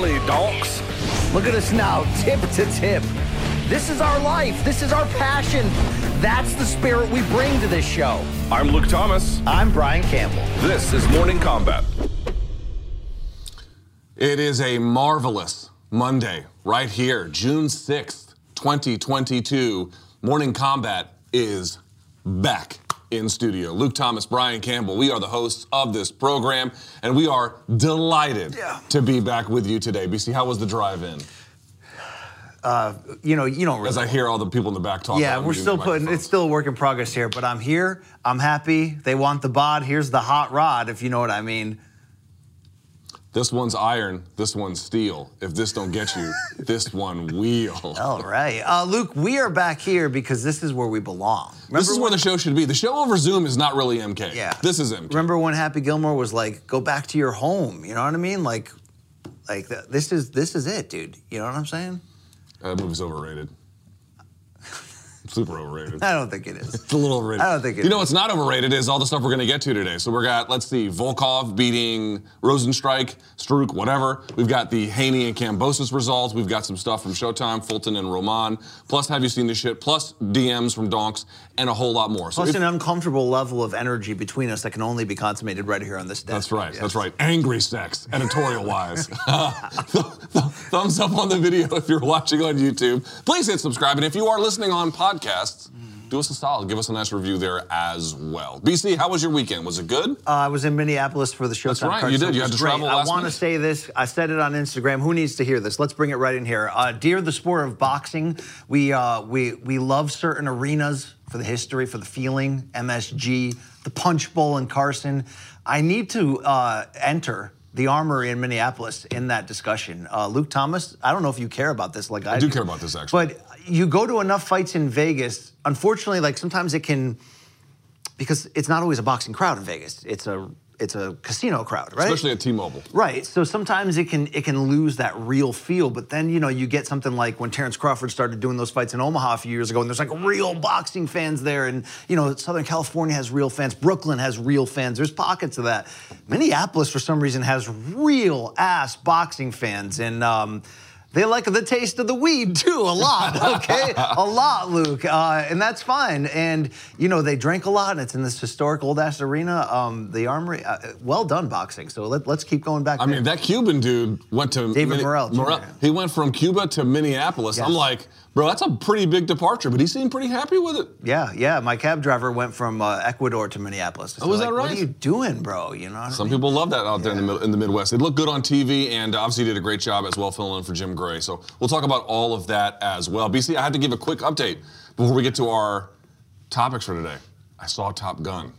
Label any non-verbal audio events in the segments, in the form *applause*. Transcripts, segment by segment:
Reveille, reveille, donks. Look at us now, tip to tip. This is our life. This is our passion. That's the spirit we bring to this show. I'm Luke Thomas. I'm Brian Campbell. This is Morning Combat. It is a marvelous Monday right here, June 6th, 2022. Morning Combat is back in studio. Luke Thomas, Brian Campbell, we are the hosts of this program, and we are delighted to be back with you today. BC, how was the drive in? Uh, you know, you don't really. As I hear all the people in the back talking. yeah, we're still putting. It's still a work in progress here, but I'm here. I'm happy. They want the bod. Here's the hot rod, if you know what I mean. This one's iron, this one's steel. If this don't get you, *laughs* this one will. All right, uh, Luke. We are back here because this is where we belong. This is where the show should be. The show over Zoom is not really MK. Yeah. This is MK. Remember when Happy Gilmore was like, "Go back to your home." You know what I mean? Like, like th- this is this is it, dude. You know what I'm saying? That movie's overrated. Super overrated. I don't think it is. It's a little overrated. I don't think it You know what's not overrated is all the stuff we're going to get to today. So we've got, let's see, Volkov beating Rosenstrike, Struik, whatever. We've got the Haney and Kambosos results. We've got some stuff from Showtime, Fulton and Roman. Plus, have you seen this shit? Plus, DMs from Donks and a whole lot more. So Plus if- an uncomfortable level of energy between us that can only be consummated right here on this desk. That's right. Yes. That's right. Angry sex, editorial wise. *laughs* *laughs* Thumbs up on the video if you're watching on YouTube. Please hit subscribe. And if you are listening on podcasts, do us a solid. Give us a nice review there as well. BC, how was your weekend? Was it good? Uh, I was in Minneapolis for the show. That's right, card you did. You had to great. travel I want to say this. I said it on Instagram. Who needs to hear this? Let's bring it right in here. Uh, dear the sport of boxing, we uh, we we love certain arenas for the history, for the feeling. MSG, the Punch Bowl in Carson. I need to uh, enter. The Armory in Minneapolis in that discussion. Uh, Luke Thomas, I don't know if you care about this like I, do care about this, actually. But you go to enough fights in Vegas, unfortunately, like sometimes it can because it's not always a boxing crowd in Vegas. It's a it's a casino crowd, right? Especially at T-Mobile. Right. So sometimes it can it can lose that real feel, but then you know you get something like when Terrence Crawford started doing those fights in Omaha a few years ago, and there's like real boxing fans there, and you know Southern California has real fans, Brooklyn has real fans. There's pockets of that. Minneapolis for some reason has real ass boxing fans, and. Um, they like the taste of the weed too, a lot, *laughs* okay? a lot, Luke. Uh, and that's fine. And, you know, they drink a lot, and it's in this historic old ass arena, um, the Armory. Uh, well done, boxing. So let, let's keep going back I there. mean, that Cuban dude went to David Morrell, Jr. He went from Cuba to Minneapolis. I'm like, bro, that's a pretty big departure, but he seemed pretty happy with it. Yeah, yeah. My cab driver went from uh, Ecuador to Minneapolis. So Oh, is like, that What are you doing, bro? You know. What Some I mean? people love that out there in, the, in the Midwest. It looked good on TV, and obviously did a great job as well filling in for Jim Gray. So we'll talk about all of that as well. BC, I had to give a quick update before we get to our topics for today. I saw Top Gun.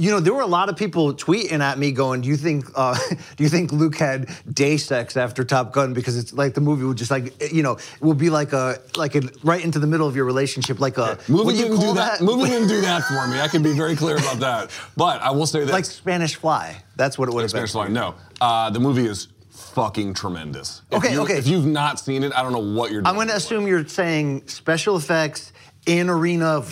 You know, there were a lot of people tweeting at me, going, "Do you think, uh, *laughs* do you think Luke had day sex after Top Gun? Because it's like the movie would just like, you know, it will be like a, like a, right into the middle of your relationship, like a Movie do you didn't do call that. Movie didn't do *laughs* that for me. I can be very clear about that. But I will say that, like Spanish Fly. That's what it would have been. Spanish Fly. No, uh, the movie is fucking tremendous. If Okay, okay. If you've not seen it, I don't know what you're doing. I'm going to assume you're saying special effects in arena,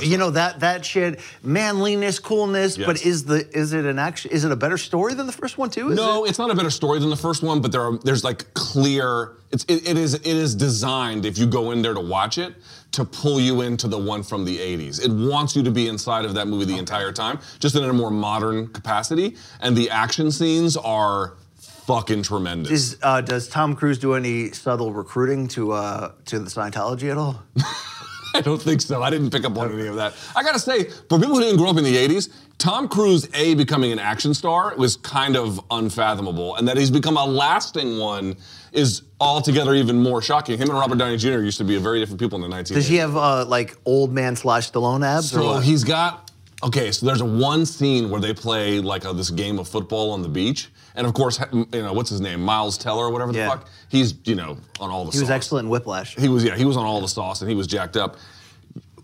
you know that that shit, manliness, coolness. But is the is it an action? Is it a better story than the first one too? Is No, it? it's not a better story than the first one, but there are there's like clear. It's it, it is it is designed if you go in there to watch it to pull you into the one from the 80s. It wants you to be inside of that movie the entire time, just in a more modern capacity. And the action scenes are fucking tremendous. Is, uh, does Tom Cruise do any subtle recruiting to uh, to the Scientology at all? *laughs* *laughs* I don't think so. I didn't pick up on any of that. I gotta say, for people who didn't grow up in the 80s, Tom Cruise, A, becoming an action star was kind of unfathomable. And that he's become a lasting one is altogether even more shocking. Him and Robert Downey Jr. used to be very different people in the 1980s. Does he have uh, like old man slash Stallone abs? So he's got okay. So there's a one scene where they play like a, this game of football on the beach, and of course, you know what's his name, Miles Teller or whatever the Yeah. fuck. He's you know on all the. he was excellent in Whiplash. He was yeah. He was on all the sauce, and he was jacked up.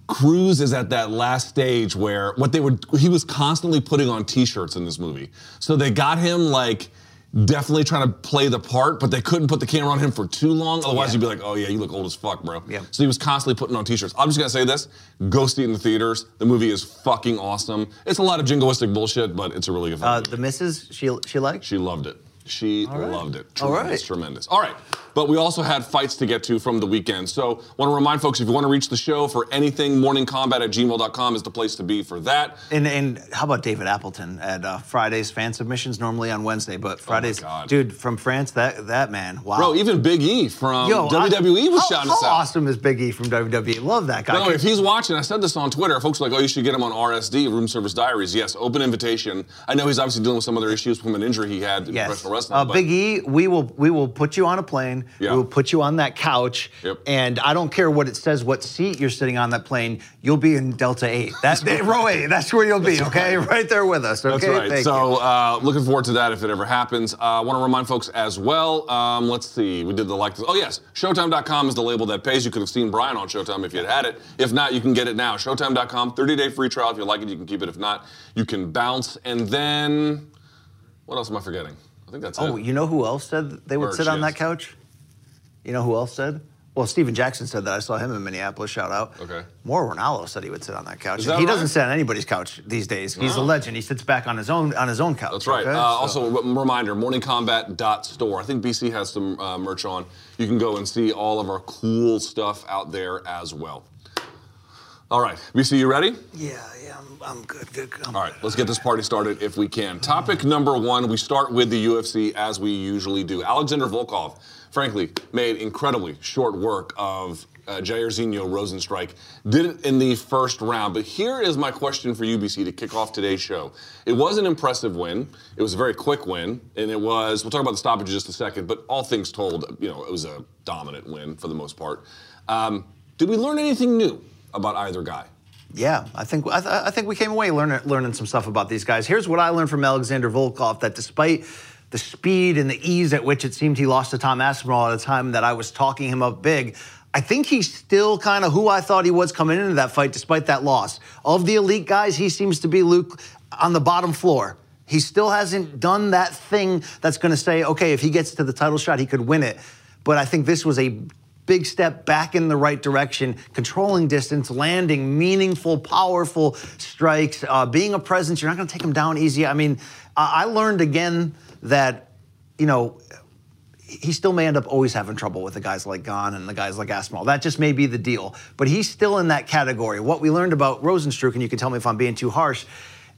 Cruz is at that last stage where what they were he was constantly putting on t-shirts in this movie. So they got him like definitely trying to play the part, but they couldn't put the camera on him for too long. Otherwise Yeah. you'd be like, oh yeah, you look old as fuck, bro. Yeah. So he was constantly putting on t-shirts. I'm just gonna say this: go see it in the theaters. The movie is fucking awesome. It's a lot of jingoistic bullshit, but it's a really good film. Uh, the missus, she she liked. She loved it. She right. loved it. All Tremendous, right. tremendous. All right. But we also had fights to get to from the weekend. So want to remind folks, if you want to reach the show for anything, morningcombat at gmail.com is the place to be for that. And and how about David Appleton at uh, Fridays fan submissions normally on Wednesday, but Fridays, Oh God. dude from France, that that man, wow. Bro, even Big E from Yo, I- WWE was how, shouting how us out. awesome is Big E from WWE? Love that guy. Way, if he's watching, I said this on Twitter. Folks are like, oh, you should get him on RSD, Room Service Diaries. Yes, open invitation. I know he's obviously dealing with some other issues from an injury he had in yes, professional wrestling. Uh, Big E, we will we will put you on a plane. Yeah. We will put you on that couch. Yep. And I don't care what it says, what seat you're sitting on that plane. You'll be in Delta Eight. *laughs* That's row eight. That's where you'll be. okay, right. there with us. Okay. That's right. Thank so uh, looking forward to that if it ever happens. I uh, want to remind folks as well. Um, let's see. We did the like. Oh yes, Showtime.com is the label that pays. You could have seen Brian on Showtime if you had had it. If not, you can get it now. Showtime.com. 30 day free trial. If you like it, you can keep it. If not, you can bounce. And then what else am I forgetting? I think that's Oh, it. you know who else said they would sit on that couch? You know who else said? Well, Steven Jackson said that. I saw him in Minneapolis. Shout out. Okay. More Ronaldo said he would sit on that couch. Is that he doesn't sit on anybody's couch these days. He's a legend. He sits back on his own on his own couch. That's right. okay? Uh, So- Also, a reminder: morningcombat.store. I think BC has some uh, merch on. You can go and see all of our cool stuff out there as well. All right, BC, you ready? yeah, yeah, I'm, I'm good. Good. I'm All right, let's get this party started if we can. Topic number one, we start with the UFC as we usually do. Alexander Volkov, frankly, made incredibly short work of uh, Jairzinho Rozenstruik. Did it in the first round, but here is my question for UBC to kick off today's show. It was an impressive win. It was a very quick win, and it was, we'll talk about the stoppage in just a second, but all things told, you know, it was a dominant win for the most part. Um, did we learn anything new about either guy? Yeah, I think I, th- I think we came away learning learning some stuff about these guys. Here's what I learned from Alexander Volkov: that despite the speed and the ease at which it seemed he lost to Tom Aspinall at a time that I was talking him up big, I think he's still kind of who I thought he was coming into that fight, despite that loss. Of the elite guys, he seems to be Luke on the bottom floor. He still hasn't done that thing that's going to say, okay, if he gets to the title shot, he could win it. But I think this was a big step back in the right direction, controlling distance, landing meaningful, powerful strikes, uh, being a presence. You're not going to take him down easy. I mean, I learned again that, you know, he still may end up always having trouble with the guys like Gane and the guys like Aspinall. That just may be the deal. But he's still in that category. What we learned about Rozenstruik, and you can tell me if I'm being too harsh,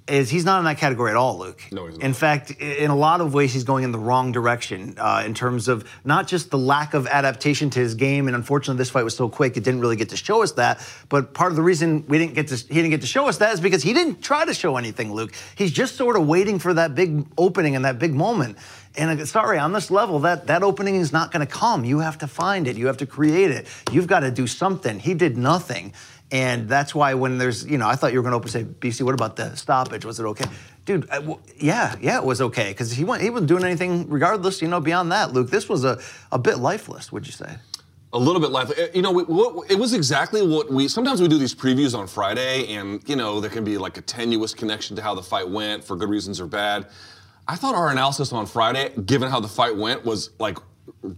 is he's not in that category at all, Luke. No, he's not. In fact, in a lot of ways, he's going in the wrong direction uh, in terms of not just the lack of adaptation to his game, and unfortunately, this fight was so quick, it didn't really get to show us that. But part of the reason we didn't get to he didn't get to show us that is because he didn't try to show anything, Luke. He's just sort of waiting for that big opening and that big moment. And uh, sorry, on this level, that that opening is not going to come. You have to find it. You have to create it. You've got to do something. He did nothing. And that's why when there's, you know, I thought you were going to open say, BC, what about the stoppage? Was it okay? Dude, I- w- yeah, yeah, it was okay. Because he, he wasn't doing anything regardless, you know, beyond that, Luke. This was a, a bit lifeless, would you say? A little bit life. Eh, you know, it was exactly what we. Sometimes we do these previews on Friday, and you know there can be like a tenuous connection to how the fight went for good reasons or bad. I thought our analysis on Friday, given how the fight went, was like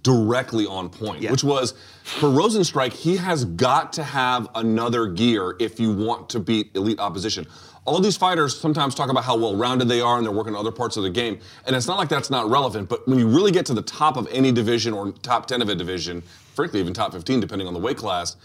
directly on point. Yeah. Which was for Rozenstruik, he has got to have another gear if you want to beat elite opposition. All these fighters sometimes talk about how well rounded they are and they're working on other parts of the game. And it's not like that's not relevant, but when you really get to the top of any division or top 10 of a division, frankly, even top 15, depending on the weight class,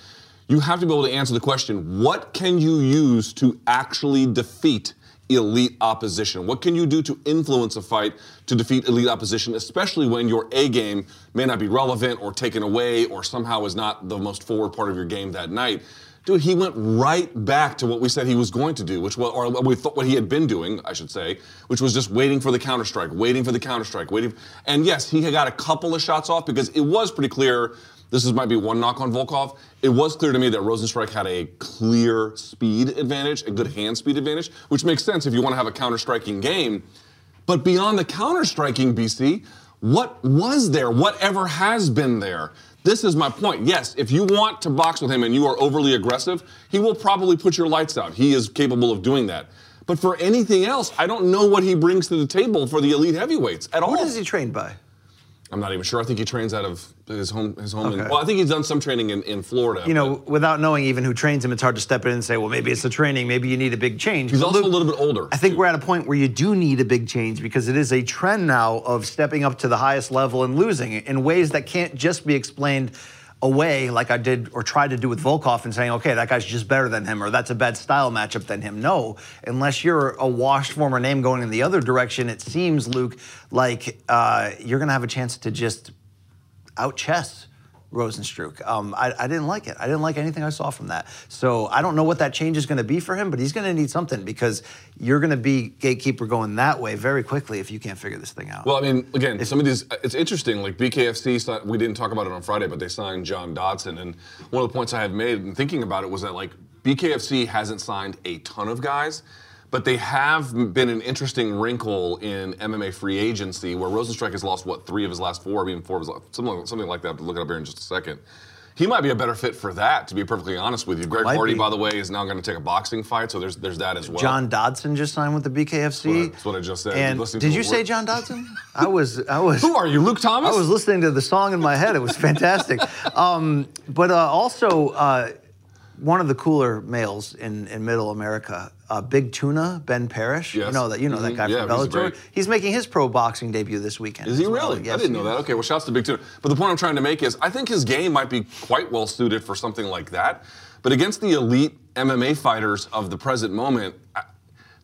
you have to be able to answer the question what can you use to actually defeat elite opposition? What can you do to influence a fight to defeat elite opposition, especially when your A game may not be relevant or taken away or somehow is not the most forward part of your game that night? Dude, he went right back to what we said he was going to do, which was, or we thought what he had been doing, I should say, which was just waiting for the counter strike, waiting for the counter strike, waiting. And yes, he got a couple of shots off because it was pretty clear. This is might be one knock on Volkov. It was clear to me that Rozenstruik had a clear speed advantage, a good hand speed advantage, which makes sense if you want to have a counter striking game. But beyond the counter striking, BC, what was there? Whatever has been there? This is my point. Yes, if you want to box with him and you are overly aggressive, he will probably put your lights out. He is capable of doing that. But for anything else, I don't know what he brings to the table for the elite heavyweights at all. What is he trained by? I'm not even sure. I think he trains out of his home. His home. In, well, I think he's done some training in, in Florida. You know, without knowing even who trains him, it's hard to step in and say, well, maybe it's the training, maybe you need a big change. he's But also Luke, a little bit older. I think too. we're at a point where you do need a big change because it is a trend now of stepping up to the highest level and losing in ways that can't just be explained away like I did or tried to do with Volkov and saying, okay, that guy's just better than him or that's a bad style matchup than him. No, unless you're a washed former name going in the other direction, it seems, Luke, like uh, you're going to have a chance to just out chess Rozenstruik. Um, I, I didn't like it. I didn't like anything I saw from that. So I don't know what that change is going to be for him, but he's going to need something because you're going to be gatekeeper going that way very quickly if you can't figure this thing out. Well, I mean, again, some of these, it's interesting. Like BKFC, we didn't talk about it on Friday, but they signed John Dodson. And one of the points I had made in thinking about it was that, like, BKFC hasn't signed a ton of guys, but they have been an interesting wrinkle in MMA free agency where Rozenstruik has lost, what, three of his last four, maybe four of his last, something, something like that. But look it up here in just a second. He might be a better fit for that, to be perfectly honest with you. Greg Might Hardy, be. by the way, is now going to take a boxing fight, so there's there's that as well. John Dodson just signed with the BKFC. That's what I- that's what I just said. And did you say word- John Dodson? I was. I was. *laughs* Who are you, Luke Thomas? I was listening to the song in my head. It was fantastic. *laughs* um, but uh, also, uh, one of the cooler males in, in Middle America, uh, Big Tuna, Ben Parrish. You know that. You know that Mhm. guy Yeah, from he's Bellator. great. He's making his pro boxing debut this weekend. Is he well. really? I didn't know that. Okay, well, shouts to Big Tuna. But the point I'm trying to make is, I think his game might be quite well suited for something like that. But against the elite MMA fighters of the present moment, I,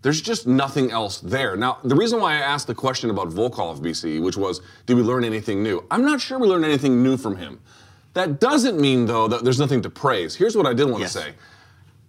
there's just nothing else there. Now, the reason why I asked the question about Volkov, BC, which was, did we learn anything new? I'm not sure we learned anything new from him. That doesn't mean, though, that there's nothing to praise. Here's what I did want Yes. to say.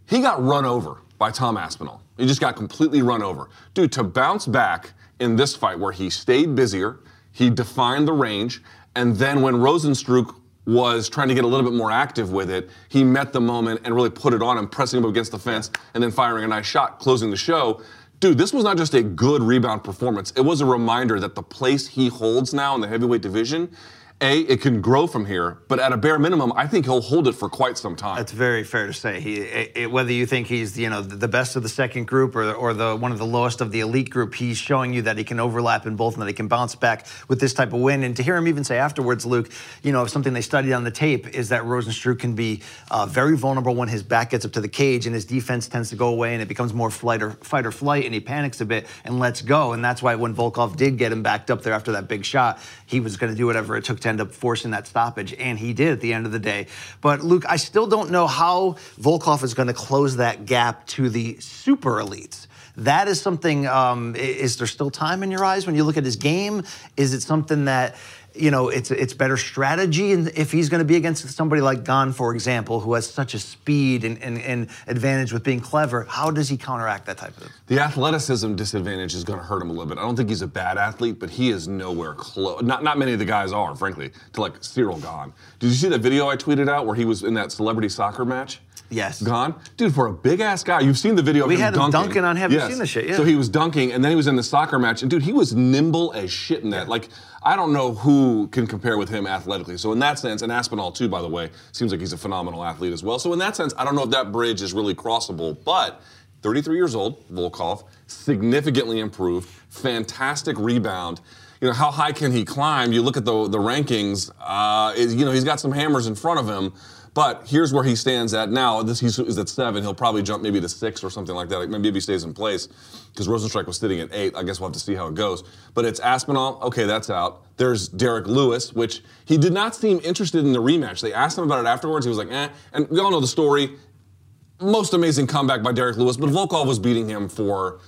He got run over by Tom Aspinall. He just got completely run over. Dude, to bounce back in this fight where he stayed busier, he defined the range, and then when Rozenstruik was trying to get a little bit more active with it, he met the moment and really put it on him, pressing him against the fence and then firing a nice shot, closing the show. Dude, this was not just a good rebound performance. It was a reminder that the place he holds now in the heavyweight division, A, it can grow from here, but at a bare minimum, I think he'll hold it for quite some time. That's very fair to say. He, it, whether you think he's you know the best of the second group or or the one of the lowest of the elite group, he's showing you that he can overlap in both and that he can bounce back with this type of win. And to hear him even say afterwards, Luke, you know, something they studied on the tape is that Rozenstruik can be uh, very vulnerable when his back gets up to the cage and his defense tends to go away and it becomes more flight or fight or flight and he panics a bit and lets go. And that's why when Volkov did get him backed up there after that big shot, he was going to do whatever it took to end up forcing that stoppage, and he did at the end of the day. But Luke, I still don't know how Volkov is going to close that gap to the super elites. That is something. Um, is there still time in your eyes when you look at his game? Is it something that you know it's it's better strategy, and if he's going to be against somebody like Gane, for example, who has such a speed and, and, and advantage with being clever, how does he counteract that type of? Thing? The athleticism disadvantage is going to hurt him a little bit. I don't think he's a bad athlete, but he is nowhere close. Not not many of the guys are, frankly, to like Ciryl Gane. Did you see that video I tweeted out where he was in that celebrity soccer match? Yes. Gane, dude. For a big ass guy, you've seen the video. of We him had him dunking. dunking on- haven't Yes. seen the shit, yeah. So he was dunking, and then he was in the soccer match, and dude, he was nimble as shit in that. Like I don't know who can compare with him athletically. So in that sense, and Aspinall too, by the way, seems like he's a phenomenal athlete as well. So in that sense, I don't know if that bridge is really crossable, but 33 years old, Volkov, significantly improved, fantastic rebound. You know, how high can he climb? You look at the the rankings. Uh, is, you know, he's got some hammers in front of him. But here's where he stands at now. This he's is at seven. He'll probably jump maybe to six or something like that. Like maybe if he stays in place, because Rozenstruik was sitting at eight. I guess we'll have to see how it goes. But it's Aspinall. Okay, that's out. There's Derrick Lewis, which he did not seem interested in the rematch. They asked him about it afterwards. He was like, eh. And we all know the story. Most amazing comeback by Derrick Lewis, but Volkov was beating him for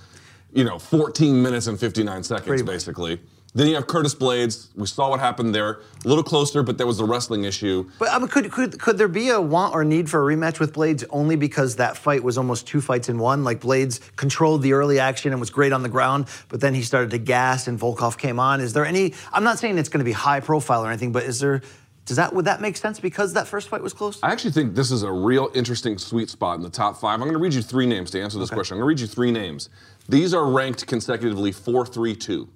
you know, 14 minutes and 59 seconds, basically. Then you have Curtis Blaydes. We saw what happened there. A little closer, but there was the wrestling issue. But I mean, could, could could there be a want or need for a rematch with Blaydes only because that fight was almost two fights in one? Like Blaydes controlled the early action and was great on the ground, but then he started to gas and Volkov came on. Is there any? I'm not saying it's going to be high profile or anything, but is there? Does that would that make sense because that first fight was close? I actually think this is a real interesting sweet spot in the top five. I'm going to read you three names to answer this question. I'm going to read you three names. These are ranked consecutively 4 3 2.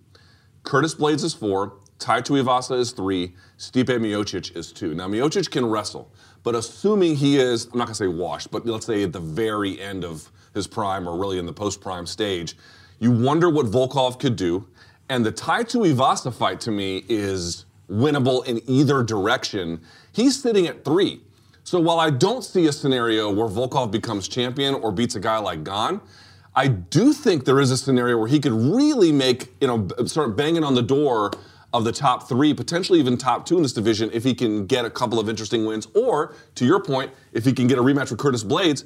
Curtis Blaydes is four, Tai Tuivasa is three, Stipe Miocic is two. Now, Miocic can wrestle, but assuming he is, I'm not going to say washed, but let's say at the very end of his prime or really in the post prime stage, you wonder what Volkov could do. And the Tai Tuivasa fight to me is winnable in either direction. He's sitting at three. So while I don't see a scenario where Volkov becomes champion or beats a guy like Gane, I do think there is a scenario where he could really make, you know, start banging on the door of the top three, potentially even top two in this division if he can get a couple of interesting wins. Or, to your point, if he can get a rematch with Curtis Blaydes,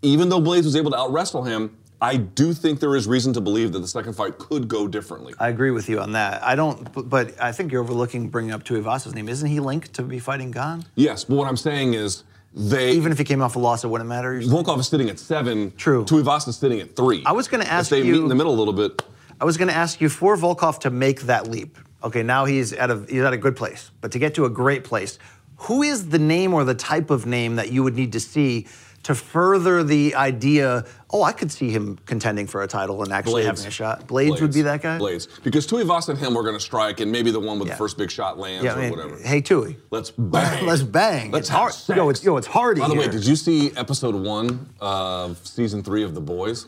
even though Blaydes was able to out wrestle him, I do think there is reason to believe that the second fight could go differently. I agree with you on that. I don't, but, I think you're overlooking bringing up Tuivasa's name. Isn't he linked to be fighting Gane? yes, but what I'm saying is they. Even if he came off a loss, it wouldn't matter. Volkov is sitting at seven. True. Tuivasa is sitting at three. I was gonna ask if they meet you- in the middle a little bit. I was going to ask you for Volkov to make that leap. Okay, now he's at a he's at a good place, but to get to a great place, who is the name or the type of name that you would need to see to further the idea? Oh, I could see him contending for a title and actually Blaydes. having a shot. Blaydes, would be that guy. Blaydes. Because Tuivasa and him were going to strike, and maybe the one with Yeah. the first big shot lands Yeah, or I mean, whatever. hey Tui, Let's *laughs* bang. Let's bang. Let's It's have hard- sex. yo, it's- yo, it's hardy By the way, did you see episode one of season three of The Boys?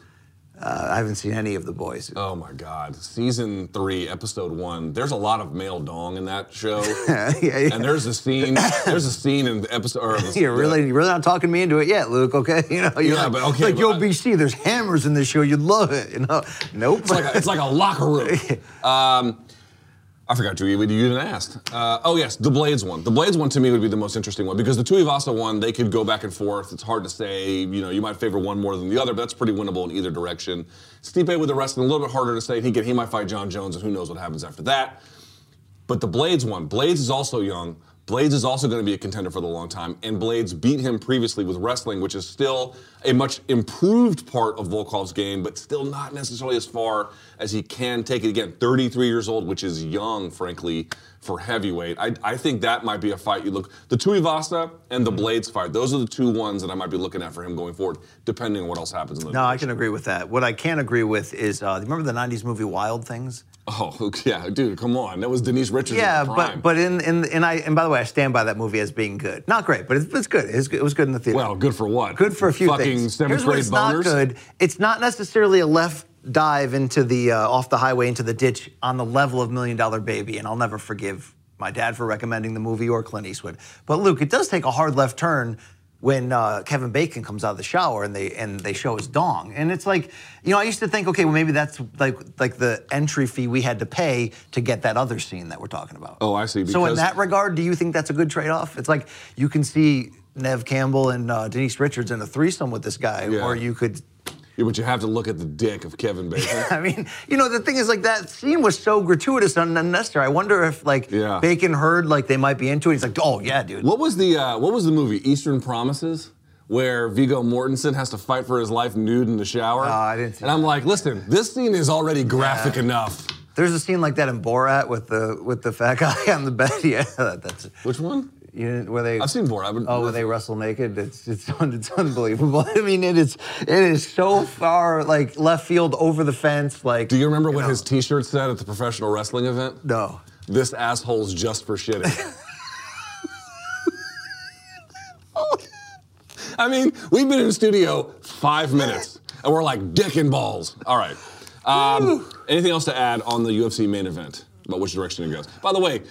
Uh, I haven't seen any of the boys. Oh my God, season three, episode one. There's a lot of male dong in that show. *laughs* yeah, yeah. And there's a scene. There's a scene in the episode. Or the, *laughs* You're really, you're really not talking me into it yet, Luke. Okay, *laughs* you know, you're Yeah, like, but okay, like but yo, I- BC. There's hammers in this show. You'd love it. You know, nope. It's like a, it's like a locker room. Um, I forgot you. You didn't ask. Uh, oh yes, the Blaydes one. The Blaydes one to me would be the most interesting one because the Tuivasa one they could go back and forth. It's hard to say. You know, you might favor one more than the other, but that's pretty winnable in either direction. Stipe with the wrestling a little bit harder to say. He get he might fight Jon Jones, and who knows what happens after that. But the Blaydes one, Blaydes is also young. Blaydes is also going to be a contender for the long time, and Blaydes beat him previously with wrestling, which is still a much improved part of Volkov's game, but still not necessarily as far as he can take it. Again, 33 years old, which is young, frankly, for heavyweight. I, I think that might be a fight you look. The Tuivasa and the Blaydes fight; those are the two ones that I might be looking at for him going forward, depending on what else happens in the. No, I can agree with that. What I can't agree with is, uh, remember the '90s movie Wild Things? *laughs* Oh yeah, dude, come on, that was Denise Richards. Yeah, at the prime. but but in in and I and by the way, I stand by that movie as being good. Not great, but it's, it's good. It's, it was good in the theater. well, good for what? good for a few Fucking things. seventh Here's grade it's boners. not good. It's not necessarily a left dive into the uh, off the highway into the ditch on the level of Million Dollar Baby, and I'll never forgive my dad for recommending the movie or Clint Eastwood. But Luke, it does take a hard left turn when uh, Kevin Bacon comes out of the shower and they and they show his dong, and it's like, you know, I used to think, okay, well maybe that's like like the entry fee we had to pay to get that other scene that we're talking about. Oh, I see, So in that regard, do you think that's a good trade-off? It's like you can see Neve Campbell and uh, Denise Richards in a threesome with this guy, Yeah. or you could. Yeah, but you have to look at the dick of Kevin Bacon. *laughs* I mean, you know, the thing is, like that scene was so gratuitous and unnecessary. I wonder if like Yeah. Bacon heard like they might be into it. He's like, oh yeah, dude. what was the uh, What was the movie Eastern Promises? Where Viggo Mortensen has to fight for his life nude in the shower. Oh, I didn't see And I'm like, listen, this scene is already graphic enough. There's a scene like that in Borat with the with the fat guy *laughs* on the bed. Yeah, that's Which one? You where they. I've seen Borat. but- Oh, where they wrestle naked? It's it's *laughs* it's unbelievable. I mean, it is it is so far like left field, over the fence. Like, Do you remember what know. his T-shirt said at the professional wrestling event? No. This asshole's just for shitting. *laughs* I mean, we've been in the studio five minutes, and we're like dick and balls. All right. Um, anything else to add on the UFC main event about which direction it goes? By the way,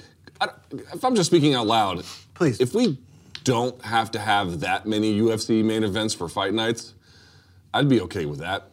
I, if I'm just speaking out loud, Please. If we don't have to have that many UFC main events for fight nights, I'd be okay with that.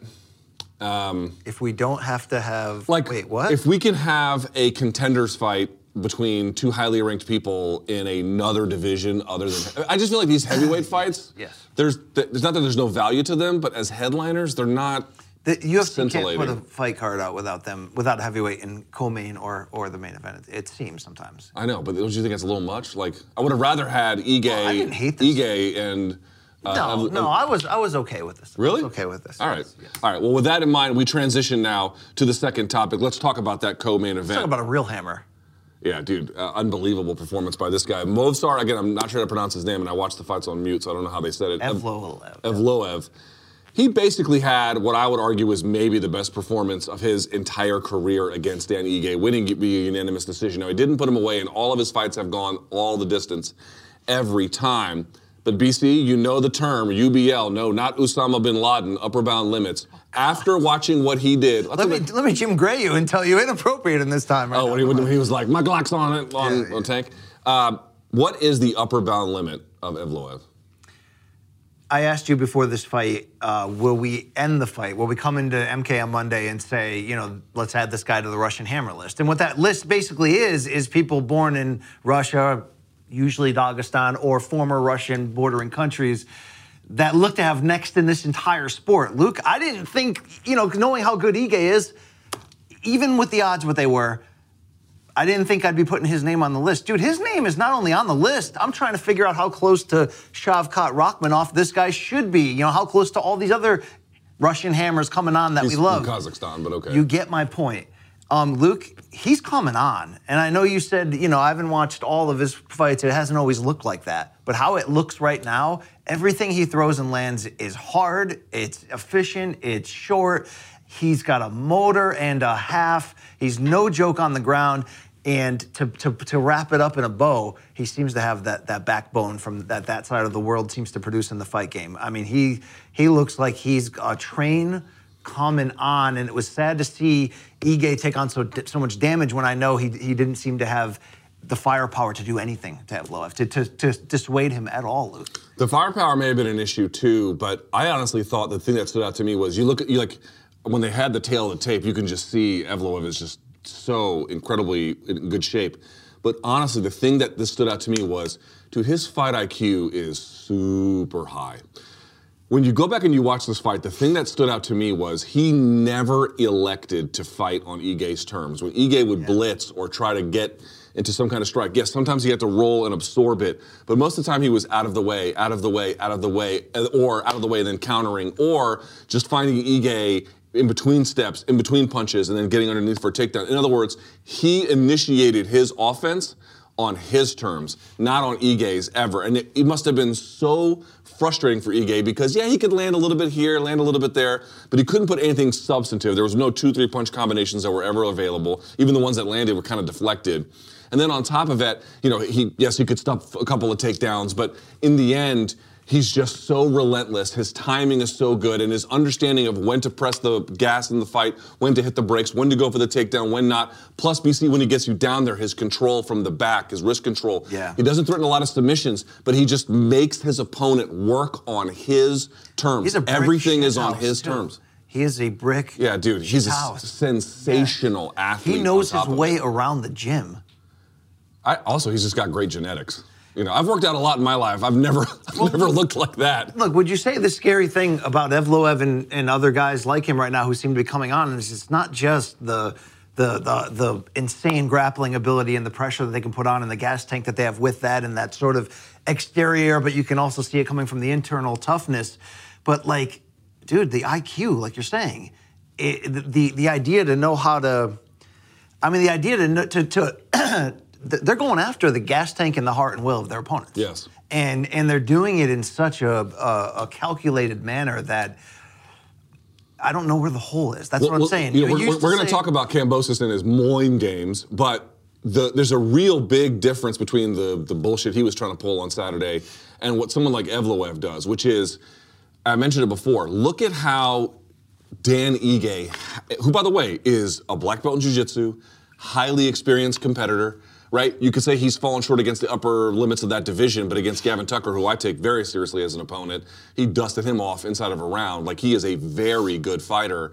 Um, if we don't have to have Like, wait, what? If we can have a contenders fight between two highly ranked people in another division other than, I just feel like these heavyweight fights. Yes. There's, there's not that there's no value to them, but as headliners, they're not. The UFC can't put a fight card out without them, without heavyweight in co-main or or the main event. It, it seems sometimes. I know, but don't you think that's a little much? Like, I would have rather had Ige, Well, I didn't hate this. Ige and. Uh, no, Ev- no, I was I was okay with this. I Really? was okay with this. All right. Yes. All right. Well, with that in mind, we transition now to the second topic. Let's talk about that co-main event. Talk about a real hammer. Yeah, dude, uh, unbelievable performance by this guy. Movsar, again, I'm not sure how to pronounce his name, and I watched the fights on mute, so I don't know how they said it. Ev- Evloev. Evloev. He basically had what I would argue was maybe the best performance of his entire career against Dan Ige, winning via unanimous decision. Now, he didn't put him away, and all of his fights have gone all the distance every time. But BC, you know the term UBL, no, not Osama bin Laden, upper bound limits. After watching what he did, Let me let me Jim Gray you and tell you inappropriate in this time. Right Oh, now. when he, when he was like, my Glock's on it, on, Yeah, yeah. on tank. Um, what is the upper bound limit of Evloev? I asked you before this fight, uh, will we end the fight? Will we come into MK on Monday and say, you know, let's add this guy to the Russian hammer list? And what that list basically is, is people born in Russia, usually Dagestan, or former Russian bordering countries that look to have next in this entire sport. Luke, I didn't think, you know, knowing how good Ige is, even with the odds what they were, I didn't think I'd be putting his name on the list. Dude, his name is not only on the list, I'm trying to figure out how close to Shavkat Rakhmonov this guy should be. You know, how close to all these other Russian hammers coming on that He's we love. from Kazakhstan, but okay. You get my point. Um, Luke, he's coming on. And I know you said, you know, I haven't watched all of his fights. It hasn't always looked like that. But how it looks right now, everything he throws and lands is hard, it's efficient, it's short. He's got a motor and a half. He's no joke on the ground. And to, to, to wrap it up in a bow, he seems to have that, that backbone from that, that side of the world seems to produce in the fight game. I mean, he he looks like he's a train coming on, and it was sad to see Ige take on so so much damage when I know he he didn't seem to have the firepower to do anything to Evloev, to, to, to dissuade him at all, Luke. The firepower may have been an issue too, but I honestly thought the thing that stood out to me was you look at you like when they had the tail of the tape, you can just see Evloev is just so incredibly in good shape. But honestly, the thing that this stood out to me was, dude, his fight IQ is super high. When you go back and you watch this fight, the thing that stood out to me was he never elected to fight on Ige's terms. When Ige would blitz or try to get into some kind of strike, yes, sometimes he had to roll and absorb it, but most of the time he was out of the way, out of the way, out of the way, or out of the way, then countering, or just finding Ige in between steps, in between punches, and then getting underneath for a takedown. In other words, he initiated his offense on his terms, not on Ige's ever. And it, it must have been so frustrating for Ige because, yeah, he could land a little bit here, land a little bit there, but he couldn't put anything substantive. There was no two, three punch combinations that were ever available. Even the ones that landed were kind of deflected. And then on top of that, you know, he yes, he could stop a couple of takedowns, but in the end, he's just so relentless. His timing is so good, and his understanding of when to press the gas in the fight, when to hit the brakes, when to go for the takedown, when not. Plus, BC, when he gets you down there, his control from the back, his wrist control. Yeah. He doesn't threaten a lot of submissions, but he just makes his opponent work on his terms. He's a Everything is on his too. terms. He is a brick. Yeah, dude, he's a shithouse. sensational athlete. He knows his way it. around the gym. I, also, he's just got great genetics. You know, I've worked out a lot in my life. I've never, *laughs* I've never looked like that. Look, would you say the scary thing about Evloev and, and other guys like him right now who seem to be coming on is it's not just the, the the the insane grappling ability and the pressure that they can put on and the gas tank that they have with that and that sort of exterior, but you can also see it coming from the internal toughness. But like, dude, the IQ, like you're saying, it, the the idea to know how to, I mean, the idea to to to *clears throat* they're going after the gas tank and the heart and will of their opponents Yes. and and they're doing it in such a, a, a calculated manner that I don't know where the hole is. That's what I'm saying. you know, You we're we're, going to talk about Kambosos and his Moine games, but the, there's a real big difference between the, the bullshit he was trying to pull on Saturday and what someone like Evloev does, which is, I mentioned it before, look at how Dan Ige, who, by the way, is a black belt in jiu-jitsu, highly experienced competitor, right? You could say he's fallen short against the upper limits of that division, but against Gavin Tucker, who I take very seriously as an opponent, he dusted him off inside of a round. Like he is a very good fighter.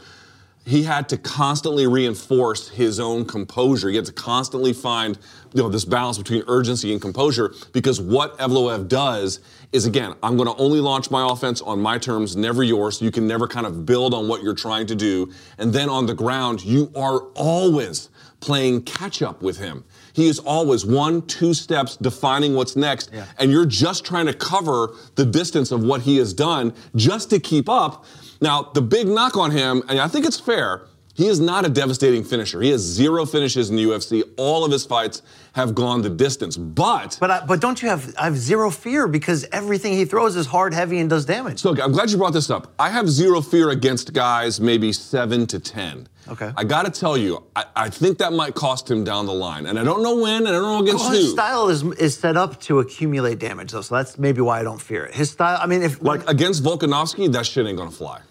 he had to constantly reinforce his own composure. He had to constantly find you know this balance between urgency and composure because what Evloev does is again, I'm going to only launch my offense on my terms, never yours. You can never kind of build on what you're trying to do. And then on the ground, you are always playing catch up with him. He is always one, two steps defining what's next, Yeah. and you're just trying to cover the distance of what he has done just to keep up. Now, the big knock on him, and I think it's fair, he is not a devastating finisher. He has zero finishes in the UFC. All of his fights have gone the distance. But, But I, but don't you have I have zero fear because everything he throws is hard, heavy, and does damage. so I'm glad you brought this up. I have zero fear against guys maybe seven to ten. Okay. I got to tell you, I, I think that might cost him down the line, and I don't know when, and I don't know against Well, who. his style is is set up to accumulate damage, though, so that's maybe why I don't fear it. His style, I mean, if Like against Volkanovski, that shit ain't gonna fly.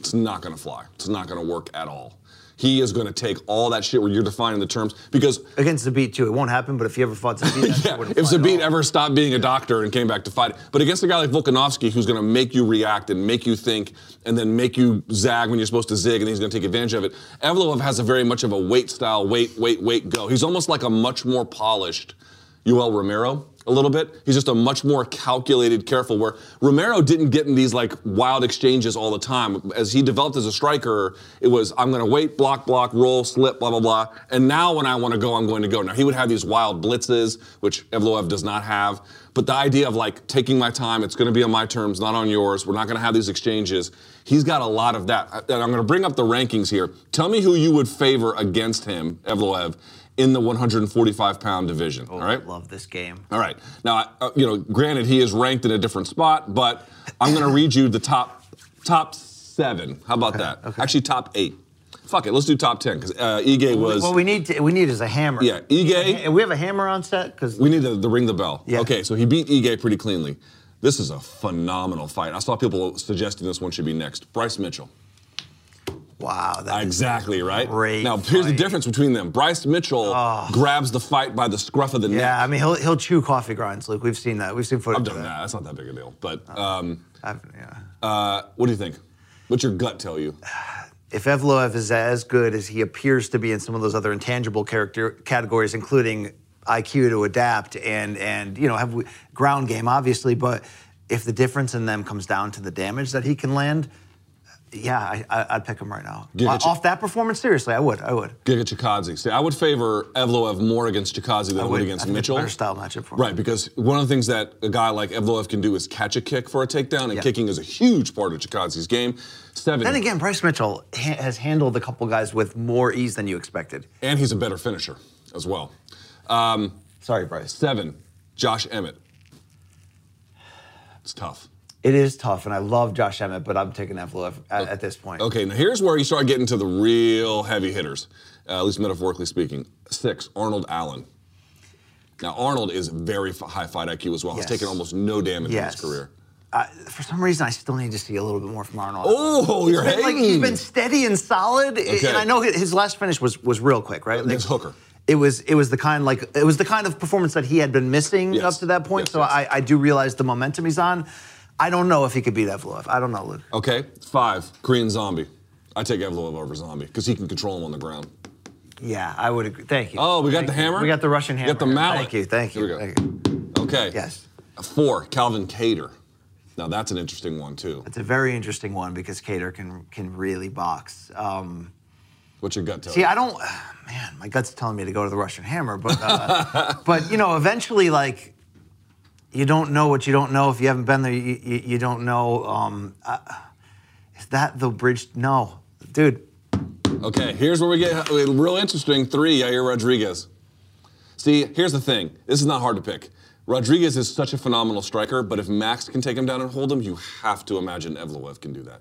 It's not gonna fly. It's not gonna work at all. He is gonna take all that shit where you're defining the terms because against Zabit too, it won't happen. But if he ever fought *laughs* Zabit, yeah, if Zabit ever stopped being a doctor and came back to fight, but against a guy like Volkanovski who's gonna make you react and make you think and then make you zag when you're supposed to zig and he's gonna take advantage of it. Evloev has a very much of a wait style, wait, wait, wait, go. He's almost like a much more polished Yoel Romero a little bit. He's just a much more calculated, careful. Where Romero didn't get in these like wild exchanges all the time. As he developed as a striker, it was I'm going to wait, block, block, roll, slip, blah blah blah. And now when I want to go, I'm going to go. Now he would have these wild blitzes, which Evloev does not have. But the idea of like taking my time, it's going to be on my terms, not on yours. We're not going to have these exchanges. He's got a lot of that. And I'm going to bring up the rankings here. Tell me who you would favor against him, Evloev, in the 145 pound division. all right. Love this game. All right. Now, I- uh, you know, granted, he is ranked in a different spot, but I'm going to read you the top top seven. How about that? Okay. Actually, top eight. Fuck it. Let's do top ten because uh, Ige was. What we need to, we need is a hammer. Yeah, Ige- And we have a hammer on set because we need to, to ring the bell. Yeah. Okay, so he beat Ige pretty cleanly. This is a phenomenal fight. I saw people suggesting this one should be next. Bryce Mitchell. Wow, Exactly right. Great Now here's the difference between them. Bryce Mitchell grabs the fight by the scruff of the neck. Yeah, I mean he'll he'll chew coffee grinds, Luke. We've seen that. We've seen footage I've of done that. that. That's not that big a deal. But um, I've- yeah. uh, what do you think? What's your gut tell you? *sighs* if Evloev is as good as he appears to be in some of those other intangible character categories, including IQ to adapt and and you know have we- ground game, obviously, but if the difference in them comes down to the damage that he can land, yeah, I, I, I'd pick him right now. It to- Off that performance, seriously, I would. I would. Giga Chikadze. See, I would favor Evloev more against Chikadze than I, would I against a Mitchell. better style matchup for him. Right, because one of the things that a guy like Evloev can do is catch a kick for a takedown, and Yeah. kicking is a huge part of Chikadze's game. Seven, Then again, Bryce Mitchell ha- has handled a couple guys with more ease than you expected. and he's a better finisher as well. Um, Sorry, Bryce. seven, Josh Emmett. It's tough. It is tough, and I love Josh Emmett, but I'm taking Evloev at, at this point. Okay, now here's where you start getting to the real heavy hitters, uh, at least metaphorically speaking. Six, Arnold Allen. Now, Arnold is very high fight IQ as well. Yes. He's taken almost no damage Yes. in his career. Uh, for some reason, I still need to see a little bit more from Arnold. Oh, you're been, like, he's been steady and solid, Okay. and I know his last finish was was real quick, right? Against Hooker. It was it was the kind like it was the kind of performance that he had been missing Yes. up to that point. Yes, so yes. I, I do realize the momentum he's on. I don't know if he could beat Evloev. I don't know, Luke. Okay, five, Korean Zombie. I take Evloev over Zombie because he can control him on the ground. Yeah, I would agree. Thank you. Oh, we got Thank the you. hammer? We got the Russian hammer. We got the mallet. Thank you. Thank you. Here we go. Thank you. Okay. Yes. Four, Calvin Kattar. Now that's an interesting one too. It's a very interesting one because Kattar can can really box. Um, What's your gut tell See, you? I don't. *sighs* Man, my gut's telling me to go to the Russian Hammer, but uh, *laughs* but you know, eventually, like, you don't know what you don't know. If you haven't been there, you, you, you don't know. Um, uh, is that the bridge? No, dude. Okay, here's where we get real interesting. Three, Yair Rodriguez. See, here's the thing. This is not hard to pick. Rodriguez is such a phenomenal striker, but if Max can take him down and hold him, you have to imagine Evloev can do that.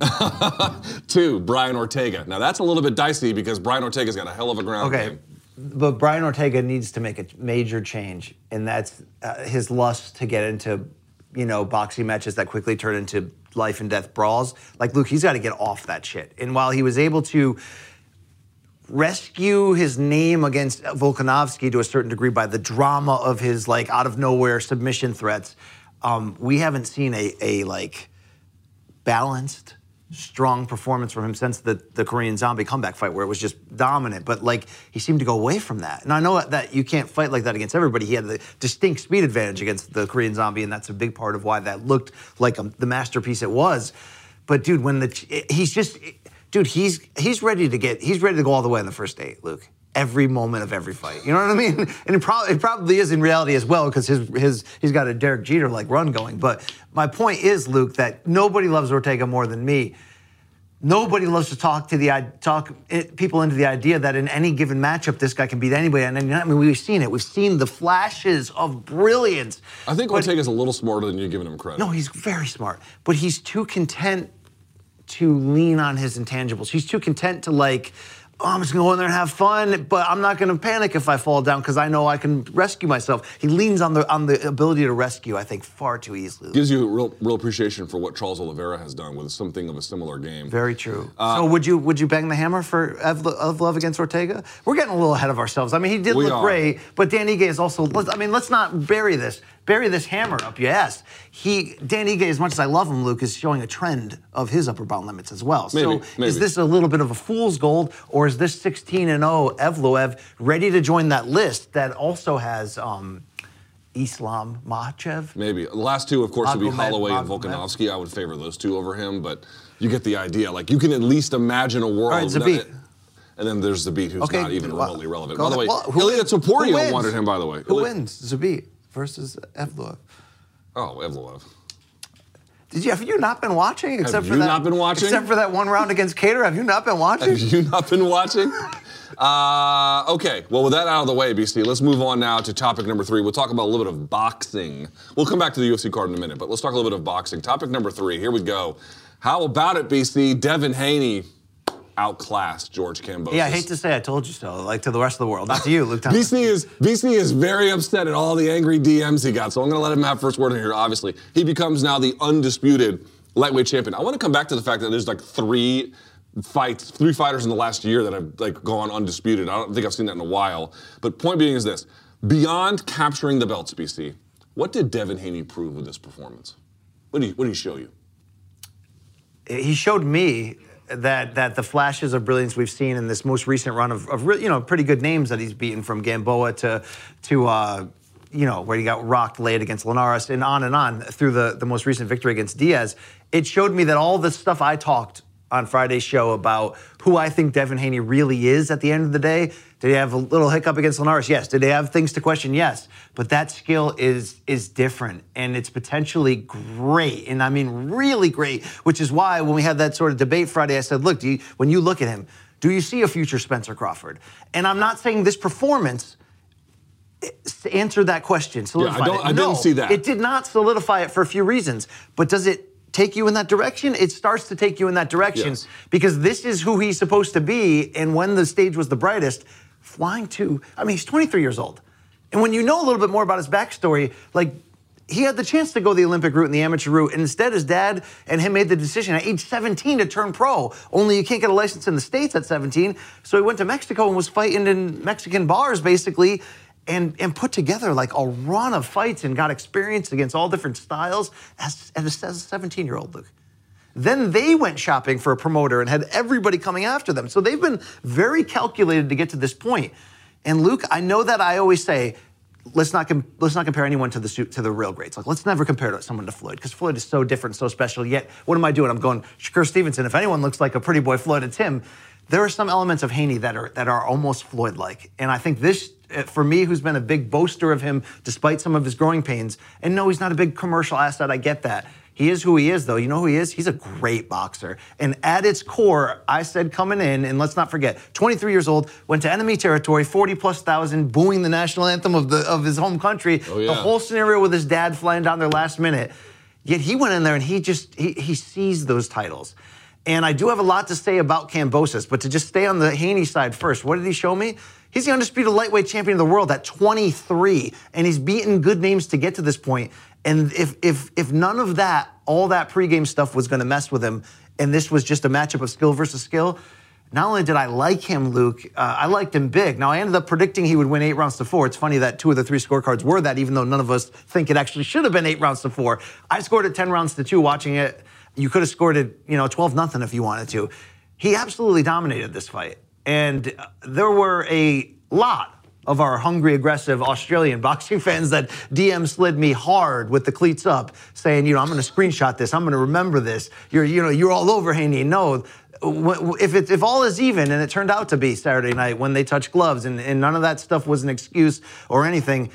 *laughs* Two, Brian Ortega. Now that's a little bit dicey because Brian Ortega's got a hell of a ground Okay, game. But Brian Ortega needs to make a major change, and that's uh, his lust to get into, you know, boxing matches that quickly turn into life and death brawls. Like Luke, he's got to get off that shit. And while he was able to rescue his name against Volkanovski to a certain degree by the drama of his like out of nowhere submission threats, um, we haven't seen a, a like balanced strong performance from him since the, the Korean Zombie comeback fight, where it was just dominant. But like he seemed to go away from that. And I know that you can't fight like that against everybody. He had the distinct speed advantage against the Korean Zombie, and that's a big part of why that looked like a, the masterpiece it was. But dude, when the he's just dude, he's he's ready to get he's ready to go all the way in the first eight, Luke. Every moment of every fight, you know what I mean, *laughs* and it probably it probably is in reality as well because his his he's got a Derek Jeter like run going. But my point is, Luke, that nobody loves Ortega more than me. Nobody loves to talk to the talk people into the idea that in any given matchup, this guy can beat anybody. And I mean, we've seen it. We've seen the flashes of brilliance. I think Ortega's a little smarter than you're giving him credit. No, he's very smart, but he's too content to lean on his intangibles. He's too content to like oh, I'm just gonna go in there and have fun, but I'm not gonna panic if I fall down because I know I can rescue myself. He leans on the on the ability to rescue, I think, far too easily. Gives you real real appreciation for what Charles Oliveira has done with something of a similar game. Very true. Uh, so would you would you bang the hammer for Evloev against Ortega? We're getting a little ahead of ourselves. I mean, he did look are. great, but Dan Ige is also. I mean, let's not bury this bury this hammer up your ass. He, Dan Ige, as much as I love him, Luke, is showing a trend of his upper bound limits as well. Maybe, so maybe. is this a little bit of a fool's gold, or is this 16 and 0 Evloev ready to join that list that also has um, Islam Makhachev? Maybe. The last two, of course, would be Holloway and Volkanovski. I would favor those two over him, but you get the idea. Like, you can at least imagine a world. All right, Zabit. And then there's Zabit, who's okay, not even remotely relevant. By the way, well, Ilia Topuria wanted him, by the way. Who wins? Zabit versus Evloev. Oh, Evloev. Did you have you not been watching? Except have for you that, not been watching? Except for that one round against Kattar, have you not been watching? Have you not been watching? Uh, okay, well, with that out of the way, BC, let's move on now to topic number three. We'll talk about a little bit of boxing. We'll come back to the UFC card in a minute, but let's talk a little bit of boxing. Topic number three, here we go. How about it, BC? Devin Haney outclassed George Kambosos. Yeah, I hate to say I told you so, like to the rest of the world. Not to you, Luke Thomas. BC is BC is very upset at all the angry DMs he got, so I'm gonna let him have first word in here, obviously. He becomes now the undisputed lightweight champion. I want to come back to the fact that there's like three fights, three fighters in the last year that have like gone undisputed. I don't think I've seen that in a while. But point being is this: beyond capturing the belts, BC, what did Devin Haney prove with this performance? What did he, what did he show you? He showed me that that the flashes of brilliance we've seen in this most recent run of, of you know pretty good names that he's beaten from Gamboa to to uh, you know where he got rocked late against Linares and on and on through the the most recent victory against Diaz. It showed me that all the stuff I talked on Friday's show about who I think Devin Haney really is at the end of the day. Did he have a little hiccup against Linares? Yes. Did they have things to question? Yes. But that skill is is different and it's potentially great. And I mean really great, which is why when we had that sort of debate Friday, I said, look, you, when you look at him, do you see a future Spencer Crawford? And I'm not saying this performance eh, answered that question, solidified yeah, I, don't, I didn't see that. It did not solidify it for a few reasons. But does it take you in that direction, it starts to take you in that direction yes. because this is who he's supposed to be. And when the stage was the brightest, flying to, I mean, he's 23 years old. And when you know a little bit more about his backstory, like he had the chance to go the Olympic route and the amateur route, and instead his dad and him made the decision at age 17 to turn pro. Only you can't get a license in the States at 17. So he went to Mexico and was fighting in Mexican bars basically and, and put together like a run of fights and got experience against all different styles as, as a 17 year old, Luke. Then they went shopping for a promoter and had everybody coming after them. So they've been very calculated to get to this point. And Luke, I know that I always say, let's not com- let's not compare anyone to the to the real greats. Like let's never compare someone to Floyd because Floyd is so different, so special. Yet what am I doing? I'm going Shakur Stevenson. If anyone looks like a pretty boy Floyd, it's him. There are some elements of Haney that are that are almost Floyd-like, and I think this Uh, for me, who's been a big boaster of him despite some of his growing pains. And no, he's not a big commercial asset. I get that. He is who he is, though. You know who he is? He's a great boxer. And at its core, I said coming in, and let's not forget, 23 years old, went to enemy territory, 40 plus thousand, booing the national anthem of the of his home country. Oh, yeah. The whole scenario with his dad flying down there last minute. Yet he went in there and he just he, he seized those titles. And I do have a lot to say about Kambosos, but to just stay on the Haney side first, what did he show me? He's the undisputed lightweight champion of the world at 23, and he's beaten good names to get to this point. And if if if none of that, all that pregame stuff was going to mess with him, and this was just a matchup of skill versus skill, not only did I like him, Luke, uh, I liked him big. Now, I ended up predicting he would win eight rounds to four. It's funny that two of the three scorecards were that, even though none of us think it actually should have been eight rounds to four. I scored it 10 rounds to two watching it you could have scored it, you know, 12 nothing if you wanted to. He absolutely dominated this fight. And there were a lot of our hungry, aggressive Australian *laughs* boxing fans that DM slid me hard with the cleats up, saying, you know, I'm going to screenshot this. I'm going to remember this. You're, you know, you're all over Haney. No, if it, if all is even, and it turned out to be Saturday night when they touched gloves, and, and none of that stuff was an excuse or anything.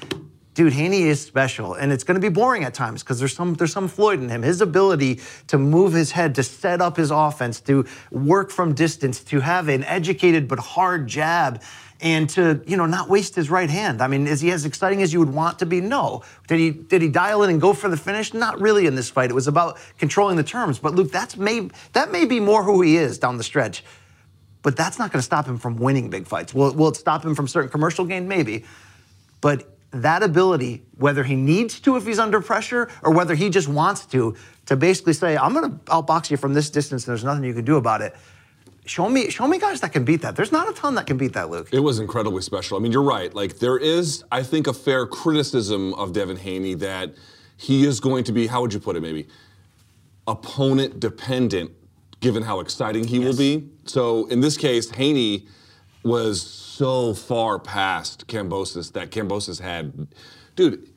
Dude, Haney is special, and it's going to be boring at times because there's some there's some Floyd in him. His ability to move his head, to set up his offense, to work from distance, to have an educated but hard jab, and to you know not waste his right hand. I mean, is he as exciting as you would want to be? No. Did he did he dial in and go for the finish? Not really in this fight. It was about controlling the terms. But Luke, that's may that may be more who he is down the stretch. But that's not going to stop him from winning big fights. Will, will it stop him from certain commercial gain? Maybe. But that ability, whether he needs to if he's under pressure or whether he just wants to, to basically say, I'm going to outbox you from this distance and there's nothing you can do about it. Show me, show me guys that can beat that. There's not a ton that can beat that, Luke. It was incredibly special. I mean, you're right. Like there is, I think, a fair criticism of Devin Haney that he is going to be, how would you put it, maybe, opponent dependent, given how exciting he yes. will be. So in this case, Haney was so far past Kambosos that Kambosos had. Dude,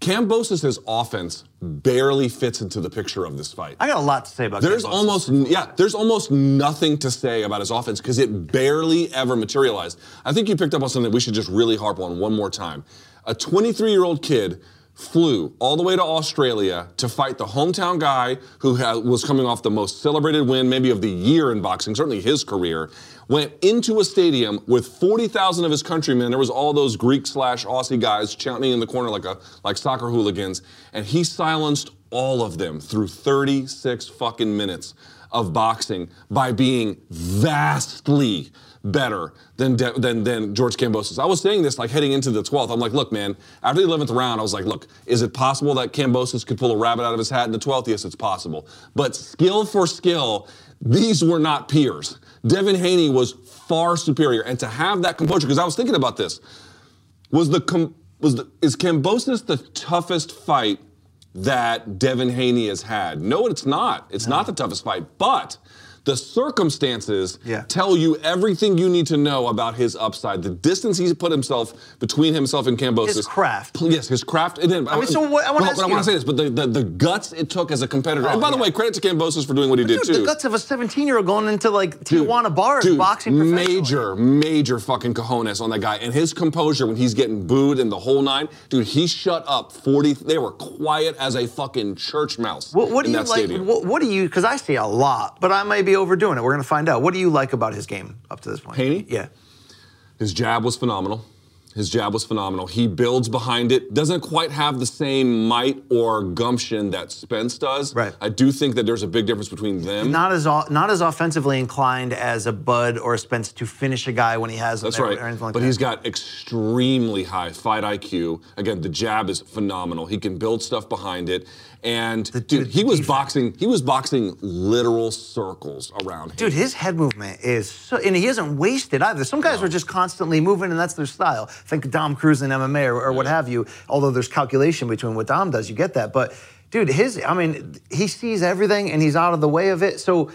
Kambosos' offense barely fits into the picture of this fight. I got a lot to say about There's Kambosos. almost yeah, there's almost nothing to say about his offense because it barely ever materialized. I think you picked up on something that we should just really harp on one more time. A 23-year-old kid flew all the way to Australia to fight the hometown guy who was coming off the most celebrated win, maybe of the year in boxing, certainly his career. Went into a stadium with 40,000 of his countrymen. There was all those Greek slash Aussie guys chanting in the corner like a like soccer hooligans, and he silenced all of them through 36 fucking minutes of boxing by being vastly better than, than, than George Kambosos. I was saying this like heading into the 12th. I'm like, look, man, after the 11th round, I was like, look, is it possible that Kambosos could pull a rabbit out of his hat in the 12th? Yes, it's possible. But skill for skill, these were not peers. Devin Haney was far superior. And to have that composure, because I was thinking about this, was the com- was the, is Kambosos the toughest fight that Devin Haney has had? No, it's not. It's no. not the toughest fight, but the circumstances yeah. tell you everything you need to know about his upside. The distance he's put himself between himself and Kambosos. His craft. Yes, his craft. And then, I mean, so what, I want well, to say this, but the, the, the, guts it took as a competitor. Oh, and by yeah. the way, credit to Kambosos for doing what he but did dude, too. The guts of a 17 year old going into like Tijuana dude, bars, dude, boxing Major, major fucking cojones on that guy. And his composure when he's getting booed and the whole nine, dude, he shut up 40. They were quiet as a fucking church mouse. What, what do you like? What, what do you? Because I see a lot, but I may be overdoing it. We're gonna find out. What do you like about his game up to this point? Haney? Yeah. His jab was phenomenal. His jab was phenomenal. He builds behind it. Doesn't quite have the same might or gumption that Spence does. Right. I do think that there's a big difference between them. Not as not as offensively inclined as a Bud or a Spence to finish a guy when he has. That's right. Like but that. he's got extremely high fight IQ. Again, the jab is phenomenal. He can build stuff behind it. And the, dude, he was defense. boxing. He was boxing literal circles around him. Dude, his head movement is so, and he isn't wasted either. Some guys no. are just constantly moving, and that's their style. Think Dom Cruz in MMA or, or yeah. what have you. Although there's calculation between what Dom does, you get that. But dude, his, I mean, he sees everything and he's out of the way of it. So,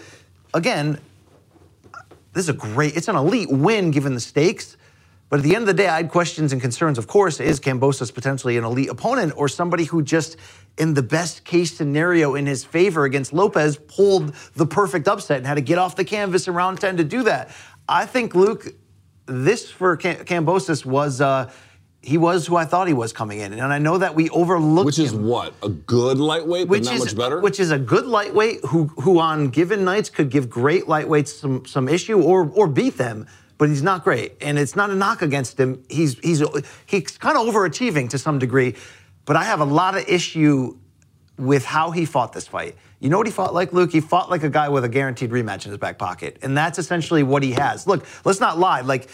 again, this is a great. It's an elite win given the stakes. But at the end of the day, I had questions and concerns. Of course, is Kambosos potentially an elite opponent or somebody who just, in the best case scenario in his favor against Lopez, pulled the perfect upset and had to get off the canvas in round 10 to do that? I think, Luke, this for Kambosos was. Uh, he was who I thought he was coming in, and I know that we overlooked. Which is him, what a good lightweight, which but not is, much better. Which is a good lightweight who, who on given nights could give great lightweights some some issue or or beat them but he's not great. And it's not a knock against him. He's he's he's kind of overachieving to some degree, but I have a lot of issue with how he fought this fight. You know what he fought like, Luke? He fought like a guy with a guaranteed rematch in his back pocket. And that's essentially what he has. Look, let's not lie. Like,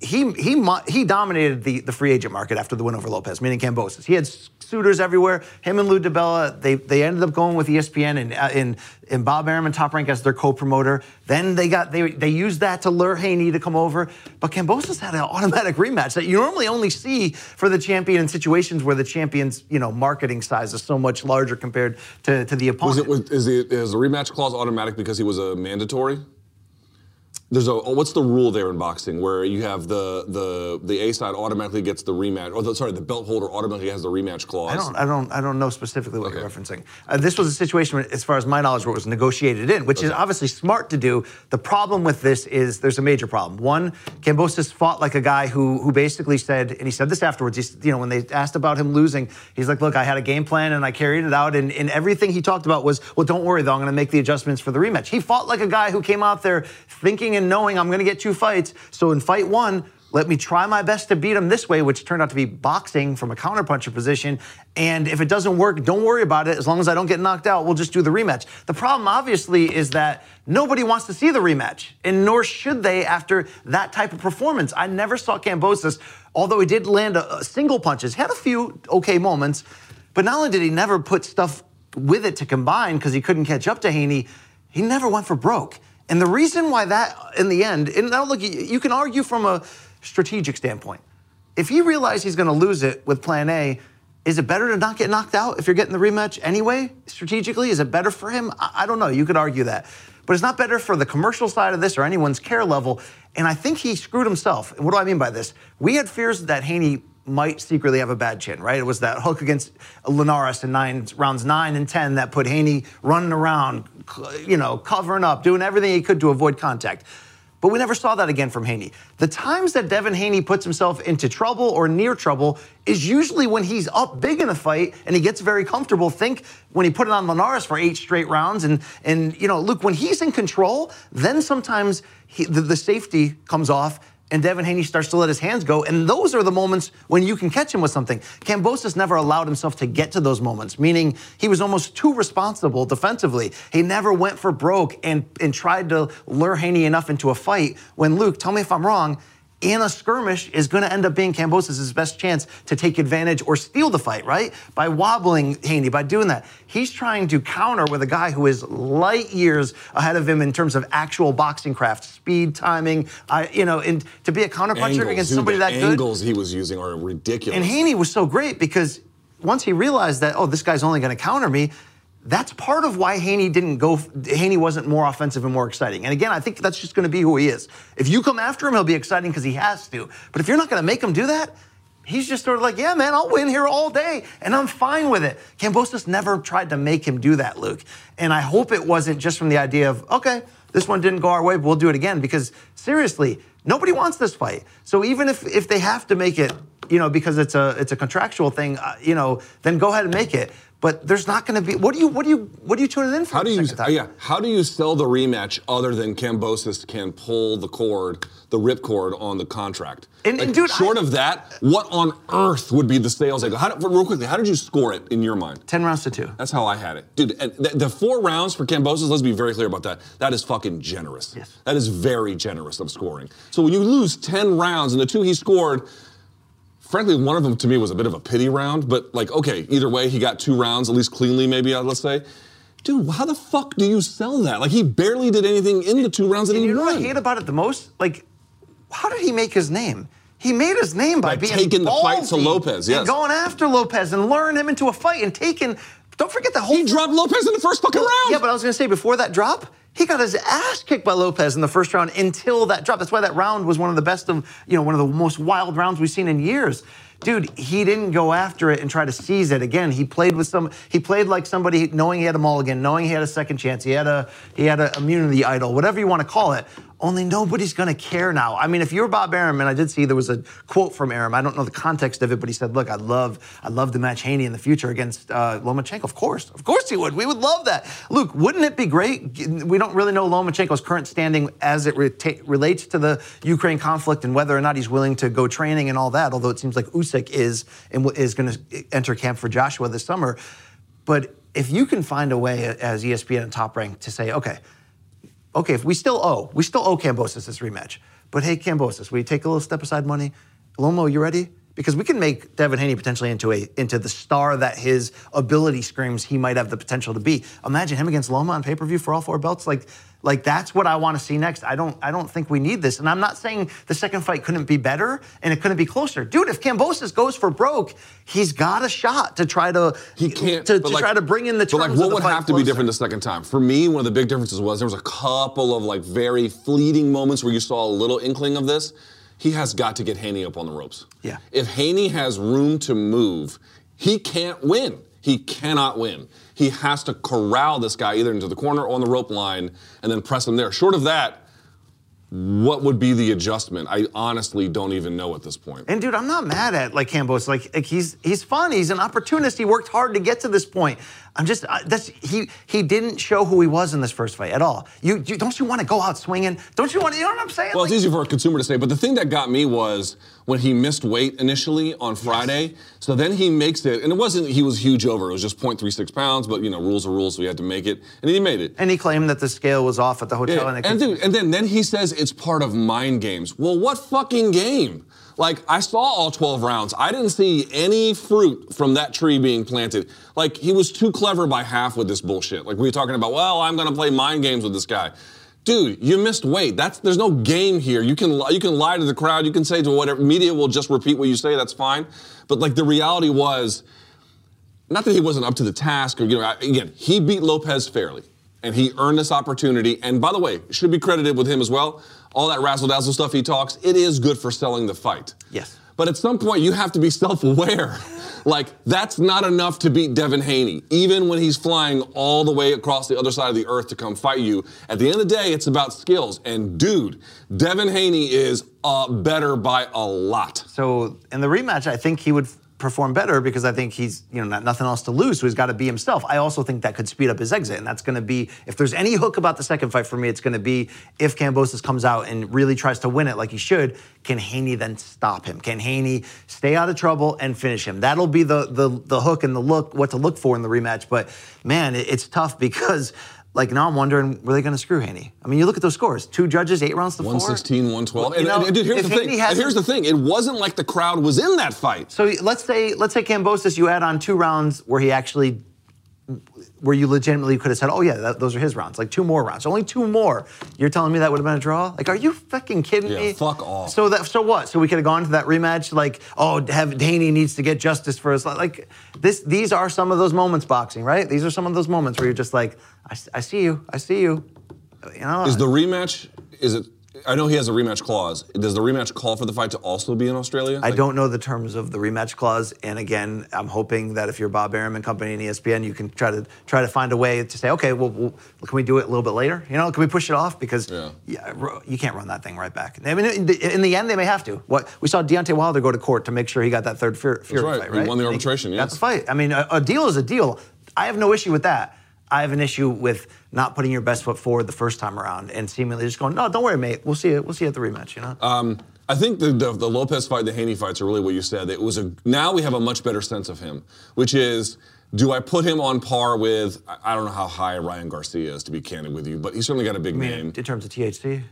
he he he dominated the, the free agent market after the win over Lopez, meaning Kambosos. He had suitors everywhere. Him and Lou DiBella, they they ended up going with ESPN and uh, and, and Bob Arum and Top Rank as their co-promoter. Then they got they they used that to lure Haney to come over. But Kambosos had an automatic rematch that you normally only see for the champion in situations where the champion's you know marketing size is so much larger compared to, to the opponent. Was it was, is the is the rematch clause automatic because he was a mandatory? There's a what's the rule there in boxing where you have the the the A side automatically gets the rematch or the, sorry the belt holder automatically has the rematch clause. I don't, I don't, I don't know specifically what you're referencing. Uh, this was a situation, where, as far as my knowledge, where it was negotiated in, which is obviously smart to do. The problem with this is there's a major problem. One, Kambosos fought like a guy who, who basically said, and he said this afterwards. He's, you know, when they asked about him losing, he's like, "Look, I had a game plan and I carried it out." And, and everything he talked about was, "Well, don't worry, though, I'm going to make the adjustments for the rematch." He fought like a guy who came out there thinking and knowing, "I'm going to get two fights." So in fight one. Let me try my best to beat him this way, which turned out to be boxing from a counterpuncher position. And if it doesn't work, don't worry about it. As long as I don't get knocked out, we'll just do the rematch. The problem, obviously, is that nobody wants to see the rematch, and nor should they after that type of performance. I never saw Kambosos, although he did land a, a single punches, had a few okay moments, but not only did he never put stuff with it to combine because he couldn't catch up to Haney, he never went for broke. And the reason why that, in the end, and now look, you, can argue from a strategic standpoint. If he realized he's going to lose it with Plan A, is it better to not get knocked out if you're getting the rematch anyway? Strategically, is it better for him? I don't know. You could argue that, but it's not better for the commercial side of this or anyone's care level. And I think he screwed himself. And what do I mean by this? We had fears that Haney might secretly have a bad chin, right? It was that hook against Linares in nine rounds nine and ten that put Haney running around, you know, covering up, doing everything he could to avoid contact. But we never saw that again from Haney. The times that Devin Haney puts himself into trouble or near trouble is usually when he's up big in a fight and he gets very comfortable. Think when he put it on Linares for eight straight rounds, and and you know, look, when he's in control, then sometimes he, the, the safety comes off and Devin Haney starts to let his hands go. And those are the moments when you can catch him with something. Kambosos never allowed himself to get to those moments, meaning he was almost too responsible defensively. He never went for broke and, and tried to lure Haney enough into a fight when Luke, tell me if I'm wrong, in a skirmish is going to end up being Kambosos' best chance to take advantage or steal the fight, right? By wobbling Haney, by doing that. He's trying to counter with a guy who is light years ahead of him in terms of actual boxing craft, speed, timing, I, you know, and to be a counterpuncher Angles, against somebody that good. angles he was using are ridiculous. And Haney was so great because once he realized that, oh, this guy's only going to counter me, that's part of why Haney didn't go. Haney wasn't more offensive and more exciting. And again, I think that's just going to be who he is. If you come after him, he'll be exciting because he has to. But if you're not going to make him do that, he's just sort of like, yeah, man, I'll win here all day, and I'm fine with it. Kambosos never tried to make him do that, Luke. And I hope it wasn't just from the idea of, okay, this one didn't go our way, but we'll do it again. Because seriously, nobody wants this fight. So even if if they have to make it, you know, because it's a it's a contractual thing, uh, you know, then go ahead and make it. But there's not going to be. What do you what do you what do you tune it in for? How do you? time? Uh, yeah. How do you sell the rematch other than Kambosos can pull the cord, the rip cord on the contract? And- and dude, short I- of that, what on earth would be the sales angle? How, real quickly, how did you score it in your mind? Ten rounds to two. That's how I had it, dude. And the, the four rounds for Kambosos. Let's be very clear about that. That is fucking generous. Yes. That is very generous of scoring. So when you lose ten rounds and the two he scored. Frankly, one of them to me was a bit of a pity round, but like, okay, either way, he got two rounds, at least cleanly, maybe, uh, let's say. Dude, how the fuck do you sell that? Like, he barely did anything in the two rounds that And he you know what I hate about it the most? Like, how did he make his name? He made his name by, By being taking the fight to Lopez, yes. and going after Lopez and luring him into a fight and taking. Don't forget the whole. He dropped Lopez in the first fucking round. Yeah, but I was to say before that drop, he got his ass kicked by Lopez in the first round until that drop. That's why that round was one of the best of, you know, one of the most wild rounds we've seen in years. Dude, he didn't go after it and try to seize it again. He played with some. He played like somebody knowing he had a mulligan, knowing he had a second chance. He had a he had an immunity idol, whatever you want to call it. Only nobody's going to care now. I mean, if you're Bob Arum, and I did see there was a quote from Arum. I don't know the context of it, but he said, "Look, I'd love, I'd love to match Haney in the future against uh, Lomachenko. Of course, of course he would. We would love that. Luke, wouldn't it be great? We don't really know Lomachenko's current standing as it relates to the Ukraine conflict and whether or not he's willing to go training and all that. Although it seems like Usyk is and is going to enter camp for Joshua this summer. But if you can find a way as E ESPN and Top Rank to say, okay, okay, if we still owe, we still owe Kambosos this rematch. But hey, Kambosos, will you take a little step aside money? Lomo, you ready? Because we can make Devin Haney potentially into a into the star that his ability screams he might have the potential to be. Imagine him against Loma on pay per view for all four belts. Like, like that's what I want to see next. I don't I don't think we need this. And I'm not saying the second fight couldn't be better and it couldn't be closer, dude. If Kambosos goes for broke, he's got a shot to try to He can't to, to like- try to bring in the. But like, what would have to be different the second time? For me, one of the big differences was there was a couple of like very fleeting moments where you saw a little inkling of this. He has got to get Haney up on the ropes. Yeah. If Haney has room to move, he can't win. He cannot win. He has to corral this guy either into the corner or on the rope line and then press him there. Short of that, what would be the adjustment? I honestly don't even know at this point. And dude, I'm not mad at like Campos. Like, like he's he's fun. He's an opportunist. He worked hard to get to this point. I'm just uh, that's he he didn't show who he was in this first fight at all. You, you don't you want to go out swinging? Don't you want? to You know what I'm saying? Well, Like- it's easy for a consumer to say, but the thing that got me was when he missed weight initially on Friday. So then he makes it, and it wasn't he was huge over. It was just 0.36 pounds, but you know rules are rules, so he had to make it, and he made it. and he claimed that the scale was off at the hotel. Yeah, and, and and then then he says it's part of mind games. Well, what fucking game? Like I saw all 12 rounds. I didn't see any fruit from that tree being planted. Like he was too clever by half with this bullshit. Like we were talking about, well, I'm gonna play mind games with this guy. Dude, you missed weight. That's there's no game here. You can you can lie to the crowd. You can say to whatever media will just repeat what you say. That's fine. But like the reality was, not that he wasn't up to the task or you know again he beat lopez fairly and he earned this opportunity and by the way should be credited with him as well all that razzle dazzle stuff he talks it is good for selling the fight. Yes. but at some point you have to be self-aware. *laughs* Like that's not enough to beat devin haney even when he's flying all the way across the other side of the earth to come fight you. At the end of the day it's about skills. And dude devin haney is uh, better by a lot. So in the rematch, I think he would perform better because I think he's you know not, nothing else to lose, so he's got to be himself. I also think that could speed up his exit, and that's going to be if there's any hook about the second fight for me, it's going to be if Kambosos comes out and really tries to win it like he should. Can Haney then stop him? Can Haney stay out of trouble and finish him? That'll be the the the hook and the look what to look for in the rematch. But man, it, it's tough because. Like now, I'm wondering, were they going to screw Haney? I mean, you look at those scores: two judges, eight rounds to four. 116, 112. You And, know, and dude, here's the thing. Haney And here's the thing. It wasn't like the crowd was in that fight. So let's say let's say Kambosos, you add on two rounds where he actually, where you legitimately could have said, oh yeah, that, those are his rounds, like two more rounds, only two more. You're telling me that would have been a draw? Like, are you fucking kidding Yeah, me? fuck off. So that so what? So we could have gone to that rematch like, oh, have, Haney needs to get justice for his like this. These are some of those moments, boxing, right? These are some of those moments where you're just like, I, I see you, I see you. You know, Is the rematch, is it, I know he has a rematch clause. Does the rematch call for the fight to also be in Australia? I Like, don't know the terms of the rematch clause, and again, I'm hoping that if you're Bob Arum and company and ESPN, you can try to try to find a way to say, okay, well, well can we do it a little bit later? You know, can we push it off because Yeah. yeah, you can't run that thing right back. I mean, in the, in the end, they may have to. What we saw Deontay Wilder go to court to make sure he got that third Fury, Fury right. fight, He right? won the arbitration, yes. the fight. I mean, a, a deal is a deal. I have no issue with that. I have an issue with not putting your best foot forward the first time around and seemingly just going, no, don't worry, mate. We'll see you. We'll see you at the rematch. You know. Um, I think the, the the Lopez fight, the Haney fights are really what you said. It was a now we have a much better sense of him, which is do I put him on par with I I don't know how high Ryan Garcia is to be candid with you, but he's certainly got a big I mean, name. in terms of THC.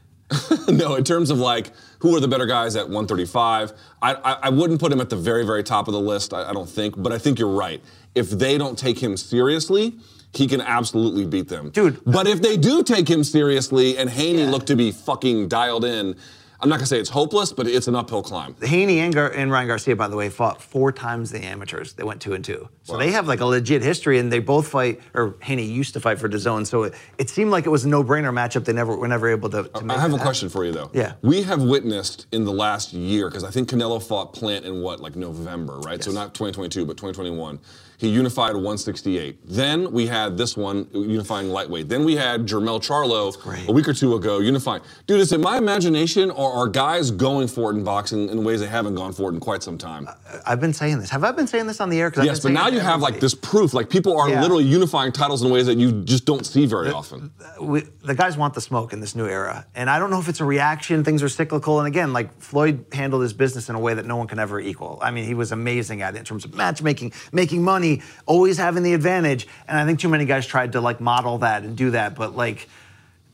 *laughs* no, in terms of like who are the better guys at 135, I, I, I wouldn't put him at the very, very top of the list. I, I don't think, but I think you're right. If they don't take him seriously, he can absolutely beat them, Dude. But if they do take him seriously and Haney looked to be fucking dialed in, I'm not gonna say it's hopeless, but it's an uphill climb. Haney and, Gar- and Ryan Garcia, by the way, fought four times the amateurs. They went two and two. So they have like a legit history, and they both fight. Or Haney used to fight for DAZN, so it, it seemed like it was a no-brainer matchup. They never were never able to. to make I have a question for you though. Yeah. We have witnessed in the last year, because I think Canelo fought Plant in what, like November, right? So not 2022, but 2021. He unified 168. Then we had this one unifying lightweight. Then we had Jermel Charlo a week or two ago unifying. Dude, is it my imagination or are guys going for it in boxing in ways they haven't gone for it in quite some time? I've been saying this. Have I been saying this on the air? Yes, but now you have like this proof. Like people are Yeah. literally unifying titles in ways that you just don't see very often. we, the guys want the smoke in this new era. And I don't know if it's a reaction, things are cyclical. And again, like Floyd handled his business in a way that no one can ever equal. I mean, he was amazing at it in terms of matchmaking, making money, always having the advantage. And I think too many guys tried to like model that and do that. But like,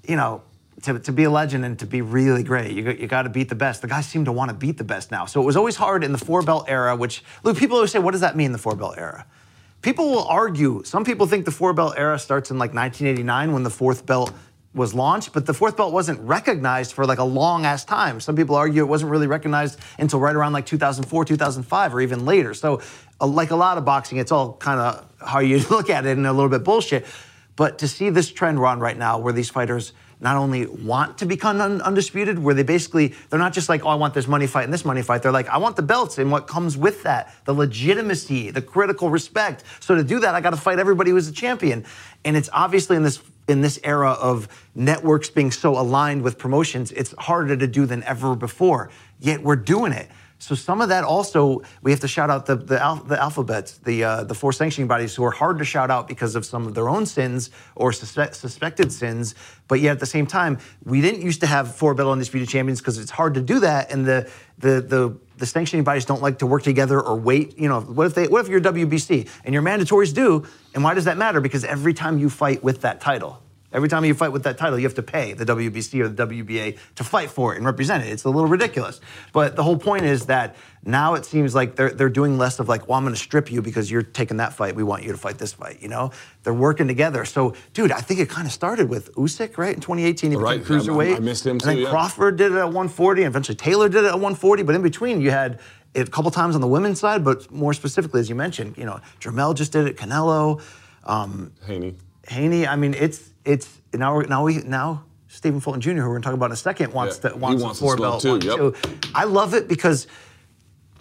you know, to, to be a legend and to be really great, you, you got to beat the best. The guys seem to want to beat the best now. So it was always hard in the four belt era, which, look, people always say, what does that mean, the four belt era? People will argue. Some people think the four belt era starts in like 1989 when the fourth belt was launched, but the fourth belt wasn't recognized for like a long ass time. Some people argue it wasn't really recognized until right around like 2004, 2005, or even later. So, uh, like a lot of boxing, it's all kind of how you *laughs* look at it and a little bit bullshit. But to see this trend run right now, where these fighters not only want to become un- undisputed, where they basically they're not just like, oh, I want this money fight and this money fight. They're like, I want the belts and what comes with that, the legitimacy, the critical respect. So to do that, I got to fight everybody who's a champion. And it's obviously in this in this era of networks being so aligned with promotions, it's harder to do than ever before. Yet we're doing it. So some of that also we have to shout out the the, al- the alphabets, the uh, the four sanctioning bodies who are hard to shout out because of some of their own sins or suspe- suspected sins. But yet at the same time, we didn't used to have four belt undisputed champions because it's hard to do that, and the the the the sanctioning bodies don't like to work together or wait. You know, what if they what if you're WBC and your mandatories do? And why does that matter? Because every time you fight with that title. Every time you fight with that title, you have to pay the WBC or the WBA to fight for it and represent it. It's a little ridiculous. But the whole point is that now it seems like they're, they're doing less of like, well, I'm going to strip you because you're taking that fight. We want you to fight this fight, you know? They're working together. So, dude, I think it kind of started with Usyk, right? In 2018, he Right. became cruiserweight. I- I missed him And too, then yeah. Crawford did it at 140, and eventually Taylor did it at 140. But in between, you had it a couple times on the women's side, but more specifically, as you mentioned, you know, Jermel just did it, Canelo. Um, Haney. Haney, I mean, it's it's now we're- now we now Stephen Fulton Jr., who we're going to talk about in a second, wants Yeah, to wants, wants a to four belt too, one yep. I love it because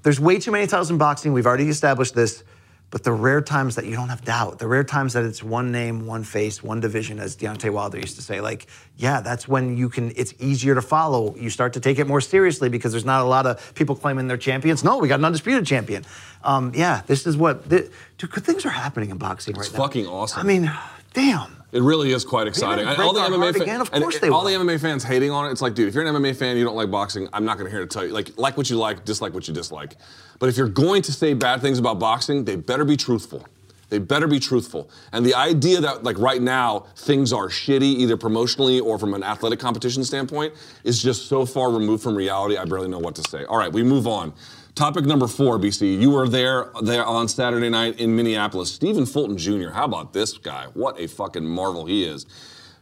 there's way too many titles in boxing. We've already established this, but the rare times that you don't have doubt, the rare times that it's one name, one face, one division, as Deontay Wilder used to say, like, yeah, that's when you can. It's easier to follow. You start to take it more seriously because there's not a lot of people claiming they're champions. No, we got an undisputed champion. Um, yeah, this is what. Th- dude, good things are happening in boxing right now. It's fucking awesome. I mean, damn. It really is quite exciting. And all the MMA heart fa- again? Of and- course all will. the MMA fans hating on it. It's like, dude, if you're an MMA fan, you don't like boxing. I'm not going to hear to tell you like like what you like, dislike what you dislike. But if you're going to say bad things about boxing, they better be truthful. They better be truthful. And the idea that like right now things are shitty, either promotionally or from an athletic competition standpoint, is just so far removed from reality. I barely know what to say. All right, we move on. Topic number four, BC. You were there there on Saturday night in Minneapolis. Stephen Fulton Jr. How about this guy? What a fucking marvel he is.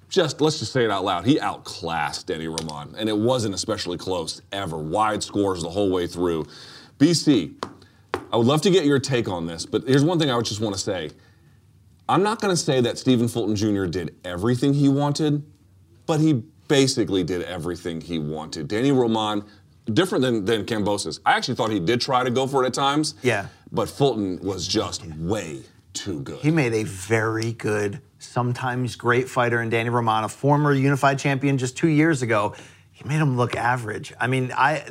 Just let's just say it out loud. He outclassed Danny Roman, and it wasn't especially close ever. Wide scores the whole way through. BC, I would love to get your take on this, but here's one thing I would just want to say. I'm not going to say that Stephen Fulton Jr. did everything he wanted, but he basically did everything he wanted. Danny Roman, different than, than Kambosos. I actually thought he did try to go for it at times. Yeah. But Fulton was just way too good. He made a very good, sometimes great fighter in Danny Roman, a former unified champion just two years ago. He made him look average. I mean, I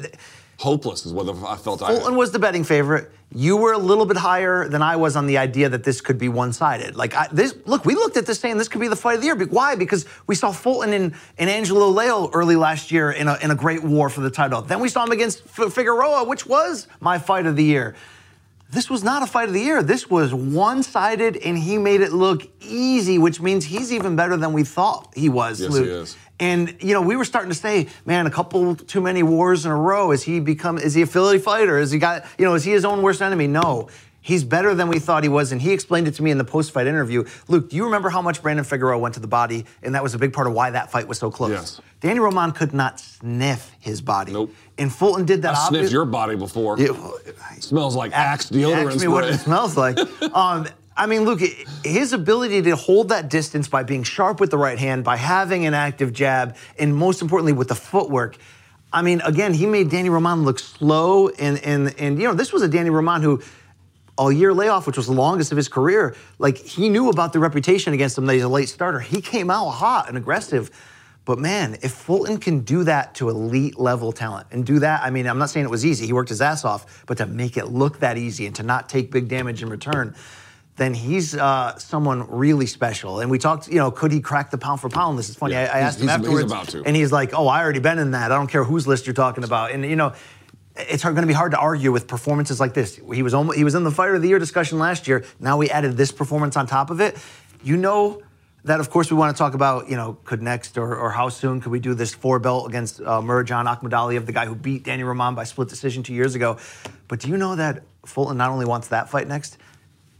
Hopeless is what I felt I Fulton was the betting favorite. You were a little bit higher than I was on the idea that this could be one-sided. Like I, this, look, we looked at this saying this could be the fight of the year. Why? Because we saw Fulton and, and Angelo Leo early last year in a, in a great war for the title. Then we saw him against Figueroa, which was my fight of the year. This was not a fight of the year. This was one-sided, and he made it look easy, which means he's even better than we thought he was. Yes, Luke. he is. And you know, we were starting to say, man, a couple too many wars in a row. Is he become? Is he a Philly fighter? Is he got? You know, is he his own worst enemy? No. He's better than we thought he was, and he explained it to me in the post-fight interview. Luke, do you remember how much Brandon Figueroa went to the body, and that was a big part of why that fight was so close? Yes. Danny Roman could not sniff his body. Nope. And Fulton did that. I sniffed your body before. Yeah, well, Smells like Axe deodorant Ask me what it smells like. *laughs* um, I mean, look, his ability to hold that distance by being sharp with the right hand, by having an active jab, and most importantly, with the footwork. I mean, again, he made Danny Roman look slow, and and and you know, this was a Danny Roman who. A year layoff, which was the longest of his career, like he knew about the reputation against him that he's a late starter. He came out hot and aggressive. But man, if Fulton can do that to elite level talent and do that, I mean, I'm not saying it was easy. He worked his ass off, but to make it look that easy and to not take big damage in return, then he's uh, someone really special. And we talked, you know, could he crack the pound for pound? This is funny. Yeah, I, I he's- asked him he's- he's afterwards, about to. and he's like, "Oh, I already been in that. I don't care whose list you're talking about." And you know, it's going to be hard to argue with performances like this. He was almost, he was in the fighter of the year discussion last year. Now we added this performance on top of it. You know, that, of course, we want to talk about, you know, could next or, or how soon could we do this four belt against uh, Murodjon Akhmadaliev, the guy who beat Danny Roman by split decision two years ago. But do you know that Fulton not only wants that fight next,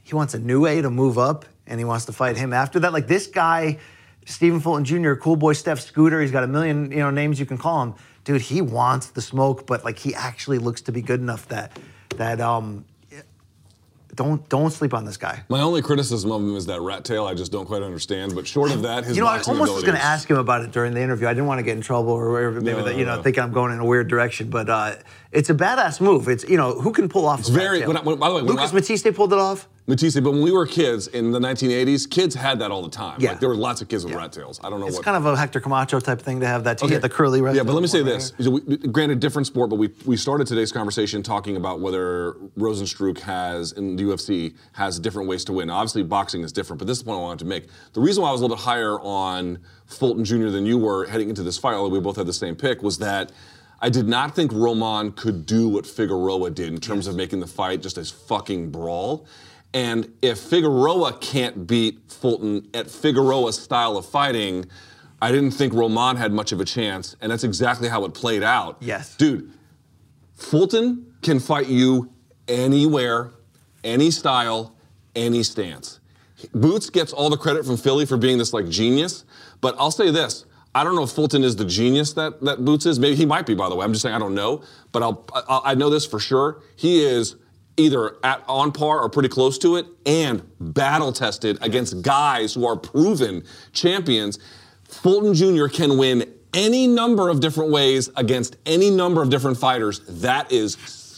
he wants Inoue to move up and he wants to fight him after that. Like this guy, Stephen Fulton Jr., cool boy Steph Scooter, he's got a million, you know, names you can call him. Dude, he wants the smoke, but like he actually looks to be good enough that that um don't don't sleep on this guy. My only criticism of him is that rat tail. I just don't quite understand. But short of that, his you know, I almost was going to ask him about it during the interview. I didn't want to get in trouble or, maybe No, that, you know no. thinking I'm going in a weird direction. But uh, it's a badass move. It's you know who can pull off. It's very- when I- when- by the way, Lucas I- Matthysse pulled it off. Matthysse, but when we were kids in the 1980s, kids had that all the time. Yeah. Like, there were lots of kids with Yeah. rat tails. I don't know It's what. kind of a Hector Camacho type thing to have that. To get the curly red. Yeah, but let me say this. We, granted, different sport, but we, we started today's conversation talking about whether Rozenstruik has, in the UFC, has different ways to win. Obviously, boxing is different, but this is the point I wanted to make. The reason why I was a little bit higher on Fulton Jr. than you were heading into this fight, although we both had the same pick, was that I did not think Roman could do what Figueroa did in terms of making the fight just as fucking brawl. And if Figueroa can't beat Fulton at Figueroa's style of fighting, I didn't think Roman had much of a chance, and that's exactly how it played out. Yes. Dude, Fulton can fight you anywhere, any style, any stance. Boots gets all the credit from Philly for being this like genius, but I'll say this. I don't know if Fulton is the genius that, that Boots is. Maybe he might be, by the way. I'm just saying I don't know, but I'll, I, I know this for sure. He is either at on par or pretty close to it, and battle tested against guys who are proven champions. Fulton Jr. can win any number of different ways against any number of different fighters. That is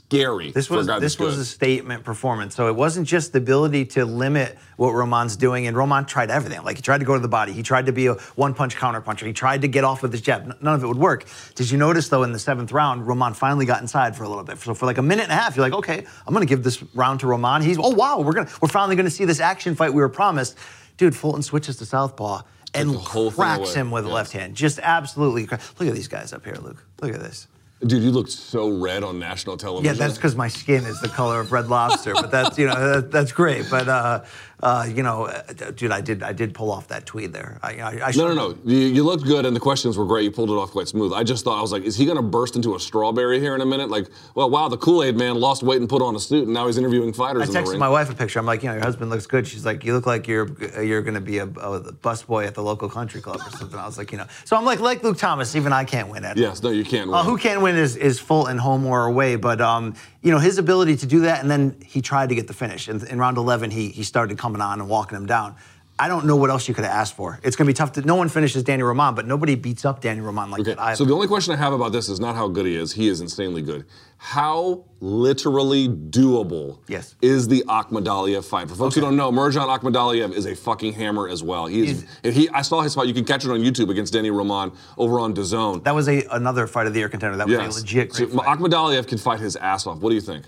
scary. This was a this was good. a statement performance. So it wasn't just the ability to limit what Roman's doing, and Roman tried everything. Like he tried to go to the body, he tried to be a one-punch counter puncher, he tried to get off with his jab. None of it would work. Did you notice though in the seventh round, Roman finally got inside for a little bit. So for like a minute and a half, you're like, okay, I'm gonna give this round to Roman. He's oh wow, we're gonna we're finally gonna see this action fight we were promised. Dude, Fulton switches to southpaw and the whole thing cracks him with a Yeah. left hand. Just absolutely. cra- Look at these guys up here, Luke. Look at this. Dude, you looked so red on national television. Yeah, that's because my skin is the color of red lobster. But that's you know that, that's great. But uh, uh, you know, uh, dude, I did I did pull off that tweed there. I, I, I No, no, no. You, you looked good, and the questions were great. You pulled it off quite smooth. I just thought I was like, is he going to burst into a strawberry here in a minute? Like, well, wow, the Kool Aid man lost weight and put on a suit, and now he's interviewing fighters I in the texted my wife a picture. I'm like, you know, your husband looks good. She's like, you look like you're you're going to be a, a busboy at the local country club or something. I was like, you know, so I'm like, like Luke Thomas. Even I can't win at. yes, no, you can't. Uh, who can't win is, is Fulton home or away, but um, you know his ability to do that, and then he tried to get the finish. In, in round 11, he he started coming on and walking him down. I don't know what else you could have asked for. It's going to be tough to. No one finishes Danny Roman, but nobody beats up Danny Roman like Okay, that. either. so the only question I have about this is not how good he is. He is insanely good. How literally doable Yes. is the Akhmadaliev fight? For folks who don't know, Murodjon Akhmadaliev is a fucking hammer as well. He is. he, I saw his fight. You can catch it on YouTube against Danny Roman over on DAZN. that was a another fight of the year contender. That was Yes. a legit great So. Akhmadaliev can fight his ass off. What do you think?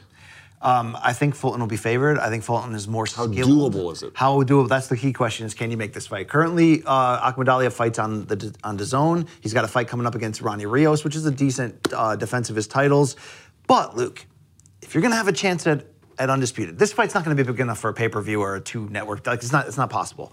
Um, I think Fulton will be favored. I think Fulton is more skilled. How skilled. doable is it? How doable? That's the key question: is can you make this fight? Currently, uh, Akhmadaliev fights on the on DAZN. He's got a fight coming up against Ronnie Rios, which is a decent uh, defense of his titles. But Luke, if you're going to have a chance at at undisputed, this fight's not going to be big enough for a pay per view or a two network. Like it's not it's not possible.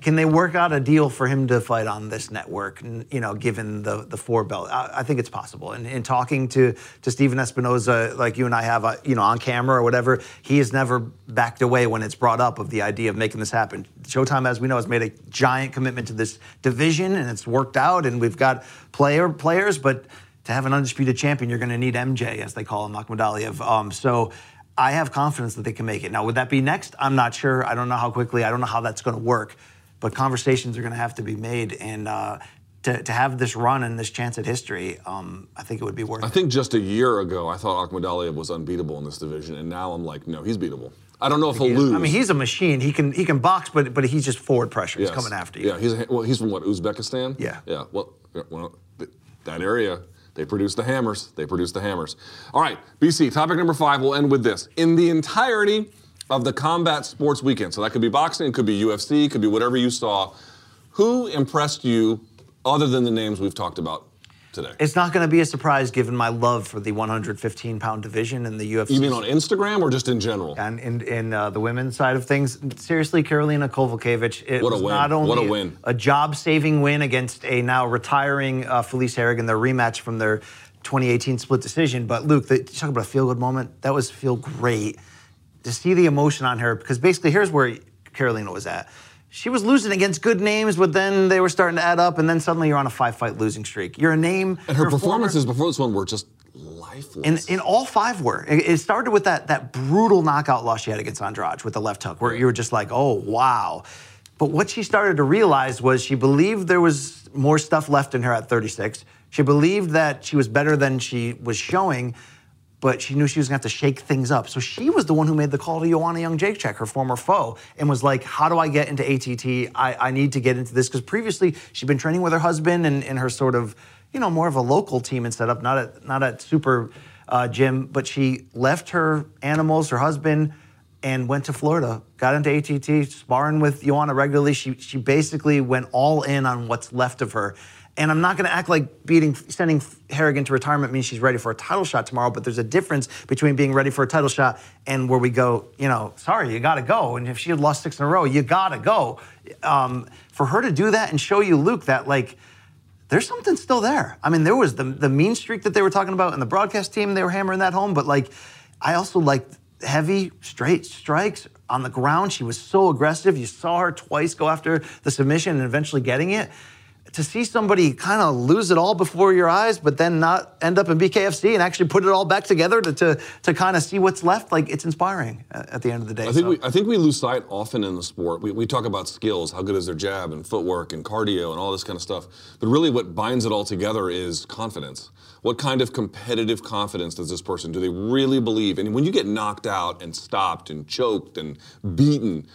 Can they work out a deal for him to fight on this network? You know, given the the four belt, I, I think it's possible. And in talking to to Stephen Espinoza, like you and I have, uh, you know, on camera or whatever, he has never backed away when it's brought up of the idea of making this happen. Showtime, as we know, has made a giant commitment to this division, and it's worked out. And we've got player players, but to have an undisputed champion, you're going to need MJ, as they call him, Akhmadaliev. Um, so. I have confidence that they can make it. Now, would that be next? I'm not sure. I don't know how quickly. I don't know how that's going to work. But conversations are going to have to be made, and uh, to, to have this run and this chance at history, um, I think it would be worth I it. think just a year ago, I thought Akhmadaliev was unbeatable in this division, and now I'm like, no, he's beatable. I don't know if he'll lose. I mean, he's a machine. He can he can box, but but he's just forward pressure. He's coming after you. Yeah, he's a, well, he's from what Uzbekistan. Yeah. Yeah. Well, well, that area. They produce the hammers. They produce the hammers. All right, BC. Topic number five. We'll end with this. In the entirety of the combat sports weekend, so that could be boxing, it could be UFC, it could be whatever you saw. Who impressed you, other than the names we've talked about? today. It's not going to be a surprise given my love for the 115 pound division in the UFC. you mean on Instagram or just in general? and in, in uh, the women's side of things, seriously, Karolina Kowalkiewicz, it What a was win. not only What a win. job-saving win against a now retiring uh, Felice Herrig in their rematch from their 2018 split decision, but Luke, the, you talk about a feel-good moment. That was feel great to see the emotion on her because basically here's where Karolina was at. She was losing against good names, but then they were starting to add up, and then suddenly you're on a five-fight losing streak. You're a name. and her former- performances before this one were just lifeless. and, and all five were. It, it started with that that brutal knockout loss she had against Andrade with the left hook, where you were just like, oh wow. But what she started to realize was she believed there was more stuff left in her at 36. She believed that she was better than she was showing, but she knew she was gonna have to shake things up. So she was the one who made the call to Joanna Jedrzejczyk, her former foe, and was like, How do I get into ATT? I, I need to get into this. Because previously she'd been training with her husband and, and her sort of, you know, more of a local team and setup, not at not at super uh, gym, but she left her animals, her husband, and went to Florida, got into ATT, sparring with Joanna regularly. She she basically went all in on what's left of her. And I'm not going to act like beating, sending Harrigan to retirement means she's ready for a title shot tomorrow. But there's a difference between being ready for a title shot and where we go. You know, sorry, you got to go. And if she had lost six in a row, you got to go. Um, for her to do that and show you, Luke, that like there's something still there. I mean, there was the the mean streak that they were talking about in the broadcast team. They were hammering that home. But like, I also liked heavy straight strikes on the ground. She was so aggressive. You saw her twice go after the submission and eventually getting it. To see somebody kind of lose it all before your eyes, but then not end up in BKFC and actually put it all back together to to, to kind of see what's left, like it's inspiring at the end of the day. I think So- we I think we lose sight often in the sport. We, we talk about skills, how good is their jab and footwork and cardio and all this kind of stuff. But really, what binds it all together is confidence. What kind of competitive confidence does this person? Do they really believe? And when you get knocked out and stopped and choked and beaten,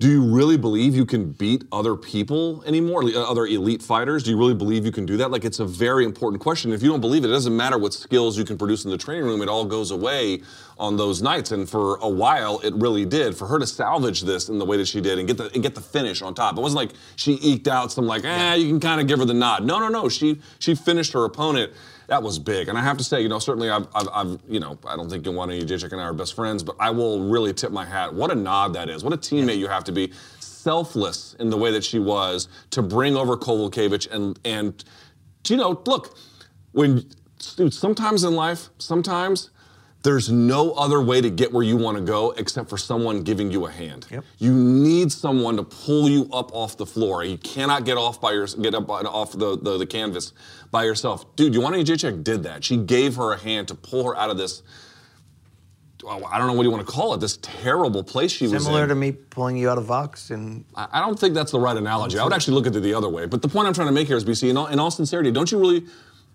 do you really believe you can beat other people anymore, other elite fighters? Do you really believe you can do that? Like, it's a very important question. If you don't believe it, it doesn't matter what skills you can produce in the training room, it all goes away on those nights. And for a while, it really did. For her to salvage this in the way that she did and get the, and get the finish on top, it wasn't like she eked out some, like, eh, you can kind of give her the nod. No, no, no. She, she finished her opponent that was big. And I have to say, you know, certainly I've, I've, I've you know, I don't think you want any Jedrzejczyk and I are best friends, but I will really tip my hat. What a nod that is. What a teammate you have to be. Selfless in the way that she was to bring over Kowalkiewicz and, and, you know, look, when, dude, sometimes in life, sometimes there's no other way to get where you want to go except for someone giving you a hand. Yep. You need someone to pull you up off the floor. You cannot get off by your get up on- off the, the, the canvas by yourself. Dude, you want Joanna Jedrzejczyk did that. She gave her a hand to pull her out of this. I don't know what you want to call it. This terrible place she was in. Similar to me pulling you out of Vox and I I don't think that's the right analogy. I would actually look at it the other way. But the point I'm trying to make here is, BC, in all, in all sincerity, don't you really?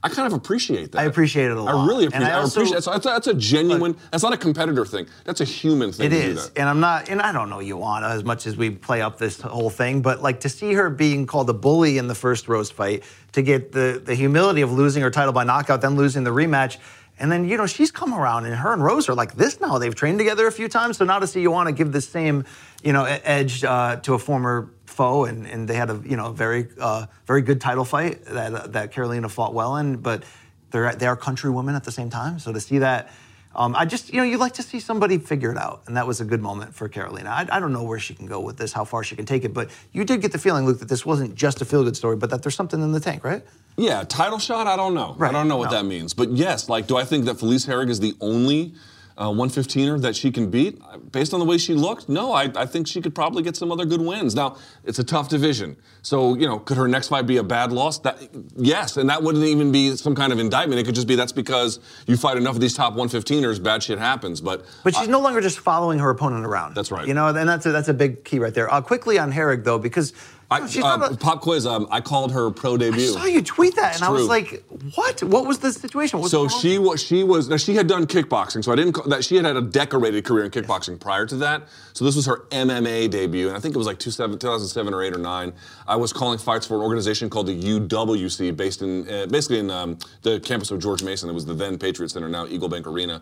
I kind of appreciate that. I appreciate it a lot. I really appreciate. I I, appreciate. That's, that's, a, genuine. that's not a competitor thing. That's a human thing It to do that. and I'm not, and I don't know Joanna as much as we play up this whole thing, but like to see her being called a bully in the first Rose fight, to get the the humility of losing her title by knockout, then losing the rematch, and then you know she's come around, and her and Rose are like this now. They've trained together a few times, so now to see Joanna give the same, you know, edge uh, to a former foe, and, and they had a you know very uh, very good title fight that uh, that Karolina fought well in, but they're they are country women at the same time, so to see that. Um, I just, you know, you like to see somebody figure it out, and that was a good moment for Karolina. I, I don't know where she can go with this, how far she can take it, but you did get the feeling, Luke, that this wasn't just a feel-good story, but that there's something in the tank, right? Yeah, title shot. I don't know. I don't know what no. that means. But yes, like, do I think that Felice Herrig is the only uh, 115er that she can beat based on the way she looked? No, I, I think she could probably get some other good wins. Now, it's a tough division, so you know, could her next fight be a bad loss? That yes, and that wouldn't even be some kind of indictment. It could just be that's because you fight enough of these top 115ers, bad shit happens. But But she's no longer just following her opponent around. That's right. You know, and that's a, that's a big key right there. Uh, quickly on Herrig, though, because I, she's uh, a- pop quiz. Um, I called her pro debut. I saw you tweet that, and I was like, what? What was the situation? So she was she was now she had done kickboxing. So I didn't call, that she had had a decorated career in kickboxing prior to that. So this was her MMA debut, and I think it was like 27 2007 or eight or nine. I was calling fights for an organization called the UWC, based in uh, basically in um, the campus of George Mason. It was the then Patriot Center, now Eagle Bank Arena,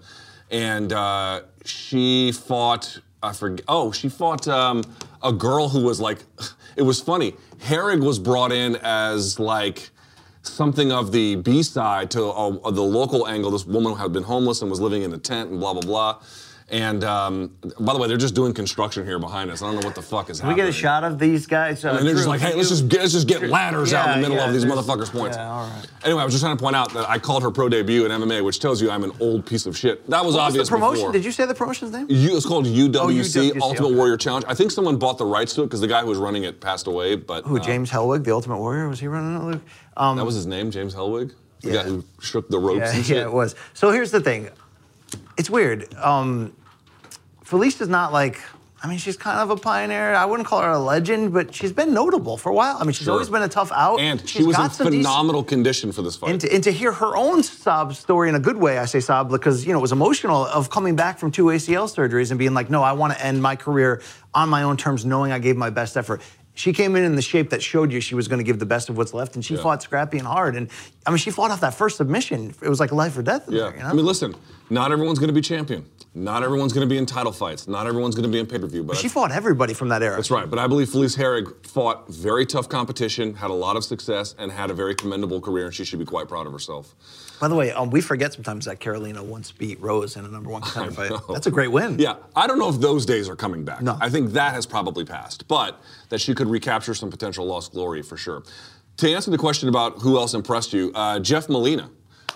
and uh, she fought. I forget. Oh, she fought um, a girl who was like. It was funny. Herrig was brought in as like something of the B side to uh, the local angle. This woman who had been homeless and was living in a tent and blah blah blah. And um, by the way, they're just doing construction here behind us. I don't know what the fuck is Can we get a shot of these guys? Uh, And they're just like, hey, let's just get, let's just get ladders out in the middle yeah, of these motherfuckers' points. yeah, all right. Anyway, I was just trying to point out that I called her pro debut in MMA, which tells you I'm an old piece of shit. That was What was obvious the promotion? before. Did you say the promotion's name? U, it's called UWC, UWC, Ultimate okay. Warrior Challenge. I think someone bought the rights to it because the guy who was running it passed away. But Who, uh, James Hellwig, the Ultimate Warrior? Was he running it, Luke? Um, that was his name, James Hellwig, the Yeah. guy who shook the ropes yeah, and shit. yeah, it was. So here's the thing. It's weird. Um, Felicia's not like. I mean, she's kind of a pioneer. I wouldn't call her a legend, but she's been notable for a while. I mean, she's Sure. always been a tough out. And she She's was in got some decent- phenomenal condition for this fight. And to, and to hear her own sob story in a good way, I say sob because you know it was emotional of coming back from two ACL surgeries and being like, no, I want to end my career on my own terms, knowing I gave my best effort. She came in in the shape that showed you she was going to give the best of what's left, and she Yeah. fought scrappy and hard. And I mean, she fought off that first submission. It was like life or death in Yeah. there. You know? I mean, listen, not everyone's going to be champion. Not everyone's going to be in title fights. Not everyone's going to be in pay per view. But she I- fought everybody from that era. That's right. But I believe Felice Herrig fought very tough competition, had a lot of success, and had a very commendable career, and she should be quite proud of herself. By the way, um, we forget sometimes that Karolina once beat Rose in a number one *laughs* contender fight. That's a great win. Yeah, I don't know if those days are coming back. No. I think that has probably passed, but that she could recapture some potential lost glory for sure. To answer the question about who else impressed you, uh, Jeff Molina.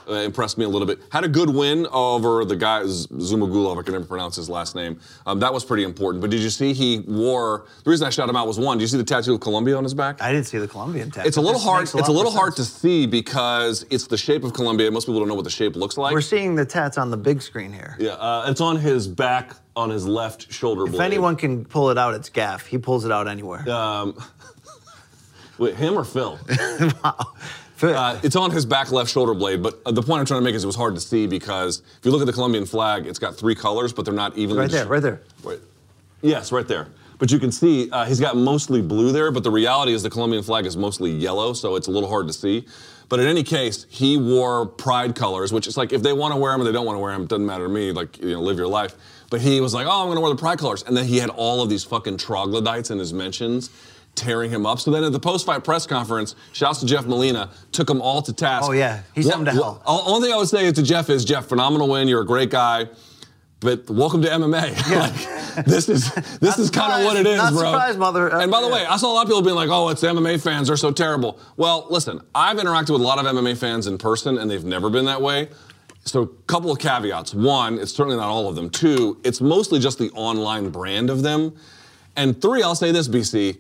Uh, impressed me a little bit. Had a good win over the guy Zhumagulov. I can never pronounce his last name. Um, that was pretty important. But did you see he wore? The reason I shot him out was one. Do you see the tattoo of Colombia on his back? I didn't see the Colombian tattoo. It's a little This hard. makes it's a little hard to see because it's the shape of Colombia. Most people don't know what the shape looks like. We're seeing the tats on the big screen here. yeah, uh, it's on his back, on his left shoulder If blade. anyone can pull it out, it's Gaff. He pulls it out anywhere. Um, *laughs* wait, him or Phil? *laughs* *laughs* wow. Uh, it's on his back left shoulder blade, but uh, the point I'm trying to make is it was hard to see because if you look at the Colombian flag, it's got three colors, but they're not evenly. right there, right there. Yes, right there. But you can see uh, he's got mostly blue there, but the reality is the Colombian flag is mostly yellow, so it's a little hard to see. But in any case, he wore pride colors, which is like if they want to wear them or they don't want to wear them, it doesn't matter to me. Like you know, live your life. But he was like, oh, I'm going to wear the pride colors, and then he had all of these fucking troglodytes in his mentions. Tearing him up. So then at the post-fight press conference, shouts to Jeff Molina, took them all to task. Oh, yeah. he's him to hell. Only thing I would say to Jeff is, Jeff, phenomenal win. You're a great guy, but welcome to MMA. *laughs* like, this is this is kind of what it is. Not bro. surprised, mother- uh, And by the yeah. way, I saw a lot of people being like, "Oh, it's MMA fans. They're so terrible." Well, listen, I've interacted with a lot of MMA fans in person, and they've never been that way. So, a couple of caveats. One, it's certainly not all of them. Two, it's mostly just the online brand of them. And three, I'll say this, BC.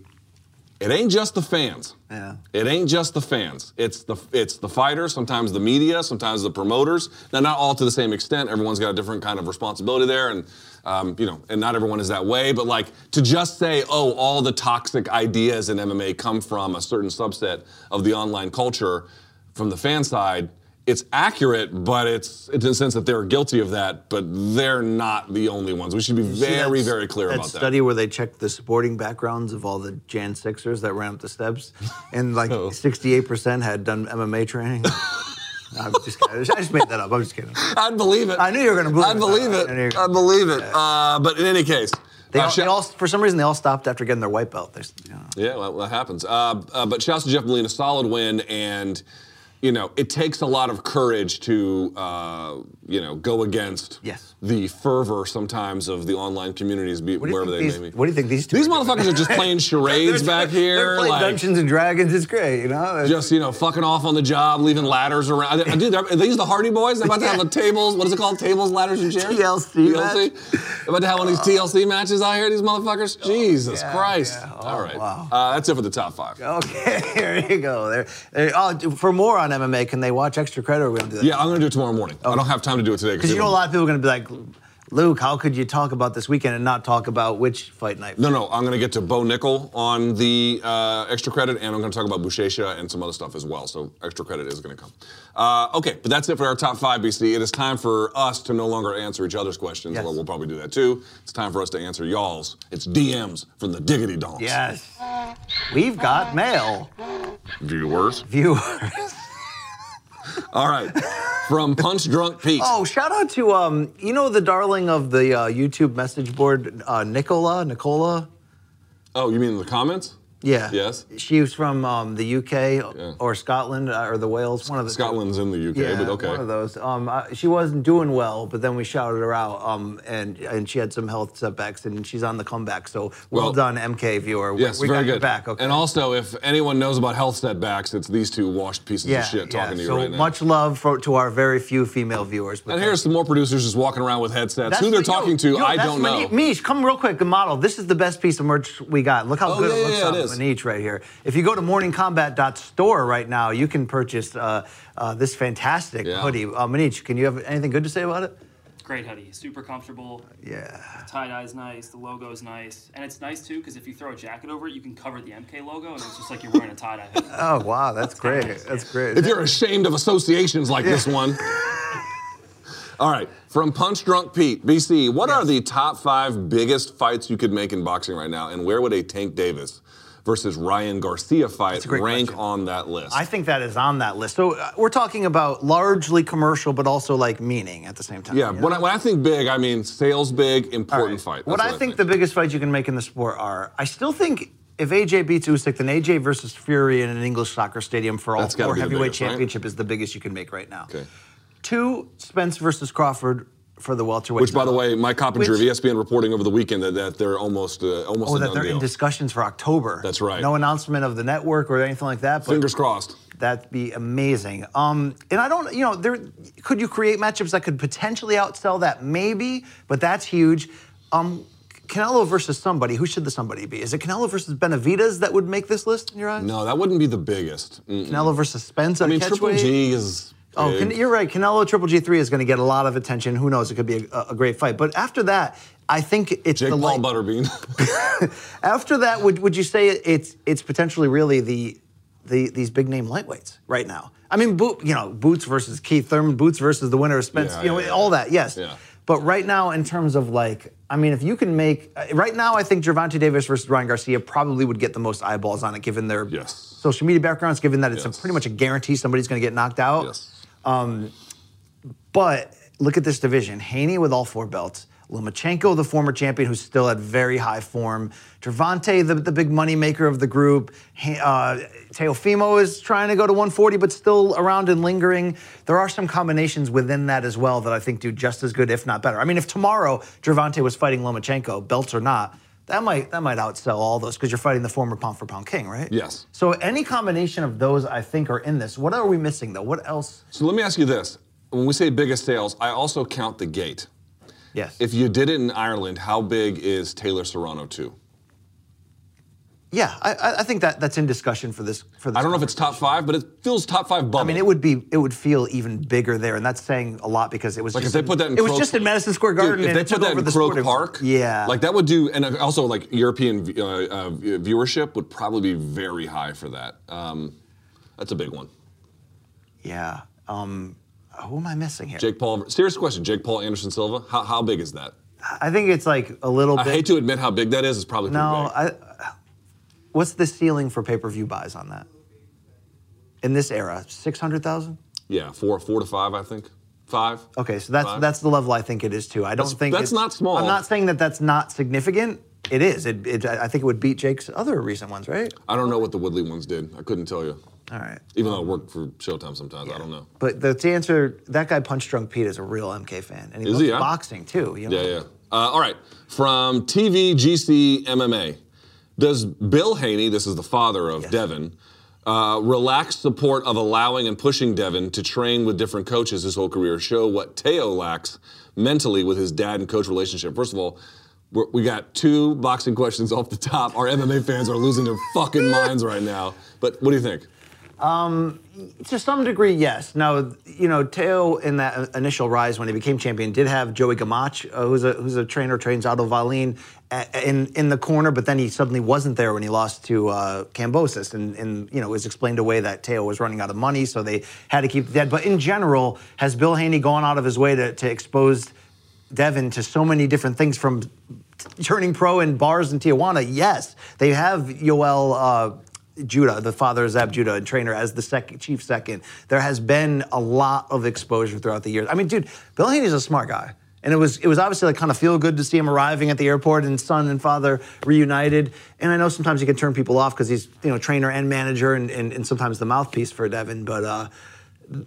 It ain't just the fans. Yeah. It ain't just the fans. It's the it's the fighters, sometimes the media, sometimes the promoters. Now, not all to the same extent. Everyone's got a different kind of responsibility there, and um, you know, and not everyone is that way. But like to just say, oh, all the toxic ideas in MMA come from a certain subset of the online culture, from the fan side. It's accurate, but it's it's in the sense that they're guilty of that, but they're not the only ones. We should be very, that- very clear that about that. study where they checked the sporting backgrounds of all the Jan Sixers that ran up the steps, *laughs* and like Oh. 68% had done MMA training. *laughs* I'm just kidding. I just made that up. I'm just kidding. I'd believe it. I knew you were gonna believe I'd it. believe I it. you were I'd believe it. Uh, but in any case, They, uh, all, they all, for some reason, they all stopped after getting their white belt. They, you know. yeah, well, that happens. Uh, uh, but shouts to Jeff Molina, solid win, and you know it takes a lot of courage to uh, you know go against Yes. the fervor sometimes of the online communities, be, What do you wherever they these, may be. What do you think these two? These are motherfuckers are just playing *laughs* charades back here, They're playing like Dungeons and Dragons. It's great, you know. It's- just you know fucking off on the job, leaving ladders around. Dude, are these the Hardy Boys? They're about to have the *laughs* tables. What is it called? Tables, ladders, and chairs. TLC TLC. They're about to have one of these TLC matches out here. These motherfuckers. Jesus yeah, Christ. yeah. All Oh, wow. Uh, that's it for the top five. Okay, *laughs* here you go. There. there- oh, for more on MMA, can they watch Extra Credit? Or are we gonna do that? Yeah, I'm gonna do it tomorrow morning. I don't have time to do it today Because you know a lot of people are going to be like, Luke, how could you talk about this weekend and not talk about which fight night? No, no, I'm going to get to Bo Nickal on the uh, extra credit, and I'm going to talk about Bouchecha and some other stuff as well. So extra credit is going to come. Uh, okay, but that's it for our top five, BC. It is time for us to no longer answer each other's questions. Yes. Well, we'll probably do that too. It's time for us to answer y'all's. It's DMs from the Diggity Donks. Yes. We've got mail. Viewers. Viewers. *laughs* *laughs* All right. From Punch Drunk Pete. Oh, shout out to, um, you know, the darling of the uh, YouTube message board, uh, Nicola? Nicola? Oh, you mean in the comments? Yeah. Yes? She was from um, the UK or Scotland uh, or the Wales. One of the. Scotland's in the UK, Yeah, but okay. one of those. Um, uh, she wasn't doing well, but then we shouted her out, um, and and she had some health setbacks, and she's on the comeback. So well, Well, done, MK viewer. We- Yes, we very got good. back. Okay. And also, if anyone knows about health setbacks, it's these two washed pieces yeah, of shit yeah. talking to you so right now. So much love for, to our very few female viewers. and here's some more producers just walking around with headsets. That's Who they're what- yo, talking to, yo, I don't know. Manish, come real quick, the model. This is the best piece of merch we got. Look how Oh, good yeah, it looks yeah, it is. Manish right here. If you go to morningcombat.store right now, you can purchase uh, uh, this fantastic Yeah. hoodie. Uh, Manish, can you have anything good to say about it? Great hoodie, super comfortable. Yeah. Tie dye's nice, the logo's nice, and it's nice too because if you throw a jacket over it, you can cover the MK logo, and it's just like you're wearing a tie dye hoodie. *laughs* Oh wow, that's great. nice, That's great. if you're ashamed of associations like this one. *laughs* All right, from Punch Drunk Pete, BC, what are the top five biggest fights you could make in boxing right now, and where would a Tank Davis versus Ryan Garcia fight rank question. on that list? I think that is on that list. So uh, we're talking about largely commercial, but also like meaning at the same time. yeah, you when? I, when I think big, I mean sales big, important right. fight. What That's I think the biggest fights you can make in the sport are, I still think if AJ beats Usyk, then AJ versus Fury in an English soccer stadium for all four heavyweight biggest, right? championship is the biggest you can make right now. Okay. Two, Spence versus Crawford for the welterweight. Which, by the way, Mike Coppinger of ESPN reporting over the weekend that, that they're almost uh, almost Oh, that they're deal. in discussions for October. That's right. No announcement of the network or anything like that. But Fingers crossed. That'd be amazing. Um, and I don't, you know, there could you create matchups that could potentially outsell that? Maybe, but that's huge. Um, Canelo versus somebody. Who should the somebody be? Is it Canelo versus Benavidez that would make this list in your eyes? No, that wouldn't be the biggest. Mm. Canelo versus Spence. I mean, Triple G is. Oh, can, you're right. Canelo Triple G3 is going to get a lot of attention. Who knows? It could be a, a great fight. But after that, I think it's Jake the Paul light- Butterbean. *laughs* After that, would, would you say it's it's potentially really the, the these big name lightweights right now? I mean, Bo- you know, Boots versus Keith Thurman, Boots versus the winner of Spence, Yeah, you know, yeah, yeah. all that, yes. Yeah. But right now, in terms of like, I mean, if you can make uh, right now, I think Gervonta Davis versus Ryan Garcia probably would get the most eyeballs on it, given their Yes. social media backgrounds, given that it's Yes. a, pretty much a guarantee somebody's going to get knocked out. yes. But look at this division: Haney with all four belts, Lomachenko, the former champion, who's still at very high form, Gervonta, the, the big money maker of the group. Uh, Teofimo is trying to go to 140, but still around and lingering. There are some combinations within that as well that I think do just as good, if not better. I mean, if tomorrow Gervonta was fighting Lomachenko, belts or not. That might that might outsell all those because you're fighting the former pound for pound king, right? Yes. So any combination of those, I think, are in this. What are we missing though? What else? So let me ask you this: When we say biggest sales, I also count the gate. Yes. If you did it in Ireland, how big is Taylor Serrano too? Yeah, I- I, think that that's in discussion for this. For this I don't know if it's top five, but it feels top five bubble. I mean, it would be it would feel even bigger there, and that's saying a lot because it was Like just if they in- put that in it was just in Madison Square Dude, Garden. if they put that in the Croke Park, yeah, like that would do, and also like European uh, uh, viewership would probably be very high for that. Um, that's a big one. yeah. Um, who am I missing here? Jake Paul. Serious question. Jake Paul Anderson Silva. How, how big is that? I think it's like a little bit. I bit. hate to admit how big that is. It's probably no, big. I. What's the ceiling for pay per view buys on that? In this era, six hundred thousand. yeah, four, four to five, I think. Five. Okay, so that's Five. that's the level I think it is too. I don't That's- think that's it's- not small. I'm not saying that that's not significant. It is. It, it, I think it would beat Jake's other recent ones, right? I don't know what the Woodley ones did. I couldn't tell you. All right. Even though I worked for Showtime sometimes, I don't know. But the, to answer, that guy Punch Drunk Pete is a real MK fan, and he Is loves he, boxing too. You know? Yeah, yeah. Uh, all right. From TVGC MMA, does Bill Haney, this is the father of Yes. Devin, uh, relaxed support of allowing and pushing Devin to train with different coaches his whole career show what Teo lacks mentally with his dad and coach relationship? First of all, we're, we got two boxing questions off the top. Our MMA fans are losing their fucking minds right now. But what do you think? To some degree, yes. Now, you know, Teo in that initial rise when he became champion did have Joey Gamache, uh, who's a who's a trainer, trains Otto Wallin, uh, in in the corner, but then he suddenly wasn't there when he lost to uh, Kambosos, and and you know it was explained away that Teo was running out of money, so they had to keep the dead. But in general, has Bill Haney gone out of his way to to expose Devin to so many different things from turning pro in bars in Tijuana. Yes, they have Yoel uh, Judah, the father of Zab Judah, and trainer as the second, chief second. There has been a lot of exposure throughout the years. I mean, dude, Bill Haney's a smart guy. and it was it was obviously like kind of feel good to see him arriving at the airport and son and father reunited. And I know sometimes he can turn people off because he's you know trainer and manager and, and, and sometimes the mouthpiece for Devin, but. uh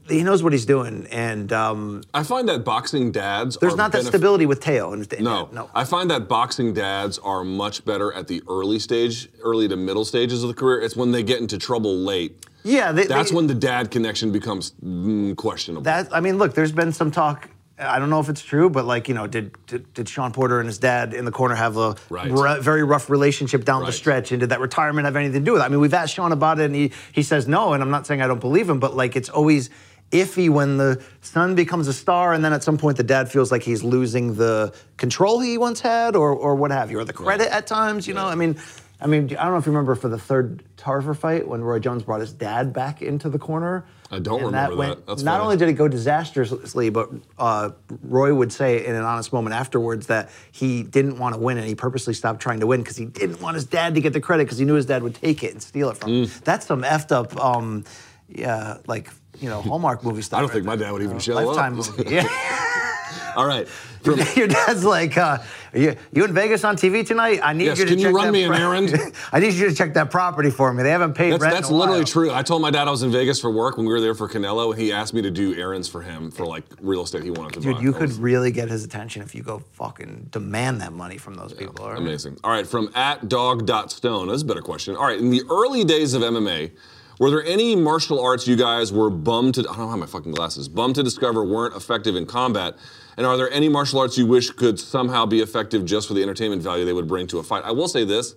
he knows what he's doing, and um, I find that boxing dads there's not that benef- stability with Teo. And, and- No, no. I find that boxing dads are much better at the early stage, early to middle stages of the career. It's when they get into trouble late. yeah, they, That's they- when the dad connection becomes mm, questionable. That I mean, look, there's been some talk. I don't know if it's true, but like you know, did did, did Shawn Porter and his dad in the corner have a Right. ru- very rough relationship down the stretch? And did that retirement have anything to do with it? I mean, we've asked Shawn about it, and he he says no. And I'm not saying I don't believe him, but like it's always iffy when the son becomes a star, and then at some point the dad feels like he's losing the control he once had, or or what have you, or the credit at times. You know, I mean. I mean, I don't know if you remember for the third Tarver fight when Roy Jones brought his dad back into the corner. I don't and remember that. went- That's not funny. only did it go disastrously, but uh, Roy would say in an honest moment afterwards that he didn't want to win and he purposely stopped trying to win because he didn't want his dad to get the credit because he knew his dad would take it and steal it from him. Mm. That's some effed up, um, yeah, like you know Hallmark movie stuff. I don't right think my dad would even Uh, show Lifetime up. movie. Yeah. *laughs* *laughs* All right. From, *laughs* Your dad's like, uh, you, you in Vegas on TV tonight? I need Yes, you to can you run me an errand? *laughs* I need you to check that property for me. They haven't paid that's rent. that's literally while. true. I told my dad I was in Vegas for work when we were there for Canelo, and he asked me to do errands for him for like real estate he wanted to buy. Dude, you could really get his attention if you go fucking demand that money from those people. all right? Amazing. All right, from at dog.stone. That's a better question. All right, in the early days of MMA, were there any martial arts you guys were bummed to, I don't have my fucking glasses, bummed to discover weren't effective in combat? And are there any martial arts you wish could somehow be effective just for the entertainment value they would bring to a fight? I will say this.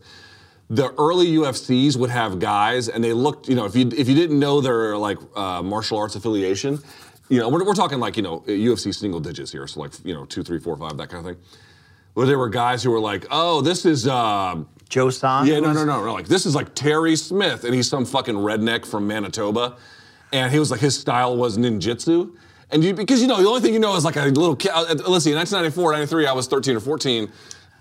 The early UFCs would have guys, and they looked, you know, if you if you didn't know their like uh, martial arts affiliation, you know, we're, we're talking like, you know, UFC single digits here, so like, you know, two, three, four, five, that kind of thing. Where there were guys who were like, oh, this is, um, Joe Son. yeah, no, no, no, no. Like this is like Terry Smith, and he's some fucking redneck from Manitoba, and he was like his style was ninjutsu, and you because you know the only thing you know is like a little kid. uh, Listen, in 1994, 93, I was 13 or 14.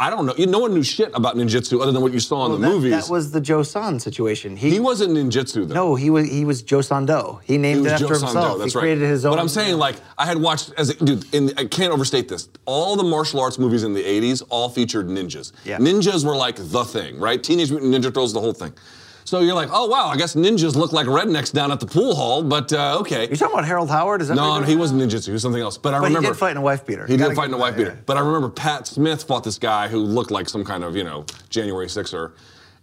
I don't know. You, no one knew shit about ninjutsu other than what you saw in Well, the that, movies. That was the Joe Son situation. He, he wasn't ninjutsu though. No, he was he was Joe Sando. He named It was it after Joe himself. That's he right. created his own. But I'm saying, like, I had watched as a dude. In, I can't overstate this. All the martial arts movies in the '80s all featured ninjas. Yeah. Ninjas were like the thing, right? Teenage Mutant Ninja Turtles, the whole thing. So you're like, oh wow, I guess ninjas look like rednecks down at the pool hall, but uh, okay. You're talking about Harold Howard? Is that No, no, he wasn't ninjutsu. He was something else. But I But he remember did fight in a wife beater. He did fight in a wife that, beater. yeah. But I remember Pat Smith fought this guy who looked like some kind of you know January Sixer.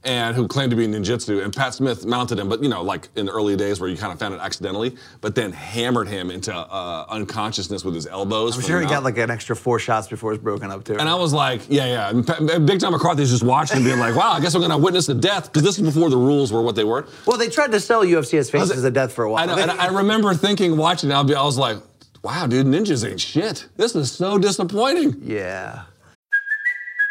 And who claimed to be ninjutsu, and Pat Smith mounted him, but you know, like in the early days where you kind of found it accidentally, but then hammered him into uh, unconsciousness with his elbows. I'm sure he got like an extra four shots before it was broken up too. And I was like, yeah, yeah. And Big John McCarthy's just watching and being like, wow, I guess we're gonna witness the death because this is before the rules were what they were. well, they tried to sell UFC as faces of death for a while. I know, and I remember thinking, watching it, I was like, wow, dude, ninjas ain't shit. This is so disappointing. yeah.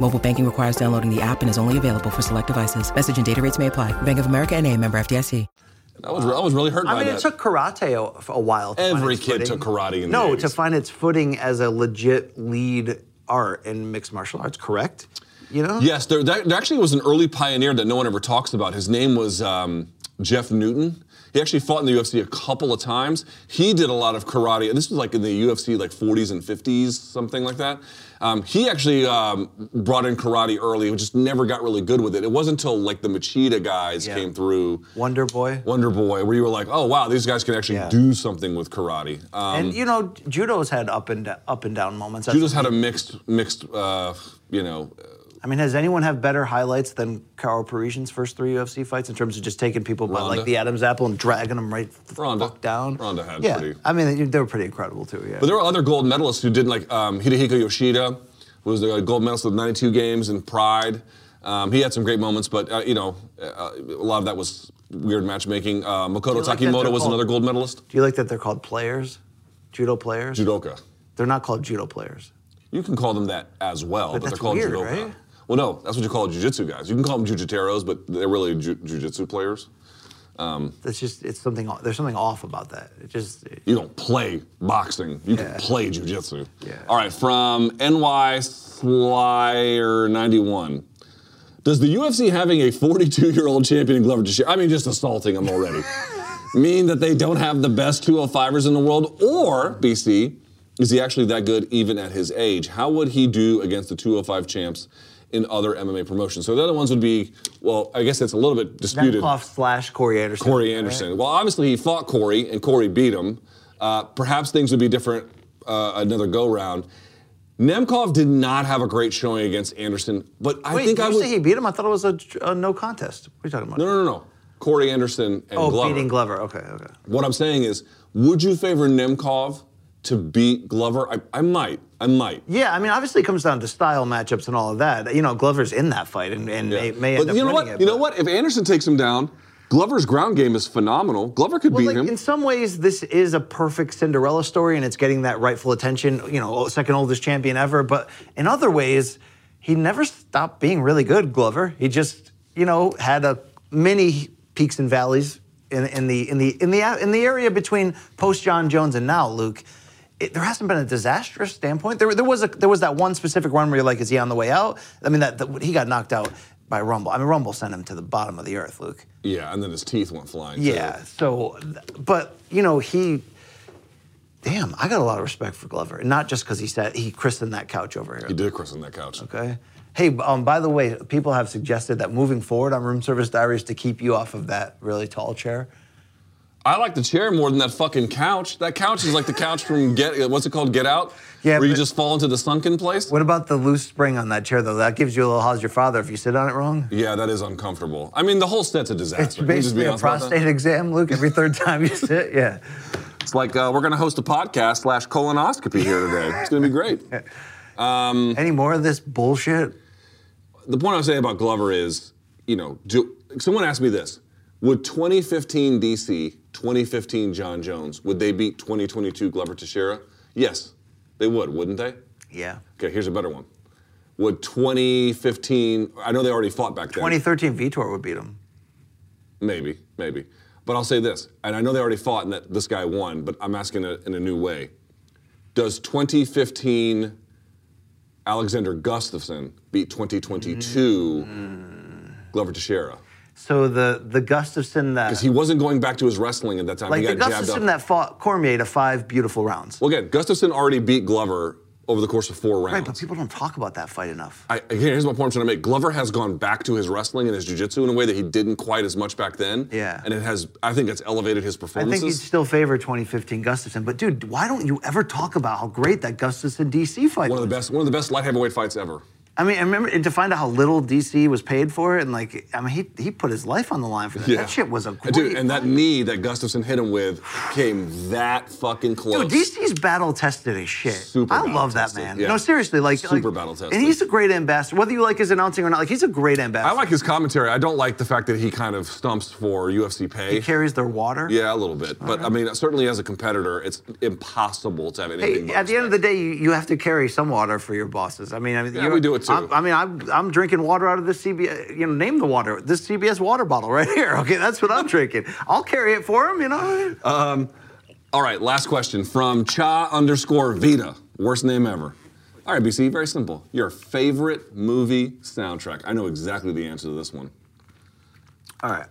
Mobile banking requires downloading the app and is only available for select devices. Message and data rates may apply. Bank of America and a member FDIC. I was, I was really hurt I by mean, that. it took karate a, a while. To find Every its kid footing. took karate in the no 80s. to find its footing as a legit lead art in mixed martial arts. Correct? You know? Yes, there, there there actually was an early pioneer that no one ever talks about. His name was um, Jeff Newton. He actually fought in the UFC a couple of times. He did a lot of karate. This was like in the UFC, like 40s and 50s, something like that. Um, he actually um, brought in karate early, just never got really good with it. It wasn't until like the Machida guys Yeah. came through. Wonder Boy. Wonder Boy, where you were like, oh wow, these guys can actually Yeah. do something with karate. Um, and you know, judo's had up and up and down moments. That's Judo's had a mixed, mixed, uh, you know, I mean, has anyone have better highlights than Karo Parisyan's first three UFC fights in terms of just taking people by like the Adam's apple and dragging them right the Ronda. fuck down? Ronda had yeah. pretty- I mean, they were pretty incredible too. Yeah. But there were other gold medalists who didn't like um, Hidehiko Yoshida who was the gold medalist of 92 games in Pride. Um, he had some great moments, but uh, you know, uh, a lot of that was weird matchmaking. Uh, Makoto like Takimoto was called- another gold medalist. Do you like that they're called players, judo players? Judoka. They're not called judo players. You can call them that as well, But but, they're called weird, judoka. right? Well, no, that's what you call jiu-jitsu guys. You can call them jujiteros, but they're really ju- jiu-jitsu players. Um, that's just it's something. There's something off about that. It just You don't play boxing. You Yeah. can play jiu-jitsu. Yeah. All right, from NY Slyer 91. Does the UFC having a 42-year-old champion in Glover Teixeira, I mean, just assaulting him already, *laughs* mean that they don't have the best 205ers in the world? Or, BC, is he actually that good even at his age? How would he do against the 205 champs in other MMA promotions? So the other ones would be, well, I guess it's a little bit disputed. Nemkov slash Corey Anderson. Corey right? Anderson. Well, obviously he fought Corey, and Corey beat him. Uh, perhaps things would be different uh, another go round. Nemkov did not have a great showing against Anderson, but I Wait, think did I you would. say he beat him? I thought it was a, a no contest. What are you talking about? no, no, no, no. Corey Anderson and Oh, Glover. beating Glover. Okay, okay. What I'm saying is, would you favor Nemkov to beat Glover? I, I might. I might. Yeah, I mean, obviously it comes down to style matchups and all of that. You know, Glover's in that fight and, and may, may end but up you know winning what? it. you know what? If Anderson takes him down, Glover's ground game is phenomenal. Glover could Well, beat like, him. in some ways, this is a perfect Cinderella story, and it's getting that rightful attention. You know, second oldest champion ever. But in other ways, he never stopped being really good. Glover. He just, you know, had a many peaks and valleys in, in the in the in the in the area between post Jon Jones and now, Luke. It, there hasn't been a disastrous standpoint. There, there was a there was that one specific run where you're like, is he on the way out? I mean, that, that he got knocked out by Rumble. I mean, Rumble sent him to the bottom of the earth, Luke. yeah, and then his teeth went flying. too. Yeah. So, but you know, he. Damn, I got a lot of respect for Glover, and not just because he said he christened that couch over here. He did christen that couch. Okay. Hey, um, by the way, people have suggested that moving forward on Room Service Diaries to keep you off of that really tall chair. I like the chair more than that fucking couch. That couch is like the couch from Get. What's it called? Get Out. Yeah, Where you just fall into the sunken place. What about the loose spring on that chair, though? That gives you a little how's your father if you sit on it wrong? Yeah, that is uncomfortable. I mean, the whole set's a disaster. It's Can just be basically a honest about that? prostate exam, Luke, every third time you sit. Yeah. It's like uh, we're gonna host a podcast slash colonoscopy here today. It's gonna be great. *laughs* Any more of this bullshit? the point I was saying about Glover is, you know, do, someone asked me this: Would 2015 DC, 2015 Jon Jones, would they beat 2022 Glover Teixeira? Yes, they would, wouldn't they? Yeah. Okay, here's a better one. Would 2015? I know they already fought back then. 2013 Vitor would beat him. Maybe, maybe. But I'll say this, and I know they already fought and that this guy won, but I'm asking it in a new way. Does 2015 Alexander Gustafsson beat 2022 hmm. Glover Teixeira? So the the Gustafsson that Because he wasn't going back to his wrestling at that time. like he the got jabbed Gustafsson that fought Cormier to five beautiful rounds. well, again, Gustafsson already beat Glover over the course of four rounds. Right, but people don't talk about that fight enough. I, again, here's my point I'm trying to make. Glover has gone back to his wrestling and his jiu-jitsu in a way that he didn't quite as much back then. Yeah. And it has, I think it's elevated his performances. I think he'd still favor 2015 Gustafsson, but dude, why don't you ever talk about how great that Gustafsson DC fight one of was? the best, one of the best light heavyweight fights ever. I mean, I remember to find out how little DC was paid for it, and like, I mean, he he put his life on the line for that. That shit was a great. Dude, and that knee that Gustafsson hit him with came that fucking close. Dude, DC's battle tested as shit. Super I love that man. yeah. No, seriously, like Super like- battle tested. And he's a great ambassador. Whether you like his announcing or not, like he's a great ambassador. I like his commentary. I don't like the fact that he kind of stumps for UFC pay. He carries their water. yeah, a little bit. But I mean, certainly as a competitor, it's impossible to have anything. Hey, at the end of the day, you, you have to carry some water for your bosses. I mean, I mean, Yeah, we do it too. I'm, I mean, I'm, I'm drinking water out of this CBS. You know, name the water. This CBS water bottle *laughs* right here. Okay, that's what I'm drinking. I'll carry it for him. You know. Uh, All right, last question from Cha underscore Vita. Worst name ever. All right, BC, very simple. Your favorite movie soundtrack. I know exactly the answer to this one. All right.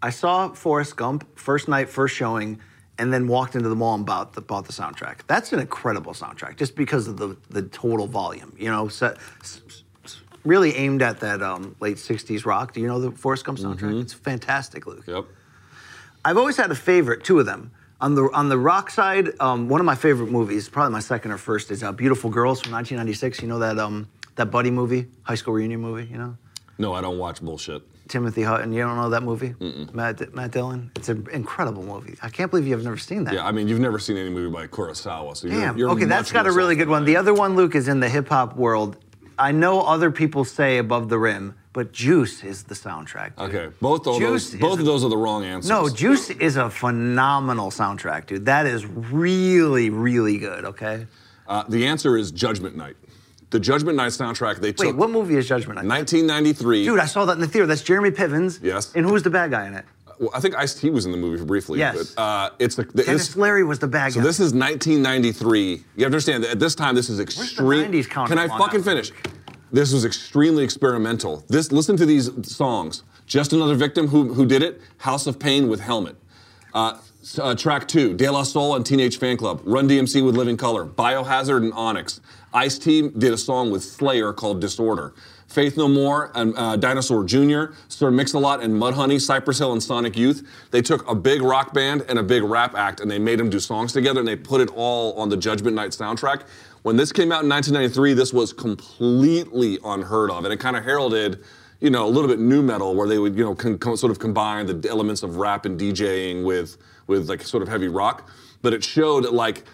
I saw Forrest Gump first night, first showing, and then walked into the mall and bought the, bought the soundtrack. That's an incredible soundtrack, just because of the the total volume. You know, so, s- s- really aimed at that um, late '60s rock. Do you know the Forrest Gump soundtrack? It's fantastic, Luke. Yep. I've always had a favorite, two of them. On the on the rock side, um, one of my favorite movies, probably my second or first, is uh, Beautiful Girls from 1996. You know that um, that buddy movie, high school reunion movie. You know, No, I don't watch bullshit. Timothy Hutton. You don't know that movie? Matt Matt Dillon. It's an incredible movie. I can't believe you've never seen that. Yeah, I mean, you've never seen any movie by Kurosawa, so you're, Damn. you're okay, that's got a really good one. The other one, Luke, is in the hip hop world. I know other people say Above the Rim, but Juice is the soundtrack. dude. Okay, both of Juice those, both of those are the wrong answers. No, Juice is a phenomenal soundtrack, dude. That is really, really good. Okay. Uh, the answer is Judgment Night. The Judgment Night soundtrack they Wait, took what movie is Judgment Night? 1993. Dude, I saw that in the theater. That's Jeremy Pivens. Yes. And who's the bad guy in it? well, I think Ice T was in the movie briefly. Yes. But, uh, it's the, the Denis Leary was the bad guy. So this is 1993. You have to understand that at this time this is extreme. 90s counter Can I fucking finish? This was extremely experimental. This listen to these songs. Just another victim who who did it. House of Pain with Helmet. Uh, uh, track two, De La Soul and Teenage Fanclub. Run DMC with Living Colour. Biohazard and Onyx. Ice T did a song with Slayer called Disorder. Faith No More and uh, Dinosaur Jr., Sir Mix-a-Lot and Mudhoney, Cypress Hill and Sonic Youth. They took a big rock band and a big rap act and they made them do songs together and they put it all on the Judgment Night soundtrack. When this came out in 1993, this was completely unheard of and it kind of heralded, you know, a little bit nu metal where they would, you know, con- con- sort of combine the elements of rap and DJing with with like sort of heavy rock. But it showed like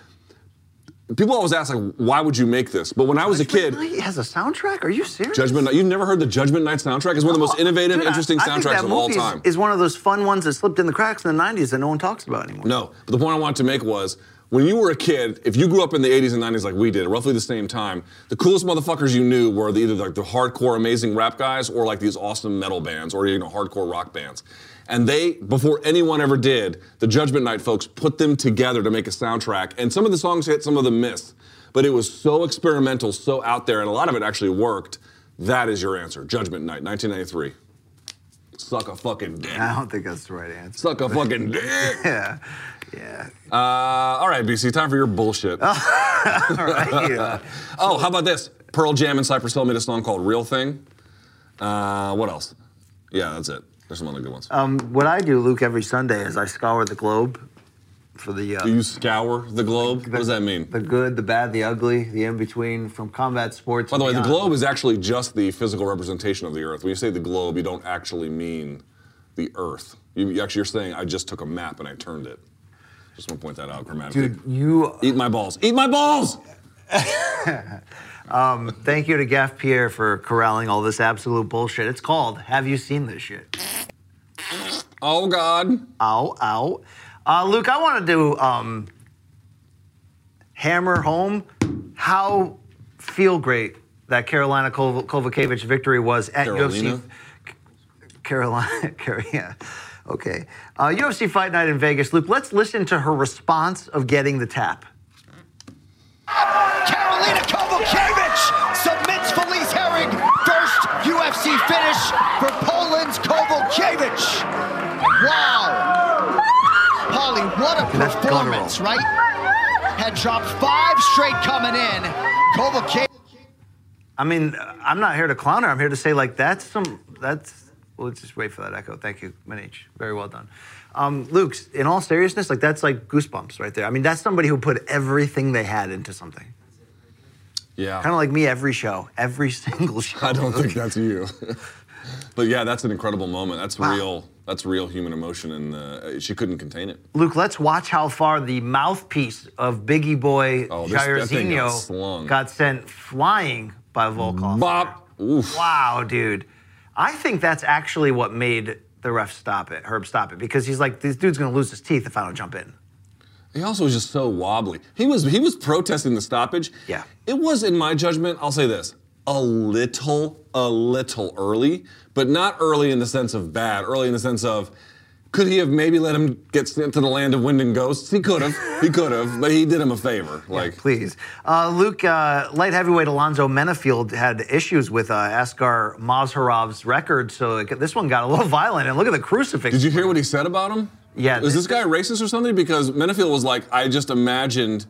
people always ask like, why would you make this? But when I was a kid, It has a soundtrack? Are you serious? Judgment Night. You've never heard the Judgment Night soundtrack? It's one of the most oh, innovative, Dude, I- interesting I think soundtracks that of all movie is- time. Is one of those fun ones that slipped in the cracks in the 90s that no one talks about anymore. No, but the point I wanted to make was when you were a kid, if you grew up in the 80s and 90s like we did, roughly the same time, the coolest motherfuckers you knew were the, either like the hardcore amazing rap guys or like these awesome metal bands or you know hardcore rock bands. And they, before anyone ever did, the Judgment Night folks put them together to make a soundtrack. And some of the songs hit, some of them missed. But it was so experimental, so out there, and a lot of it actually worked. That is your answer. Judgment Night, 1993. Suck a fucking dick. I don't think that's the right answer. Suck a fucking dick. *laughs* Yeah. Yeah. Uh, all right, BC, time for your bullshit. *laughs* All right. Yeah. *laughs* oh, how about this? Pearl Jam and Cypress Hill made a song called Real Thing. Uh, what else? Yeah, that's it. There's some other good ones. Um, what I do, Luke, every Sunday is I scour the globe for the. Uh, Do you scour the globe? What does that mean? The good, the bad, the ugly, the in between, from combat sports. By the way, the globe is actually just the physical representation of the Earth. When you say the globe, you don't actually mean the Earth. You, you actually, you're saying I just took a map and I turned it. Just want to point that out grammatically. Dude, you. Eat my balls. Eat my balls! *laughs* Um, thank you to Gaff Pierre for corralling all this absolute bullshit. It's called Have You Seen This Shit? Oh, God. Ow, ow. Uh, Luke, I wanted to do um, hammer home how feel great that Karolina Kov- Kovacevic victory was at Karolina? UFC. Karolina, *laughs* Car- yeah. Okay. Uh, UFC Fight Night in Vegas. Luke, let's listen to her response of getting the tap. UFC finish for Poland's Kowalkiewicz. Wow. Polly, what a that's performance, right? Had dropped five straight coming in. Kowalkiewicz. I mean, I'm not here to clown her. I'm here to say, like, that's some, that's, well, let's just wait for that echo. Thank you, Manish. Very well done. Um, Luke, in all seriousness, like, that's like goosebumps right there. I mean, that's somebody who put everything they had into something. Yeah. Kind of like me every show, every *laughs* single show. I don't think that's you. *laughs* but yeah, that's an incredible moment. That's Wow. real. That's real human emotion, and uh, she couldn't contain it. Luke, let's watch how far the mouthpiece of Bigi Boy Oh, this- got got sent flying by Volkov. Bop. Oof. Wow, dude. I think that's actually what made the ref stop it, Herb stop it, because he's like, this dude's gonna lose his teeth if I don't jump in. He also was just so wobbly. He was he was protesting the stoppage. Yeah. It was, in my judgment, I'll say this, a little, a little early, but not early in the sense of bad. Early in the sense of, could he have maybe let him get sent to the land of wind and ghosts? He could have. he could have, but he did him a favor. Like, Please. Uh, Luke, uh, light heavyweight Alonzo Menifield had issues with uh, Askar Mazharov's record, so it, this one got a little *laughs* violent. And look at the crucifix. Did you hear what he said about him? Yeah, Is this- this guy racist or something? Because Menifield was like, I just imagined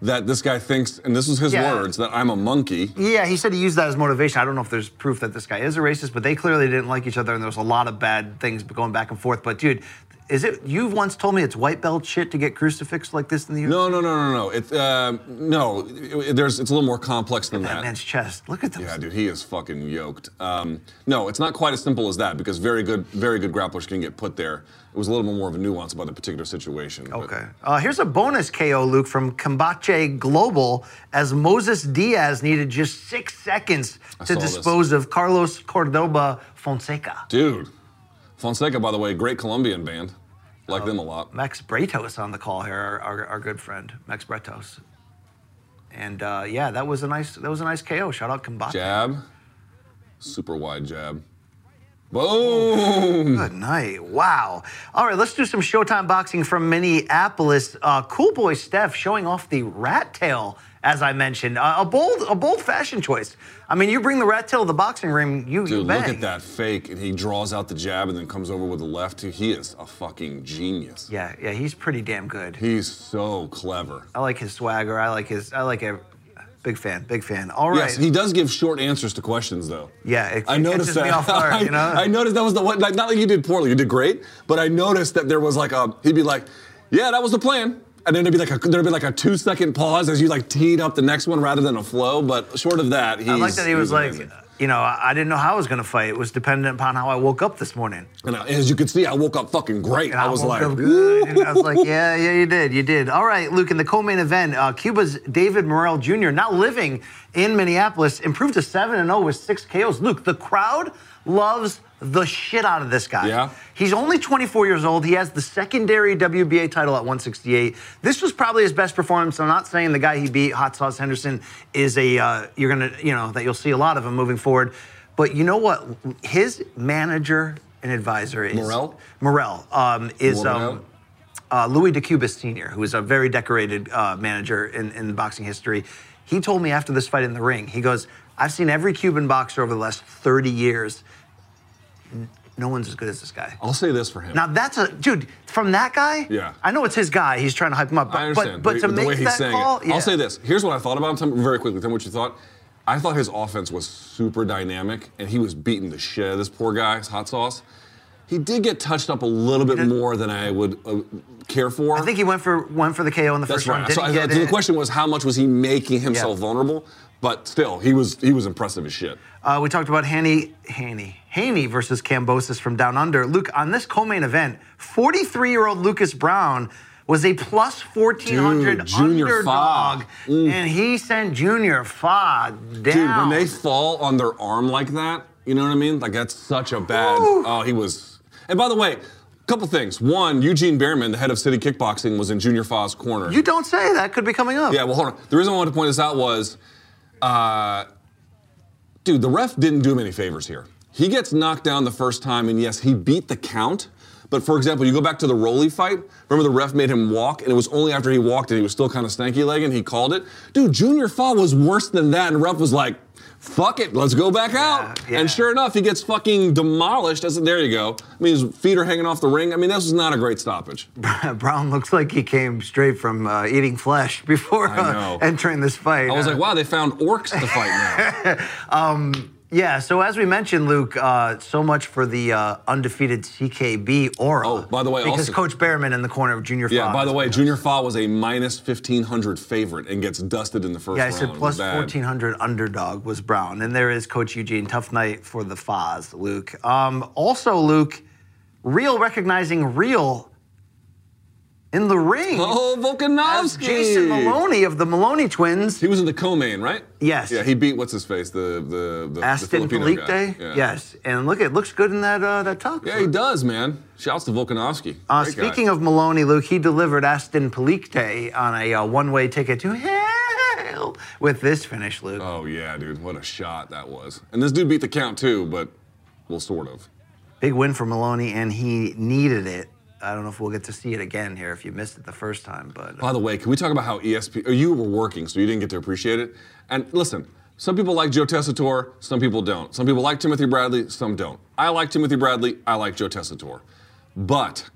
that this guy thinks, and this was his Yeah. words, that I'm a monkey. Yeah, he said he used that as motivation. I don't know if there's proof that this guy is a racist, but they clearly didn't like each other, and there was a lot of bad things going back and forth. But dude, is it? You've once told me it's white belt shit to get crucifixed like this in the UFC. No, no, no, no, no. It, uh, no, it- there's, it's a little more complex than That that. man's chest. Look at those. Yeah, dude, he is fucking yoked. Um, no, it's not quite as simple as that because very good, very good grapplers can get put there. It was a little bit more of a nuance about the particular situation. Okay. Uh, here's a bonus KO, Luke, from Combate Global, as Moses Diaz needed just six seconds to saw this. dispose of Carlos Cordoba Fonseca. Dude, Fonseca, by the way, great Colombian band. Like them a lot. Max Bretos on the call here, our, our, our good friend Max Bretos. And uh, yeah, that was a nice that was a nice KO. Shout out Combate. Jab, super wide jab. Boom. Good night. Wow. All right, let's do some Showtime boxing from Minneapolis. Uh, cool boy Steph showing off the rat tail, as I mentioned. Uh, a bold, a bold fashion choice. I mean, you bring the rat tail to the boxing ring, you, you Dude, bang. look at that fake, and he draws out the jab and then comes over with the left. He is a fucking genius. Yeah, yeah, he's pretty damn good. He's so clever. I like his swagger. I like his. I like it. Big fan. Big fan. All right. Yes, he does give short answers to questions, though. yeah, it, I it noticed that. guard. *laughs* I, you know. I noticed that was the one. Like, not like you did poorly. You did great, but I noticed that there was like a. He'd be like, "Yeah, that was the plan," and then there'd be like a there'd be like a two second pause as you like teed up the next one rather than a flow. But short of that, he's. I like that he was like, amazing. you know, I I didn't know how I was going to fight. It was dependent upon how I woke up this morning. And I- as you can see, I woke up fucking great. And I was like, up good. And I was like, yeah, yeah, you did, you did. All right, Luke, in the co-main event, uh, Cuba's David Morrell Jr., now living in Minneapolis, improved to 7 and 0 with six KOs. Luke, the crowd loves the shit out of this guy. Yeah? He's only 24 years old. He has the secondary WBA title at 168. This was probably his best performance. I'm not saying the guy he beat, Hot Sauce Henderson, is a uh, you're gonna you know that you'll see a lot of him moving forward. But you know what? His manager and advisor is Morrell? Morrell um, is um, uh, Louis DeCubas Sr., who is a very decorated uh, manager in, in boxing history. He told me after this fight in the ring, he goes, I've seen every Cuban boxer over the last 30 years. No one's as good as this guy. I'll say this for him. Now that's a dude from that guy. Yeah. I know it's his guy. He's trying to hype him up. But, I understand. But, but to the make that call, yeah. I'll say this. Here's what I thought about him. Tell me very quickly. Tell me what you thought. I thought his offense was super dynamic, and he was beating the shit out of this poor guy, hot sauce. He did get touched up a little bit more than I would uh, care for. I think he went for went for the KO in the That's first right. round. So, I- so the question was, how much was he making himself Yeah. vulnerable? But still, he was he was impressive as shit. Uh, we talked about Haney, Haney, Haney versus Kambosos from Down Under. Luke, on this co-main event, 43-year-old Lucas Browne was a plus 1400 Dude, underdog, Mm. and he sent Junior Fa down. Dude, when they fall on their arm like that, you know what I mean? Like that's such a bad. Oh, he was. And by the way, a couple things. One, Eugene Bareman, the head of City Kickboxing, was in Junior Fa's corner. you don't say that could be coming up. Yeah, well, hold on. The reason I wanted to point this out was, uh, dude, the ref didn't do him any favors here. He gets knocked down the first time, and yes, he beat the count. But for example, you go back to the Rolly fight. Remember the ref made him walk, and it was only after he walked and he was still kind of stanky legged. He called it. Dude, Junior Fa was worse than that, and ref was like, "Fuck it, let's go back out." yeah. And sure enough, he gets fucking demolished. As there you go. I mean, his feet are hanging off the ring. I mean, this was not a great stoppage. *laughs* Browne looks like he came straight from uh, eating flesh *laughs* before uh, entering this fight. I was Uh, like, wow, they found orcs to fight now. *laughs* Yeah, so as we mentioned, Luke, uh, so much for the uh, undefeated CKB aura. Oh, by the way, because also- Coach Bareman in the corner of Junior Yeah, by the way, Junior Fa was a minus 1500 favorite and gets dusted in the first Yeah, I said plus bad. 1400 underdog was Browne. And there is Coach Eugene. Tough night for the Foz, Luke. Um, also, Luke, real recognizing real in the ring. Oh, Volkanovski! Jason Moloney of the Moloney twins. He was in the co-main, right? Yes. Yeah, he beat what's his face, the the the, the Aston Filipino Felipe. guy. Yeah. Yes. And look, it looks good in that uh, that tux. Yeah, he does, man. Shouts to Volkanovski. Uh, Great guy. speaking of Moloney, Luke, he delivered Aston Palicte on a uh, one-way ticket to hell with this finish, Luke. Oh yeah, dude, what a shot that was. And this dude beat the count too, but well, sort of. Big win for Moloney, and he needed it. I don't know if we'll get to see it again here if you missed it the first time, but uh, By the way, can we talk about how ESP? Oh, you were working, so you didn't get to appreciate it. And listen, some people like Joe Tessitore, some people don't. Some people like Timothy Bradley, some don't. I like Timothy Bradley. I like Joe Tessitore. But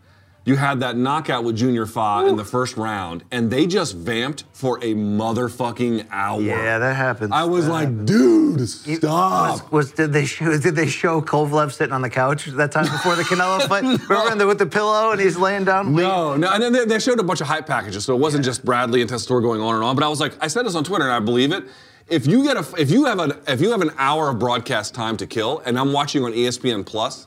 you had that knockout with Junior Fa in the first round, and they just vamped for a motherfucking hour. Yeah, that happens. I was That like, happens. dude, stop. Was, was did they show did they show Kovalev sitting on the couch that time before the Canelo *laughs* fight? Remember the, with the pillow and he's laying down? No, no, and then they, they showed a bunch of hype packages, so it wasn't just Bradley and Testor going on and on. But I was like, I said this on Twitter, and I believe it. If you get a, if you have an, if you have an hour of broadcast time to kill, and I'm watching on ESPN Plus,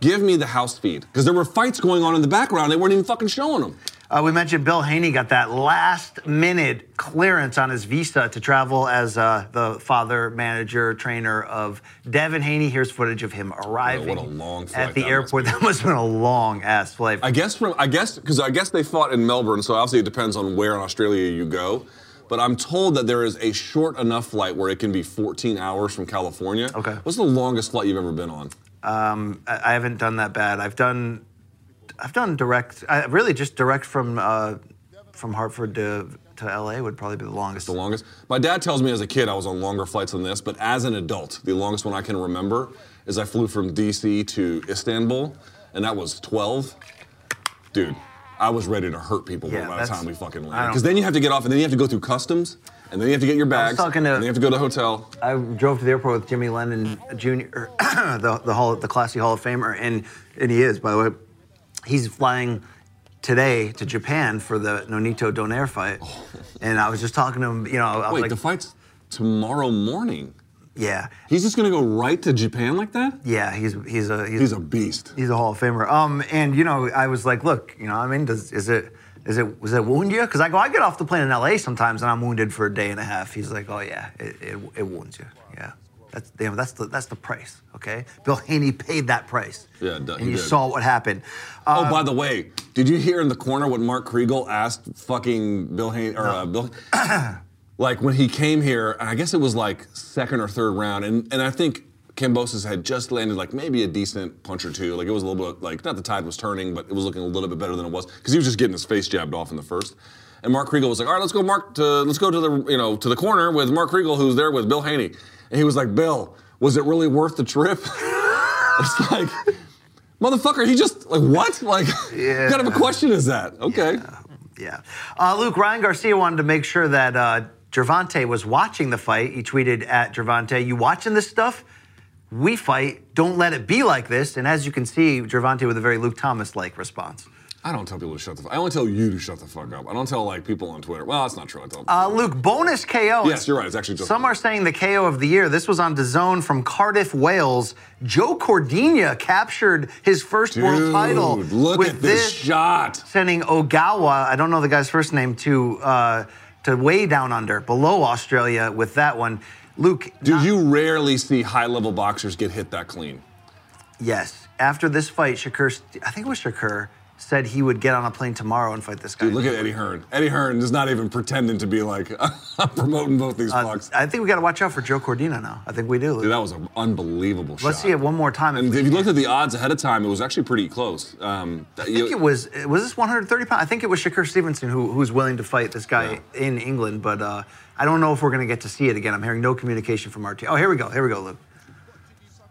give me the house feed because there were fights going on in the background. They weren't even fucking showing them. Uh, we mentioned Bill Haney got that last minute clearance on his visa to travel as uh, the father, manager, trainer of Devin Haney. Here's footage of him arriving what a long flight at the that airport. That must have been a long ass flight. I guess from I guess because I guess they fought in Melbourne, so obviously it depends on where in Australia you go. But I'm told that there is a short enough flight where it can be 14 hours from California. Okay. What's the longest flight you've ever been on? Um, I, I haven't done that bad. I've done, I've done direct. I, really, just direct from uh, from Hartford to to LA would probably be the longest. The longest? My dad tells me as a kid I was on longer flights than this, but as an adult, the longest one I can remember is I flew from DC to Istanbul, and that was 12. Dude, I was ready to hurt people Yeah, by the time we fucking landed. Because then you have to get off, and then you have to go through customs, and then you have to get your bags, talking to- and then you have to go to the hotel. I drove to the airport with Jimmy Lennon *clears throat* Jr., the the hall, the classy Hall of Famer, and and he is by the way. He's flying today to Japan for the Nonito Donaire fight, *laughs* and I was just talking to him. You know, I was Wait, like, the fight's tomorrow morning. yeah, He's just gonna go right to Japan like that? yeah, he's he's a He's a beast. He's a Hall of Famer. Um, and you know, I was like, look, you know, I mean, does is it is it was it wound you? Because I go, I get off the plane in LA sometimes, and I'm wounded for a day and a half. He's like, oh yeah, it, it, it wounds you. Yeah, that's damn, that's the that's the price. Okay, Bill Haney paid that price. Yeah, and you did. saw what happened. Oh, Uh, by the way, did you hear in the corner what Mark Kriegel asked fucking Bill Haney or uh, Bill? *clears throat* like when he came here, I guess it was like second or third round, and and I think Kambosos had just landed like maybe a decent punch or two. Like it was a little bit like not the tide was turning, but it was looking a little bit better than it was because he was just getting his face jabbed off in the first. And Mark Kriegel was like, "All right, let's go, Mark. To, let's go to the you know to the corner with Mark Kriegel, who's there with Bill Haney." And he was like, "Bill, was it really worth the trip?" *laughs* it's like, motherfucker, he just like what? Like, what kind of a question is that? Okay. Yeah. Uh, Luke, Ryan Garcia wanted to make sure that uh, Gervonta was watching the fight. He tweeted at Gervonta, You watching this stuff? We fight. Don't let it be like this. And as you can see, Gervonta with a very Luke Thomas like response. I don't tell people to shut the. fuck. I only tell you to shut the fuck up. I don't tell like people on Twitter. Well, that's not true. I tell. Uh, Luke, bonus KO. yes, you're right. It's actually just. Some are saying the KO of the year. This was on DAZN from Cardiff, Wales. Joe Cordina captured his first world title look with at this shot. sending Ogawa. I don't know the guy's first name to uh, to way down under, below Australia with that one. Luke, Dude, you rarely see high-level boxers get hit that clean. yes. After this fight, Shakur, I think it was Shakur, said he would get on a plane tomorrow and fight this guy. Dude, look at Eddie Hearn. Eddie Hearn is not even pretending to be like I'm *laughs* promoting both these Uh. I think we got to watch out for Joe Cordina now. I think we do. Dude, that was an unbelievable shot. Let's see it one more time. And if you looked at the odds ahead of time, it was actually pretty close. Um, I think it was was this 130 pounds. I think it was Shakur Stevenson who was willing to fight this guy in England, but uh, I don't know if we're going to get to see it again. I'm hearing no communication from RT. Oh, here we go. Here we go, Luke.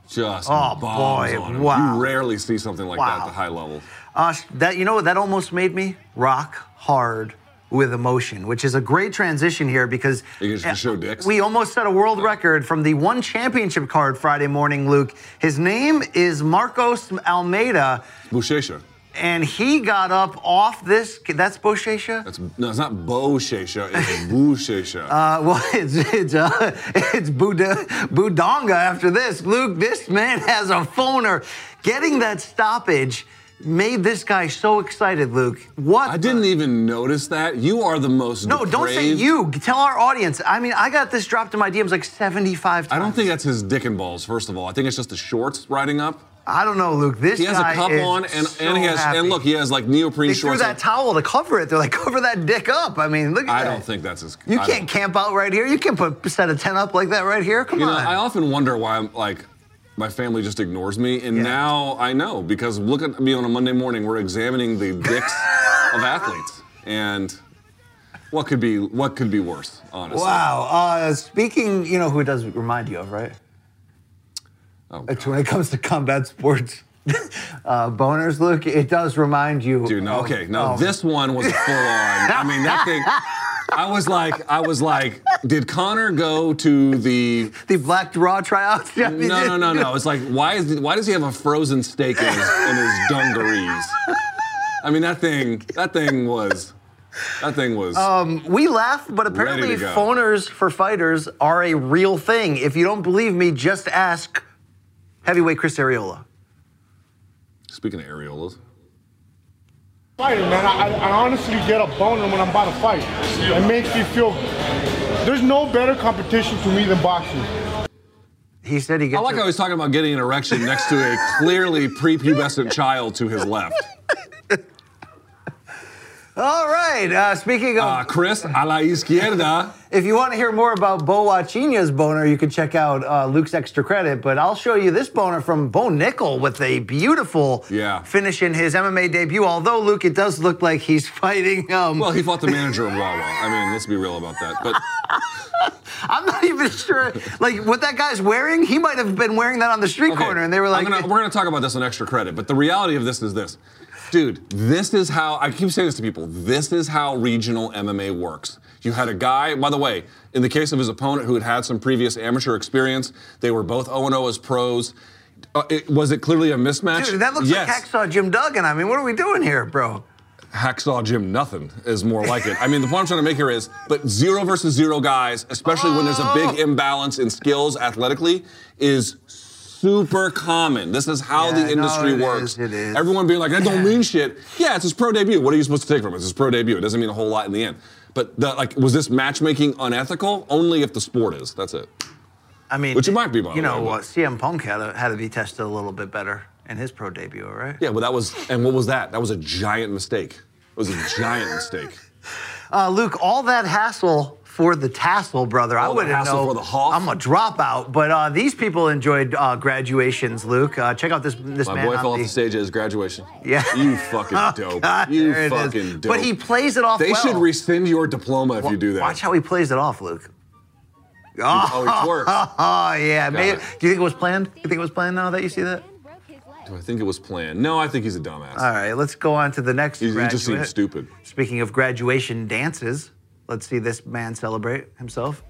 just Oh, boy, wow. You rarely see something like that at the high level. Uh, that you know what that almost made me rock hard with emotion, which is a great transition here because You just- just show dicks? we almost set a world record from the one championship card Friday morning. Luke, his name is Marcus Almeida, Bushesha. And he got up off this. That's Boshesha. That's no, it's not Bo Shesha, it's *laughs* Bushesha. Uh, well, *laughs* it's it's uh, it's Budonga after this. Luke, this man has a phoner. Getting that stoppage made this guy so excited. Luke, what? I didn't even notice that. You are the most No, don't say you. Tell our audience. I mean, I got this dropped in my DMs like 75 times. I don't think that's his dick and balls. First of all, I think it's just the shorts riding up. I don't know, Luke. This He has a guy cup is on, and, so and he has happy. and look, he has like neoprene They threw that on. towel to cover it. They're like, cover that dick up. I mean, look at I that. don't think that's his. You I can't camp out right here. You can't put set a tent up like that right here. Come You know, on. I often wonder why I'm like. My family just ignores me, and Yeah. now I know because look at me on a Monday morning. We're examining the dicks *laughs* of athletes, and what could be what could be worse, honestly. Wow. Uh, speaking, you know who it does remind you of, right? Oh, It's when it comes to combat sports. *laughs* uh, boners, Luke, it does remind you. Dude, no, okay, no, of- this one was full on. I mean, that thing. I was like, I was like, did Connor go to the? the black raw tryouts. *laughs* No, no, no, no. It's like, why is why does he have a frozen steak in his, in his dungarees? I mean, that thing, that thing was, that thing was. Um, we laugh, but apparently phoners for fighters are a real thing. If you don't believe me, just ask heavyweight Chris Arreola. Speaking of areolas, Fighting, man. I, I honestly get a boner when I'm about to fight. It makes me feel. There's no better competition to me than boxing. He said he gets. I like a- how he's talking about getting an erection next to a clearly prepubescent child to his left. All right. Uh, speaking of, Uh, Chris a la izquierda. *laughs* if you want to hear more about Bo Wachina's boner, you can check out uh, Luke's extra credit. But I'll show you this boner from Bo Nickal with a beautiful Yeah. finish in his MMA debut. Although Luke, it does look like he's *laughs* fighting. Um, Well, he fought the manager of *laughs* Wawa. I mean, let's be real about that. But I'm not even sure. Like what that guy's wearing, he might have been wearing that on the street Okay, corner, and they were like, gonna- we're going to talk about this on extra credit, but the reality of this is this. Dude, this is how, I keep saying this to people, this is how regional MMA works. You had a guy, by the way, in the case of his opponent who had had some previous amateur experience, they were both 0 0 as pros. Uh, it, was it clearly a mismatch? Dude, that looks yes. like Hacksaw Jim Duggan. I mean, what are we doing here, bro? Hacksaw Jim nothing is more like it. I mean, the point I'm trying to make here is, but zero versus zero guys, especially when there's a Oh. big imbalance in skills athletically, is super common. This is how Yeah, the industry no, works. is, it is. Everyone being like, that don't mean shit. Yeah, it's his pro debut. What are you supposed to take from it? It's his pro debut. It doesn't mean a whole lot in the end. But the, like, was this matchmaking unethical? Only if the sport is. That's it. I mean, Which it might be, by You know what? but- CM Punk had to, had to be tested a little bit better in his pro debut, right? Yeah, but that was, and what was that? That was a giant mistake. It was a giant mistake. *laughs* Uh, Luke, all that hassle for the tassel, brother. I that wouldn't know. for the Hoff? I'm a dropout, but uh, these people enjoyed uh, graduations. Luke, uh, check out this this My man. boy on fell off the- the stage at his graduation. Yeah. *laughs* You fucking Oh, dope. God, you it fucking dope. But he plays it off They well. should rescind your diploma if you do that. Watch how he plays it off, Luke. Oh, he *laughs* twerks. Oh yeah. Maybe, do you think it was planned? You think it was planned now that you see that? Do I think it was planned? No, I think he's a dumbass. All right, let's go on to the next He's- he just seems stupid. Speaking of graduation dances, let's see this man celebrate himself.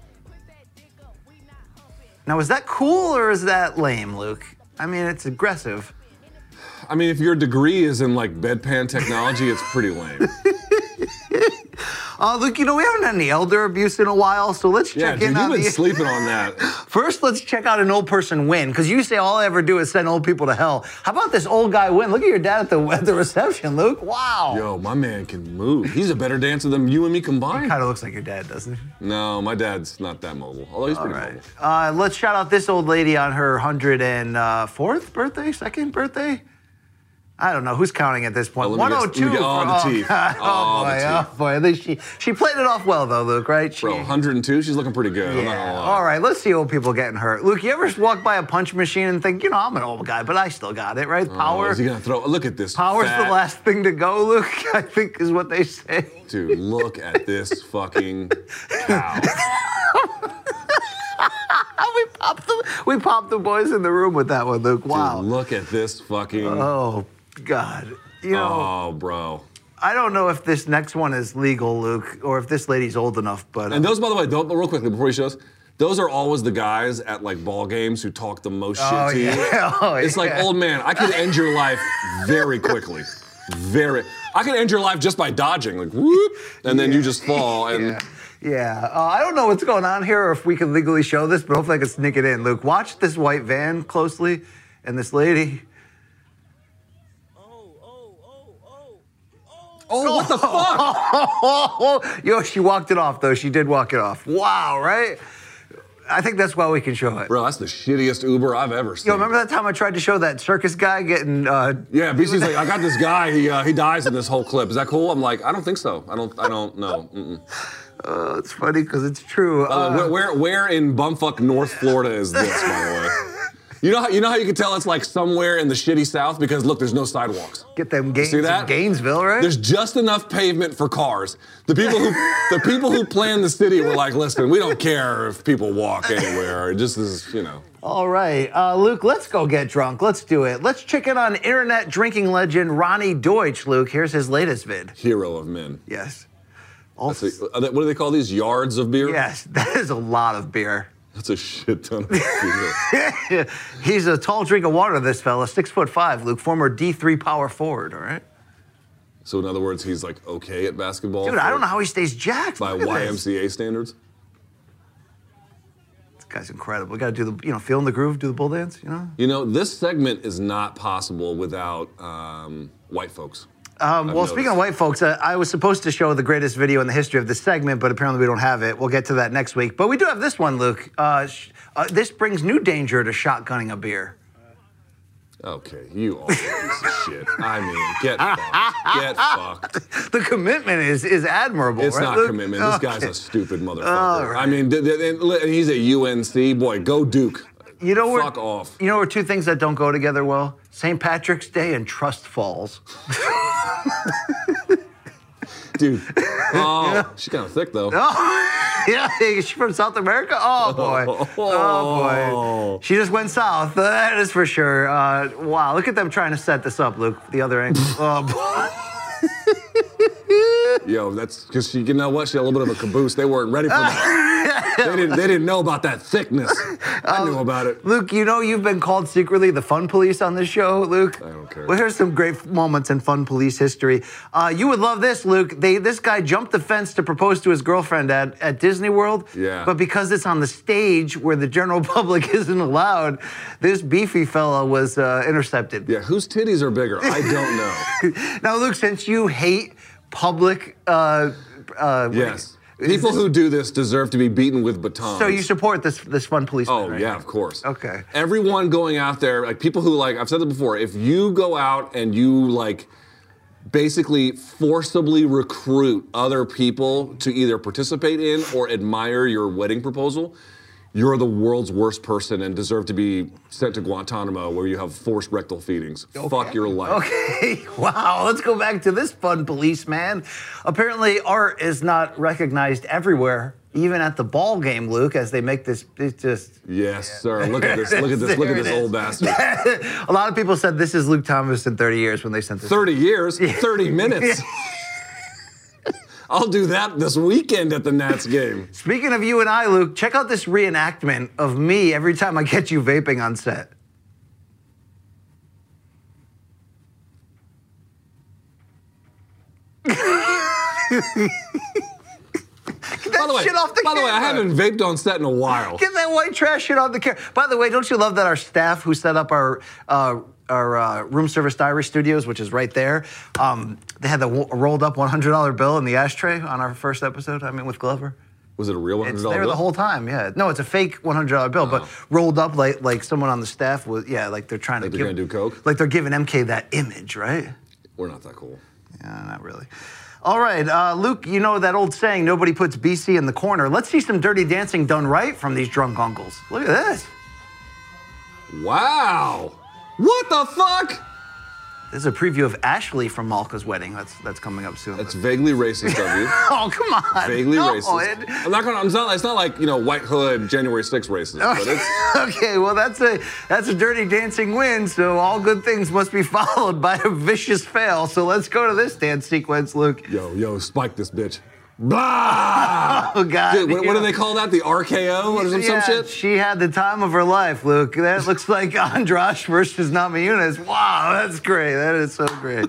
Now, is that cool or is that lame, Luke? I mean, it's aggressive. I mean, if your degree is in like bedpan technology, it's pretty lame. *laughs* Uh, Luke, you know, we haven't had any elder abuse in a while, so let's Yeah, check dude, in you've been the. sleeping on *laughs* that. First, let's check out an old person win, because you say all I ever do is send old people to hell. How about this old guy win? Look at your dad at the, *laughs* at the reception, Luke. Wow. Yo, my man can move. He's a better dancer than you and me combined. Kind of looks like your dad, doesn't he? No, my dad's not that mobile. Although he's All pretty right. mobile. Uh, let's shout out this old lady on her 104th birthday, second birthday. I don't know who's counting at this point. Oh, let me guess. 102. Let oh, for- the oh, teeth. God. *laughs* Oh, Oh, the boy. teeth. Oh boy. At least she she played it off well though, Luke. Right? She, Bro, 102, she's looking pretty good. Yeah. All right. Let's see old people getting hurt. Luke, you ever walk by a punch machine and think, you know, I'm an old guy, but I still got it, right? Oh, Power. is he gonna throw? Look at this. Power's fat- the last thing to go, Luke. *laughs* I think is what they say. Dude, look at this fucking cow. *laughs* we popped the we popped the boys in the room with that one, Luke. Wow. Dude, look at this fucking. Oh God. You know. oh, bro. I don't know if this next one is legal, Luke, or if this lady's old enough, but And those, by the way, don't, real quickly before you show us, those are always the guys at like ball games who talk the most shit Oh, to you. yeah. *laughs* Oh, it's like, old man, I could end your life very quickly. Very. I could end your life just by dodging, like whoop, and then you just fall. And *laughs* yeah. Yeah, uh, I don't know what's going on here or if we can legally show this, but hopefully I can sneak it in. Luke, watch this white van closely and this lady. Oh, what the fuck? *laughs* Yo, she walked it off though. She did walk it off. Wow, right? I think that's why we can show it. Bro, that's the shittiest Uber I've ever seen. Yo, remember that time I tried to show that circus guy getting? Uh, Yeah, BC's like, *laughs* I got this guy. He uh, he dies in this whole clip. Is that cool? I'm like, I don't think so. I don't. I don't know. Mm-mm. uh, it's funny because it's true. By Uh, where, where where in bumfuck North Florida is this, by the way? *laughs* You know how you know how you can tell it's like somewhere in the shitty South because look, there's no sidewalks. Get them gains See that? Gainesville, right? There's just enough pavement for cars. The people who *laughs* the people who planned the city were like, listen, we don't care if people walk anywhere. It just is, you know. All right, uh, Luke, let's go get drunk. Let's do it. Let's check in on internet drinking legend Ronnie Deutsch. Luke, here's his latest vid. Hero of men. Yes. That's a- they- what do they call these yards of beer? Yes, *laughs* that is a lot of beer. That's a shit ton of. *laughs* He's a tall drink of water, this fella, six foot five, Luke, former D3 power forward, all right? so in other words, he's like okay at basketball. Dude, I don't know how he stays jacked. by at this. YMCA standards. This guy's incredible. We got to do the, you know, feel in the groove, do the bull dance, you know? You know, this segment is not possible without um, white folks. Um, well, speaking of white folks, uh, I was supposed to show the greatest video in the history of this segment, but apparently we don't have it. We'll get to that next week. But we do have this one, Luke. Uh, sh- uh, this brings new danger to shotgunning a beer. Okay, you are a piece of shit. I mean, get fucked. Get *laughs* fucked. The commitment is is admirable. It's right, not Luke? commitment. This guy's a stupid motherfucker. All right. I mean, th- th- and he's at UNC. Boy, go Duke. You know where? Fuck off. You know where two things that don't go together well? St. Patrick's Day and Trust Falls. *laughs* Dude. *laughs* Oh, she's kind of thick, though. Oh, *laughs* yeah, is she from South America? Oh boy, oh boy, she just went south. That is for sure. Uh, wow, look at them trying to set this up, Luke. The other angle. Oh boy. *laughs* Yo, that's because you know what? She had a little bit of a caboose. They weren't ready for that. *laughs* they, didn't, they didn't know about that thickness. I knew about it. Luke, you know you've been called secretly the fun police on this show, Luke. I don't care. Well, here's some great moments in fun police history. Uh, you would love this, Luke. They, this guy jumped the fence to propose to his girlfriend at, at Disney World. Yeah. But because it's on the stage where the general *laughs* public isn't allowed, this beefy fella was uh, intercepted. Yeah, whose titties are bigger? I don't know. now, Luke, since you hate public, uh, uh, Yes. People who do this deserve to be beaten with batons. so you support this this fun policeman? Oh right? yeah, of course. Okay. Everyone going out there, like people who like I've said it before, if you go out and you like basically forcibly recruit other people to either participate in or admire your wedding proposal, you're the world's worst person and deserve to be sent to Guantanamo where you have forced rectal feedings. Fuck your life. Okay, *laughs* wow. Let's go back to this fun policeman. Apparently, art is not recognized everywhere, even at the ball game, Luke, as they make this. It's just. Yes, sir. Look at this. Look at this. *laughs* Look at this old bastard. *laughs* A lot of people said this is Luke Thomas in 30 years when they sent this. 30 years, 30 minutes. I'll do that this weekend at the Nats game. *laughs* Speaking of you and I, Luke, check out this reenactment of me every time I get you vaping on set. *laughs* By the way, shit off the by the way, I haven't vaped on set in a while. Get that white trash shit off the camera. By the way, don't you love that our staff who set up our uh, our uh, room service diary studios, which is right there, um, they had the w- rolled up $100 bill in the ashtray on our first episode. I mean, with Glover. Was it a real $100 It's there bill? the whole time. Yeah. No, it's a fake $100 bill, but rolled up like like someone on the staff was. Yeah, like they're trying Like to they're give, gonna do coke? Like they're giving MK that image, right? We're not that cool. Yeah, not really. All right, uh, Luke, you know that old saying, nobody puts BC in the corner. Let's see some dirty dancing done right from these drunk uncles. Look at this. Wow. What the fuck? This is a preview of Ashley from Malka's wedding. That's that's coming up soon. That's vaguely racist of you. *laughs* oh, come on. Vaguely No, racist. it- I'm not gonna. I'm not. It's not like you know White Hood January 6th racist, but it's *laughs* okay, well that's a that's a dirty dancing win. So all good things must be *laughs* followed by a vicious fail. So let's go to this dance sequence, Luke. yo yo spike this bitch. Blah. Oh God! Dude, what, what do they call that? The RKO or some, Yeah, some shit? She had the time of her life, Luke. That looks *laughs* like Andrade versus Namajunas. Wow, that's great. That is so great.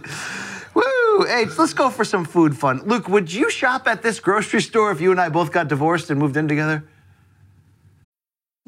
Woo! Hey, let's go for some food fun. Luke, would you shop at this grocery store if you and I both got divorced and moved in together?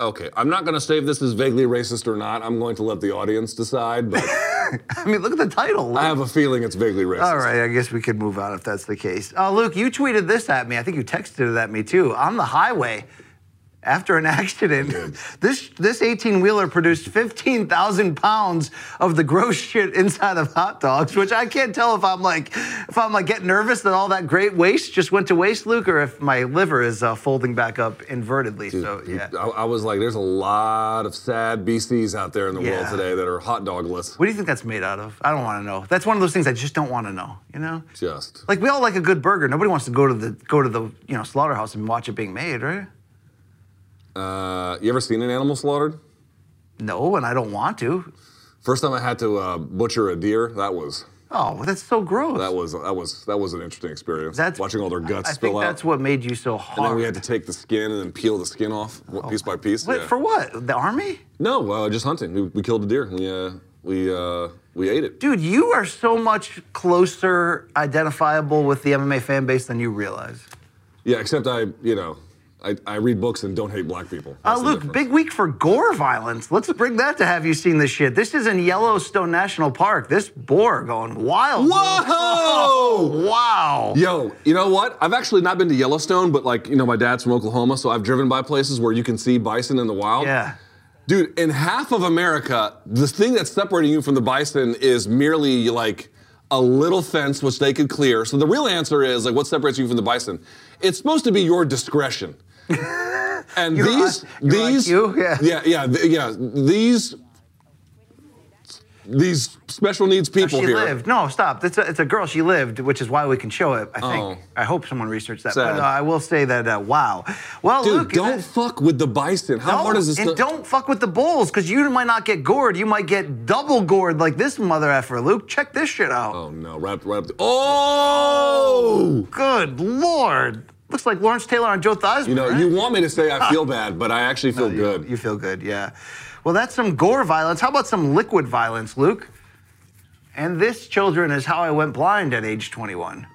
Okay, I'm not going to say if this is vaguely racist or not. I'm going to let the audience decide, but *laughs* I mean, look at the title. I have a feeling it's vaguely racist. All right, I guess we could move on if that's the case. Uh, Luke, you tweeted this at me. I think you texted it at me too. On the highway, after an *laughs* accident, this this 18 wheeler produced 15,000 pounds of the gross shit inside of hot dogs, which I can't tell if I'm like if I'm like getting nervous that all that great waste just went to waste, Luke, or if my liver is uh, folding back up invertedly. so yeah. I, I was like, there's a lot of sad BCs out there in the world today that are hot dogless. What do you think that's made out of? I don't want to know. That's one of those things I just don't want to know. You know, Just. like we all like a good burger. Nobody wants to go to the go to the you know slaughterhouse and watch it being made, right? Uh, you ever seen an animal slaughtered? No, and I don't want to. First time I had to uh, butcher a deer, that was Oh, that's so gross. that was that was that was an interesting experience. That's- watching all their guts I spill think out. that's what made you so hard. and then we had to take the skin and then peel the skin off what- piece by piece. Wait, yeah. for what? The army? No, uh, just hunting. We, we killed a deer. We uh, we uh, we ate it. Dude, you are so much closer identifiable with the MMA fan base than you realize. Yeah, except I, you know, I, I read books and don't hate black people. Uh, Luke, big week for gore violence. Let's bring that to have you seen this shit. This is in Yellowstone National Park. This boar going wild. Whoa! *laughs* Wow. Yo, you know what? I've actually not been to Yellowstone, but like, you know, my dad's from Oklahoma, so I've driven by places where you can see bison in the wild. Yeah. Dude, in half of America, the thing that's separating you from the bison is merely like a little fence which they could clear. So the real answer is like what separates you from the bison? It's supposed to be your discretion. And these these IQ? Yeah. yeah, yeah, th- yeah, these these special needs people she here. lived. No, stop. It's a, it's a girl. She lived, which is why we can show it. I think. Oh. I hope someone researched that. Sad. But uh, I will say that. Uh, wow. Well, Dude, Luke, don't it- fuck with the bison. How no, hard is this? And to- don't fuck with the bulls, because you might not get gored. You might get double gored like this mother effer. Luke, check this shit out. Oh no! Right, right up. The- oh! Good lord. Looks like Lawrence Taylor on Joe Theismann. You know, right? you want me to say I *laughs* feel bad, but I actually feel You- good. You feel good, yeah. Well, that's some gore violence. How about some liquid violence, Luke? And this, children, is how I went blind at age 21.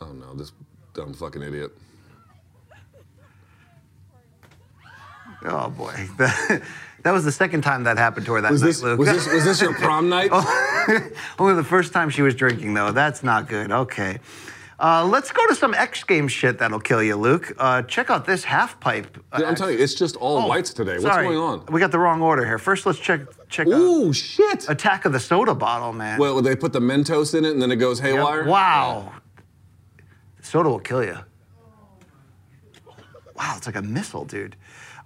Oh no, this dumb fucking idiot. Oh boy, that, *laughs* that was the second time that happened to her that Was night, this, Luke. was this was this your prom *laughs* night? Oh, only the first time she was drinking, though. That's not good. Okay. Uh, let's go to some X Games shit that'll kill you, Luke. Uh, check out this half pipe. Dude, I'm telling you, it's just all whites today. What's Oh, Sorry, going on? We got the wrong order here. First, let's check check Ooh, shit! Attack of the Soda Bottle, man. Well, they put the Mentos in it, and then it goes Yep. haywire. Wow. Soda will kill you. Wow, it's like a missile, dude.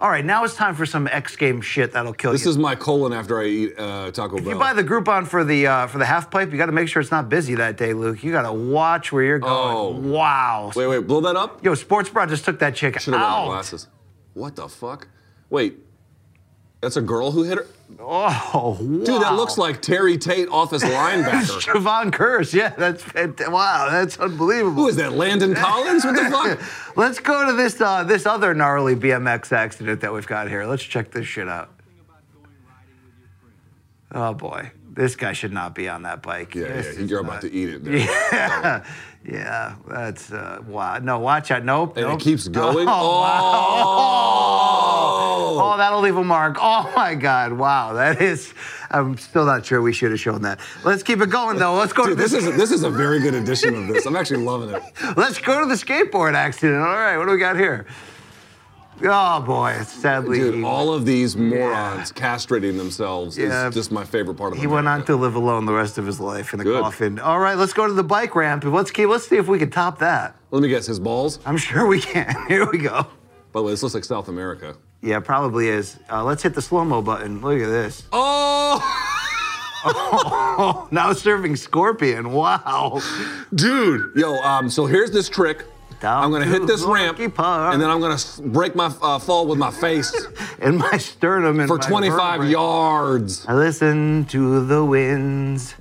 All right, now it's time for some X Games shit that'll kill This you. This is my colon after I eat uh, Taco If Bell. you buy the Groupon for the uh, for the half pipe, you got to make sure it's not busy that day, Luke. You got to watch where you're going. Oh. Wow. wait, wait, blow that up. Yo, Sports Bra just took that chick Should have worn my out. glasses. What the fuck? Wait, that's a girl who hit her. Oh, wow. Dude, that looks like Terry Tate office linebacker. *laughs* Javon Curse. Yeah, that's wow. That's unbelievable. Who is that? Landon Collins? What the fuck? *laughs* Let's go to this uh, this other gnarly BMX accident that we've got here. Let's check this shit out. Oh boy, this guy should not be on that bike. Yeah, This yeah, you're not- about to eat it. There. *laughs* Yeah, yeah, that's uh, wow. No, watch out. Nope. And nope. it keeps going. Oh, *laughs* Oh, wow. Oh, that'll leave a mark. *laughs* Oh my God! Wow, that is. I'm still not sure we should have shown that. Let's keep it going though. Let's go Dude, to this this. is this is a very good edition of this. I'm actually loving it. Let's go to the skateboard accident. All right, what do we got here? Oh boy, sadly, Dude, he, all of these morons castrating themselves Yeah. is just my favorite part of he went on to live alone the rest of his life in a Good. coffin. All right, let's go to the bike ramp. Let's keep. Let's see if we can top that. Let me guess, his balls? I'm sure we can. *laughs* Here we go. By the way, this looks like South America. Yeah, probably is. Uh, let's hit the slow mo button. Look at this. *laughs* Oh, *laughs* now serving scorpion. Wow. dude. Yo, um, so here's this trick. I'm gonna to hit this ramp, Park. and then I'm gonna break my uh, fall with my face *laughs* and my sternum and for my 25 vertebrae. yards. I listen to the winds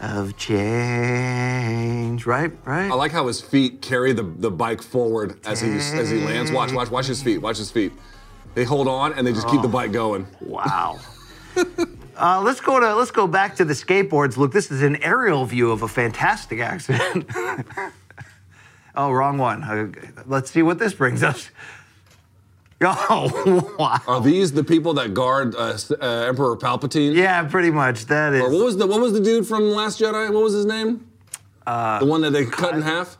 of change. Right, right. I like how his feet carry the, the bike forward as he as he lands. Watch, watch, watch his feet. Watch his feet. They hold on and they just keep the bike going. Wow. *laughs* Uh, let's go to let's go back to the skateboards. Look, this is an aerial view of a fantastic accident. *laughs* oh, wrong one. Uh, let's see what this brings us. *laughs* Oh, wow. Are these the people that guard uh, uh, Emperor Palpatine? Yeah, pretty much. That is. Or what was the what was the dude from Last Jedi? What was his name? Uh, the one that they cut in half.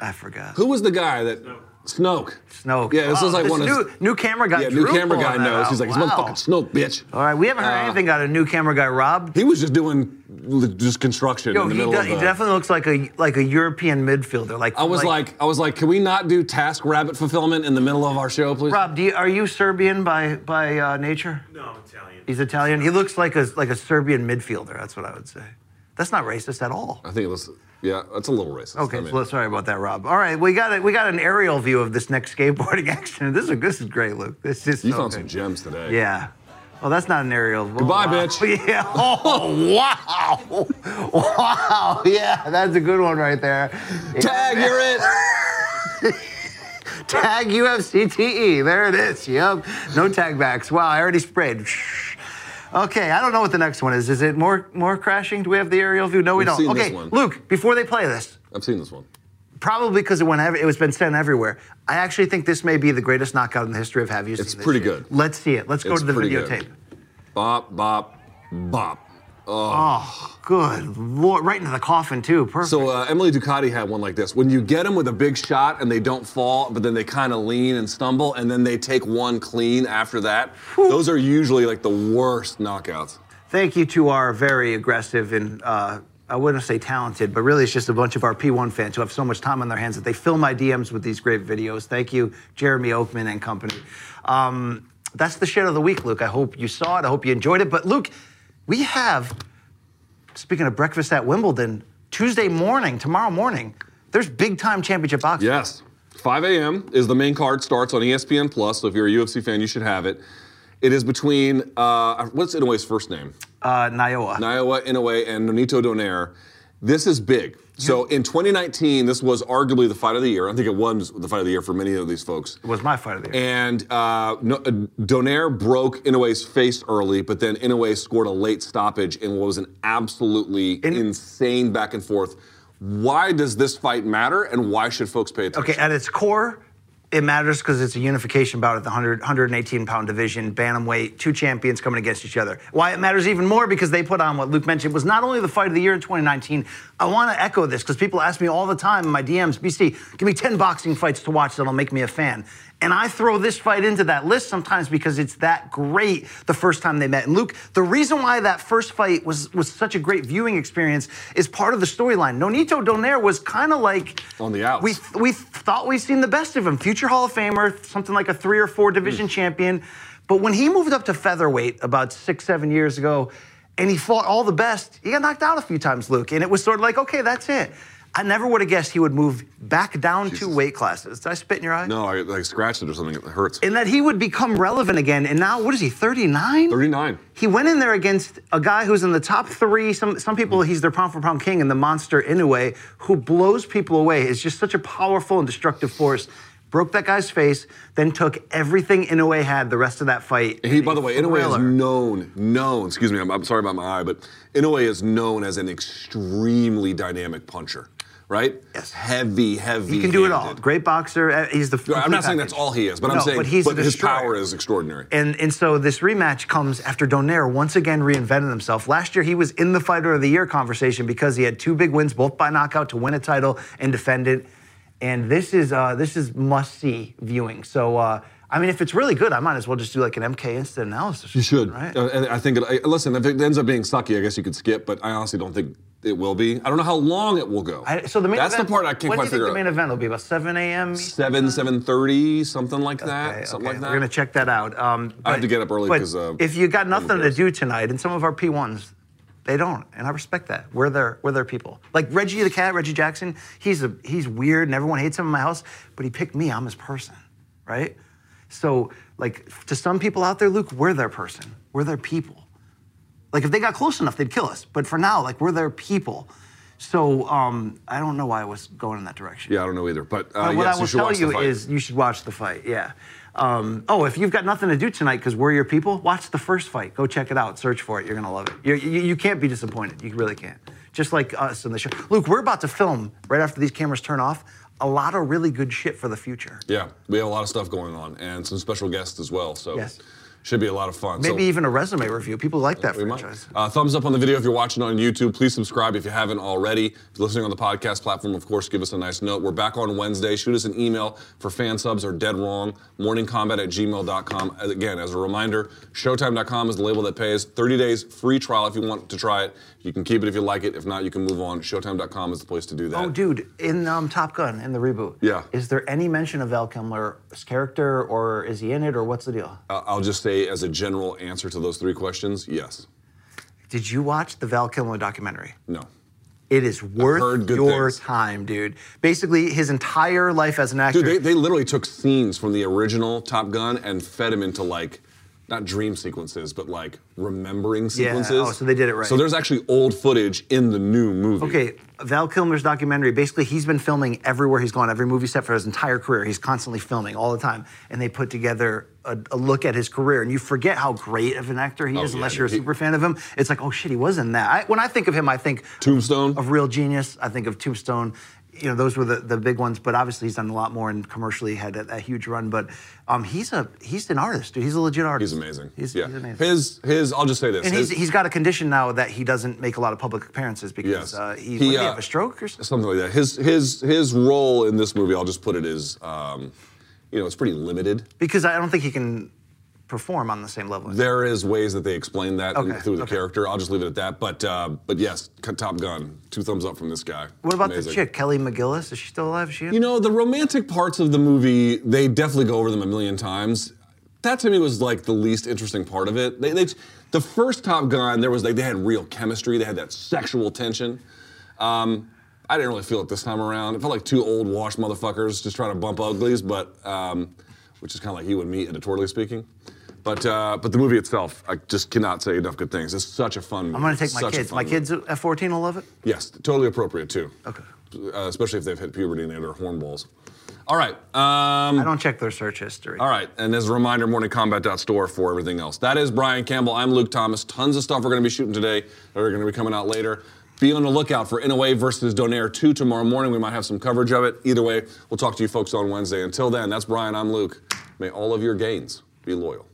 I forgot. Who was the guy that? Snoke. Snoke. Yeah, this Oh, is like this one new, of new camera guy. Yeah, new camera guy knows. out. He's like, it's Wow. motherfucking Snoke, bitch. All right, we haven't heard Uh, anything out of new camera guy Rob. He was just doing l- just construction Yo, in the he, middle do- of he definitely looks like a like a European midfielder. Like I was like, I was like, can we not do task rabbit fulfillment in the middle of our show, please? Rob, do you, are you Serbian by by uh, nature? No, I'm Italian. He's Italian. He looks like a like a Serbian midfielder. That's what I would say. That's not racist at all. I think it was. Yeah, that's a little racist. Okay, I mean, so sorry about that, Rob. All right, we got a, we got an aerial view of this next skateboarding *laughs* accident. This is this is great, Luke. This is you so found good. some gems today. Yeah. Well, that's not an aerial. Oh, Goodbye, wow. bitch. *laughs* Yeah. *laughs* Oh, wow. Wow. Yeah, that's a good one right there. Tag, you're it. Tag UFCTE. There it is. Yep. No tag backs. Wow, I already sprayed. Okay, I don't know what the next one is. Is it more more crashing? Do we have the aerial view? No, we We've don't. seen okay, this one. Luke, before they play this, I've seen this one. probably because it went ev- it was been sent everywhere. I actually think this may be the greatest knockout in the history of Have You Seen It's This pretty Shit? good. Let's see it. Let's go It's to the pretty good. videotape. Bop, bop, bop. Oh, good lord! Right into the coffin too. Perfect. So uh, Emily Ducati had one like this. When you get them with a big shot and they don't fall, but then they kind of lean and stumble, and then they take one clean after that. Those are usually like the worst knockouts. Thank you to our very aggressive and uh, I wouldn't say talented, but really it's just a bunch of our P1 fans who have so much time on their hands that they fill my DMs with these great videos. Thank you, Jeremy Oakman and company. Um, that's the shit of the week, Luke. I hope you saw it. I hope you enjoyed it. But Luke, we have, speaking of breakfast at Wimbledon, Tuesday morning, tomorrow morning, there's big time championship boxing. Yes. 5 a.m. is the main card. Starts on ESPN Plus. So if you're a UFC fan, you should have it. It is between uh, what's Inoue's first name? Uh, Naoya. Naoya Inoue and Nonito Donaire. This is big. So in 2019, this was arguably the fight of the year. I think it was the fight of the year for many of these folks. It was my fight of the year. And uh, no, uh, Donaire broke Inoue's face early, but then Inoue scored a late stoppage in what was an absolutely insane back and forth. Why does this fight matter, and why should folks pay attention? Okay, at its core, it matters because it's a unification bout at the 100, 118 pound division, bantamweight, two champions coming against each other. Why it matters even more because they put on what Luke mentioned was not only the fight of the year in 2019. I want to echo this because people ask me all the time in my DMs, BC, give me 10 boxing fights to watch that'll make me a fan. And I throw this fight into that list sometimes because it's that great the first time they met. And Luke, the reason why that first fight was was such a great viewing experience is part of the storyline. Nonito Donaire was kind of like on the outs. We we thought we'd seen the best of him. Future Hall of Famer, something like a three or four division mm. champion. But when he moved up to featherweight about six, seven years ago, and he fought all the best, he got knocked out a few times, Luke. And it was sort of like, okay, that's it. I never would have guessed he would move back down two weight classes. Did I spit in your eye? No, I like scratched it or something. It hurts. And that he would become relevant again. And now, what is he, 39? 39. He went in there against a guy who's in the top three. Some some people, he's their pound for pound king, and the monster Inoue, who blows people away. Is just such a powerful and destructive force. Broke that guy's face, then took everything Inoue had the rest of that fight. And he, by the way, Inoue is known, known. Excuse me, I'm, I'm sorry about my eye, but Inoue is known as an extremely dynamic puncher, right? Yes. Heavy, heavy. He can do it all. Great boxer. uh, He's the. I'm not saying package. that's all he is, but I'm No, saying but he's a his power is extraordinary. And and so this rematch comes after Donaire once again reinvented himself. Last year he was in the fighter of the year conversation because he had two big wins, both by knockout, to win a title and defend it. And this is uh, this is must see viewing. So uh, I mean, if it's really good, I might as well just do like an MK instant analysis. You should. Right. Uh, and I think, it, I- listen, if it ends up being sucky, I guess you could skip, but I honestly don't think it will be. I don't know how long it will go. I, so the main That's event, the part I can't when quite do you think figure the out. main event will be about 7 a.m. 7, 7.30, something like that. something Okay, like that. We're gonna check that out. Um, I have to get up early because uh, if you got nothing to do tonight, and some of our P1s, they don't, and I respect that. We're their we're their people. Like Reggie the cat, Reggie Jackson. He's a he's weird, and everyone hates him in my house. But he picked me. I'm his person, right? So like to some people out there, Luke, we're their person. We're their people. Like if they got close enough, they'd kill us. But for now, like we're their people. So um, I don't know why I was going in that direction. Yeah, I don't know either. But, uh, But what I you will should tell you is you should watch the fight. Yeah. Um, oh, if you've got nothing to do tonight because we're your people, watch the first fight. Go check it out. Search for it. You're gonna love it. You're, you you can't be disappointed. You really can't. just like us in the show. Luke, we're about to film right after these cameras turn off. A lot of really good shit for the future. Yeah, we have a lot of stuff going on and some special guests as well. So Yes. Should be a lot of fun. Maybe so, even a resume review. People like that we might. franchise. Uh, thumbs up on the video if you're watching on YouTube. Please subscribe if you haven't already. If you're listening on the podcast platform, of course, give us a nice note. We're back on Wednesday. Shoot us an email for fan subs or dead wrong. Morningcombat at gmail.com. Again, as a reminder, showtime.com is the label that pays. 30 days free trial if you want to try it. You can keep it if you like it. If not, you can move on. Showtime.com is the place to do that. Oh, dude, in um, Top Gun, in the reboot, Yeah. is there any mention of Val Kilmer's character, or is he in it, or what's the deal? Uh, I'll just say, as a general answer to those three questions, yes. Did you watch the Val Kilmer documentary? No. It is worth your things. time, dude. Basically, his entire life as an actor. Dude, they, they literally took scenes from the original Top Gun and fed him into like, not dream sequences, but like remembering Yeah, oh, sequences. oh, so they did it right. So there's actually old footage in the new movie. Okay, Val Kilmer's documentary. Basically, he's been filming everywhere he's gone, every movie set for his entire career. He's constantly filming all the time, and they put together a, a look at his career. And you forget how great of an actor he Oh, is, yeah, unless you're a he- super fan of him. It's like, oh shit, he was in that. I, when I think of him, I think Tombstone. of Real Genius. I think of Tombstone. You know, those were the, the big ones. But obviously, he's done a lot more and commercially had a, a huge run. But um, he's a he's an artist, dude. He's a legit artist. He's amazing. He's, yeah. he's amazing. His his I'll just say this. and he's, he's got a condition now that he doesn't make a lot of public appearances because Yes. uh, he, He, what, did he uh, have a stroke or something. something like that. His his his role in this movie, I'll just put it as, um, you know, it's pretty limited. Because I don't think he can perform on the same level. There is ways that they explain that Okay, through the okay. character. I'll just leave it at that. But uh, but yes, Top Gun, two thumbs up from this guy. What about Amazing. the chick, Kelly McGillis? Is she still alive? Is she in? You know, the romantic parts of the movie, they definitely go over them a million times. That to me was like the least interesting part of it. They, they, the first Top Gun, there was like they had real chemistry. They had that sexual tension. Um, I didn't really feel it this time around. It felt like two old washed motherfuckers just trying to bump uglies, but um, which is kind of like you and me, editorially speaking. But uh, but the movie itself, I just cannot say enough good things. It's such a fun movie. I'm gonna take my kids. My kids at 14 will love it. Yes, totally appropriate too. Okay. Uh, especially if they've hit puberty and they're hornballs. All right. Um, I don't check their search history. all right. And as a reminder, morningcombat.store for everything else. That is Brian Campbell. I'm Luke Thomas. Tons of stuff we're going to be shooting today that are going to be coming out later. Be on the lookout for Inoue versus Donaire 2 tomorrow morning. We might have some coverage of it. Either way, we'll talk to you folks on Wednesday. Until then, that's Brian. I'm Luke. May all of your gains be loyal.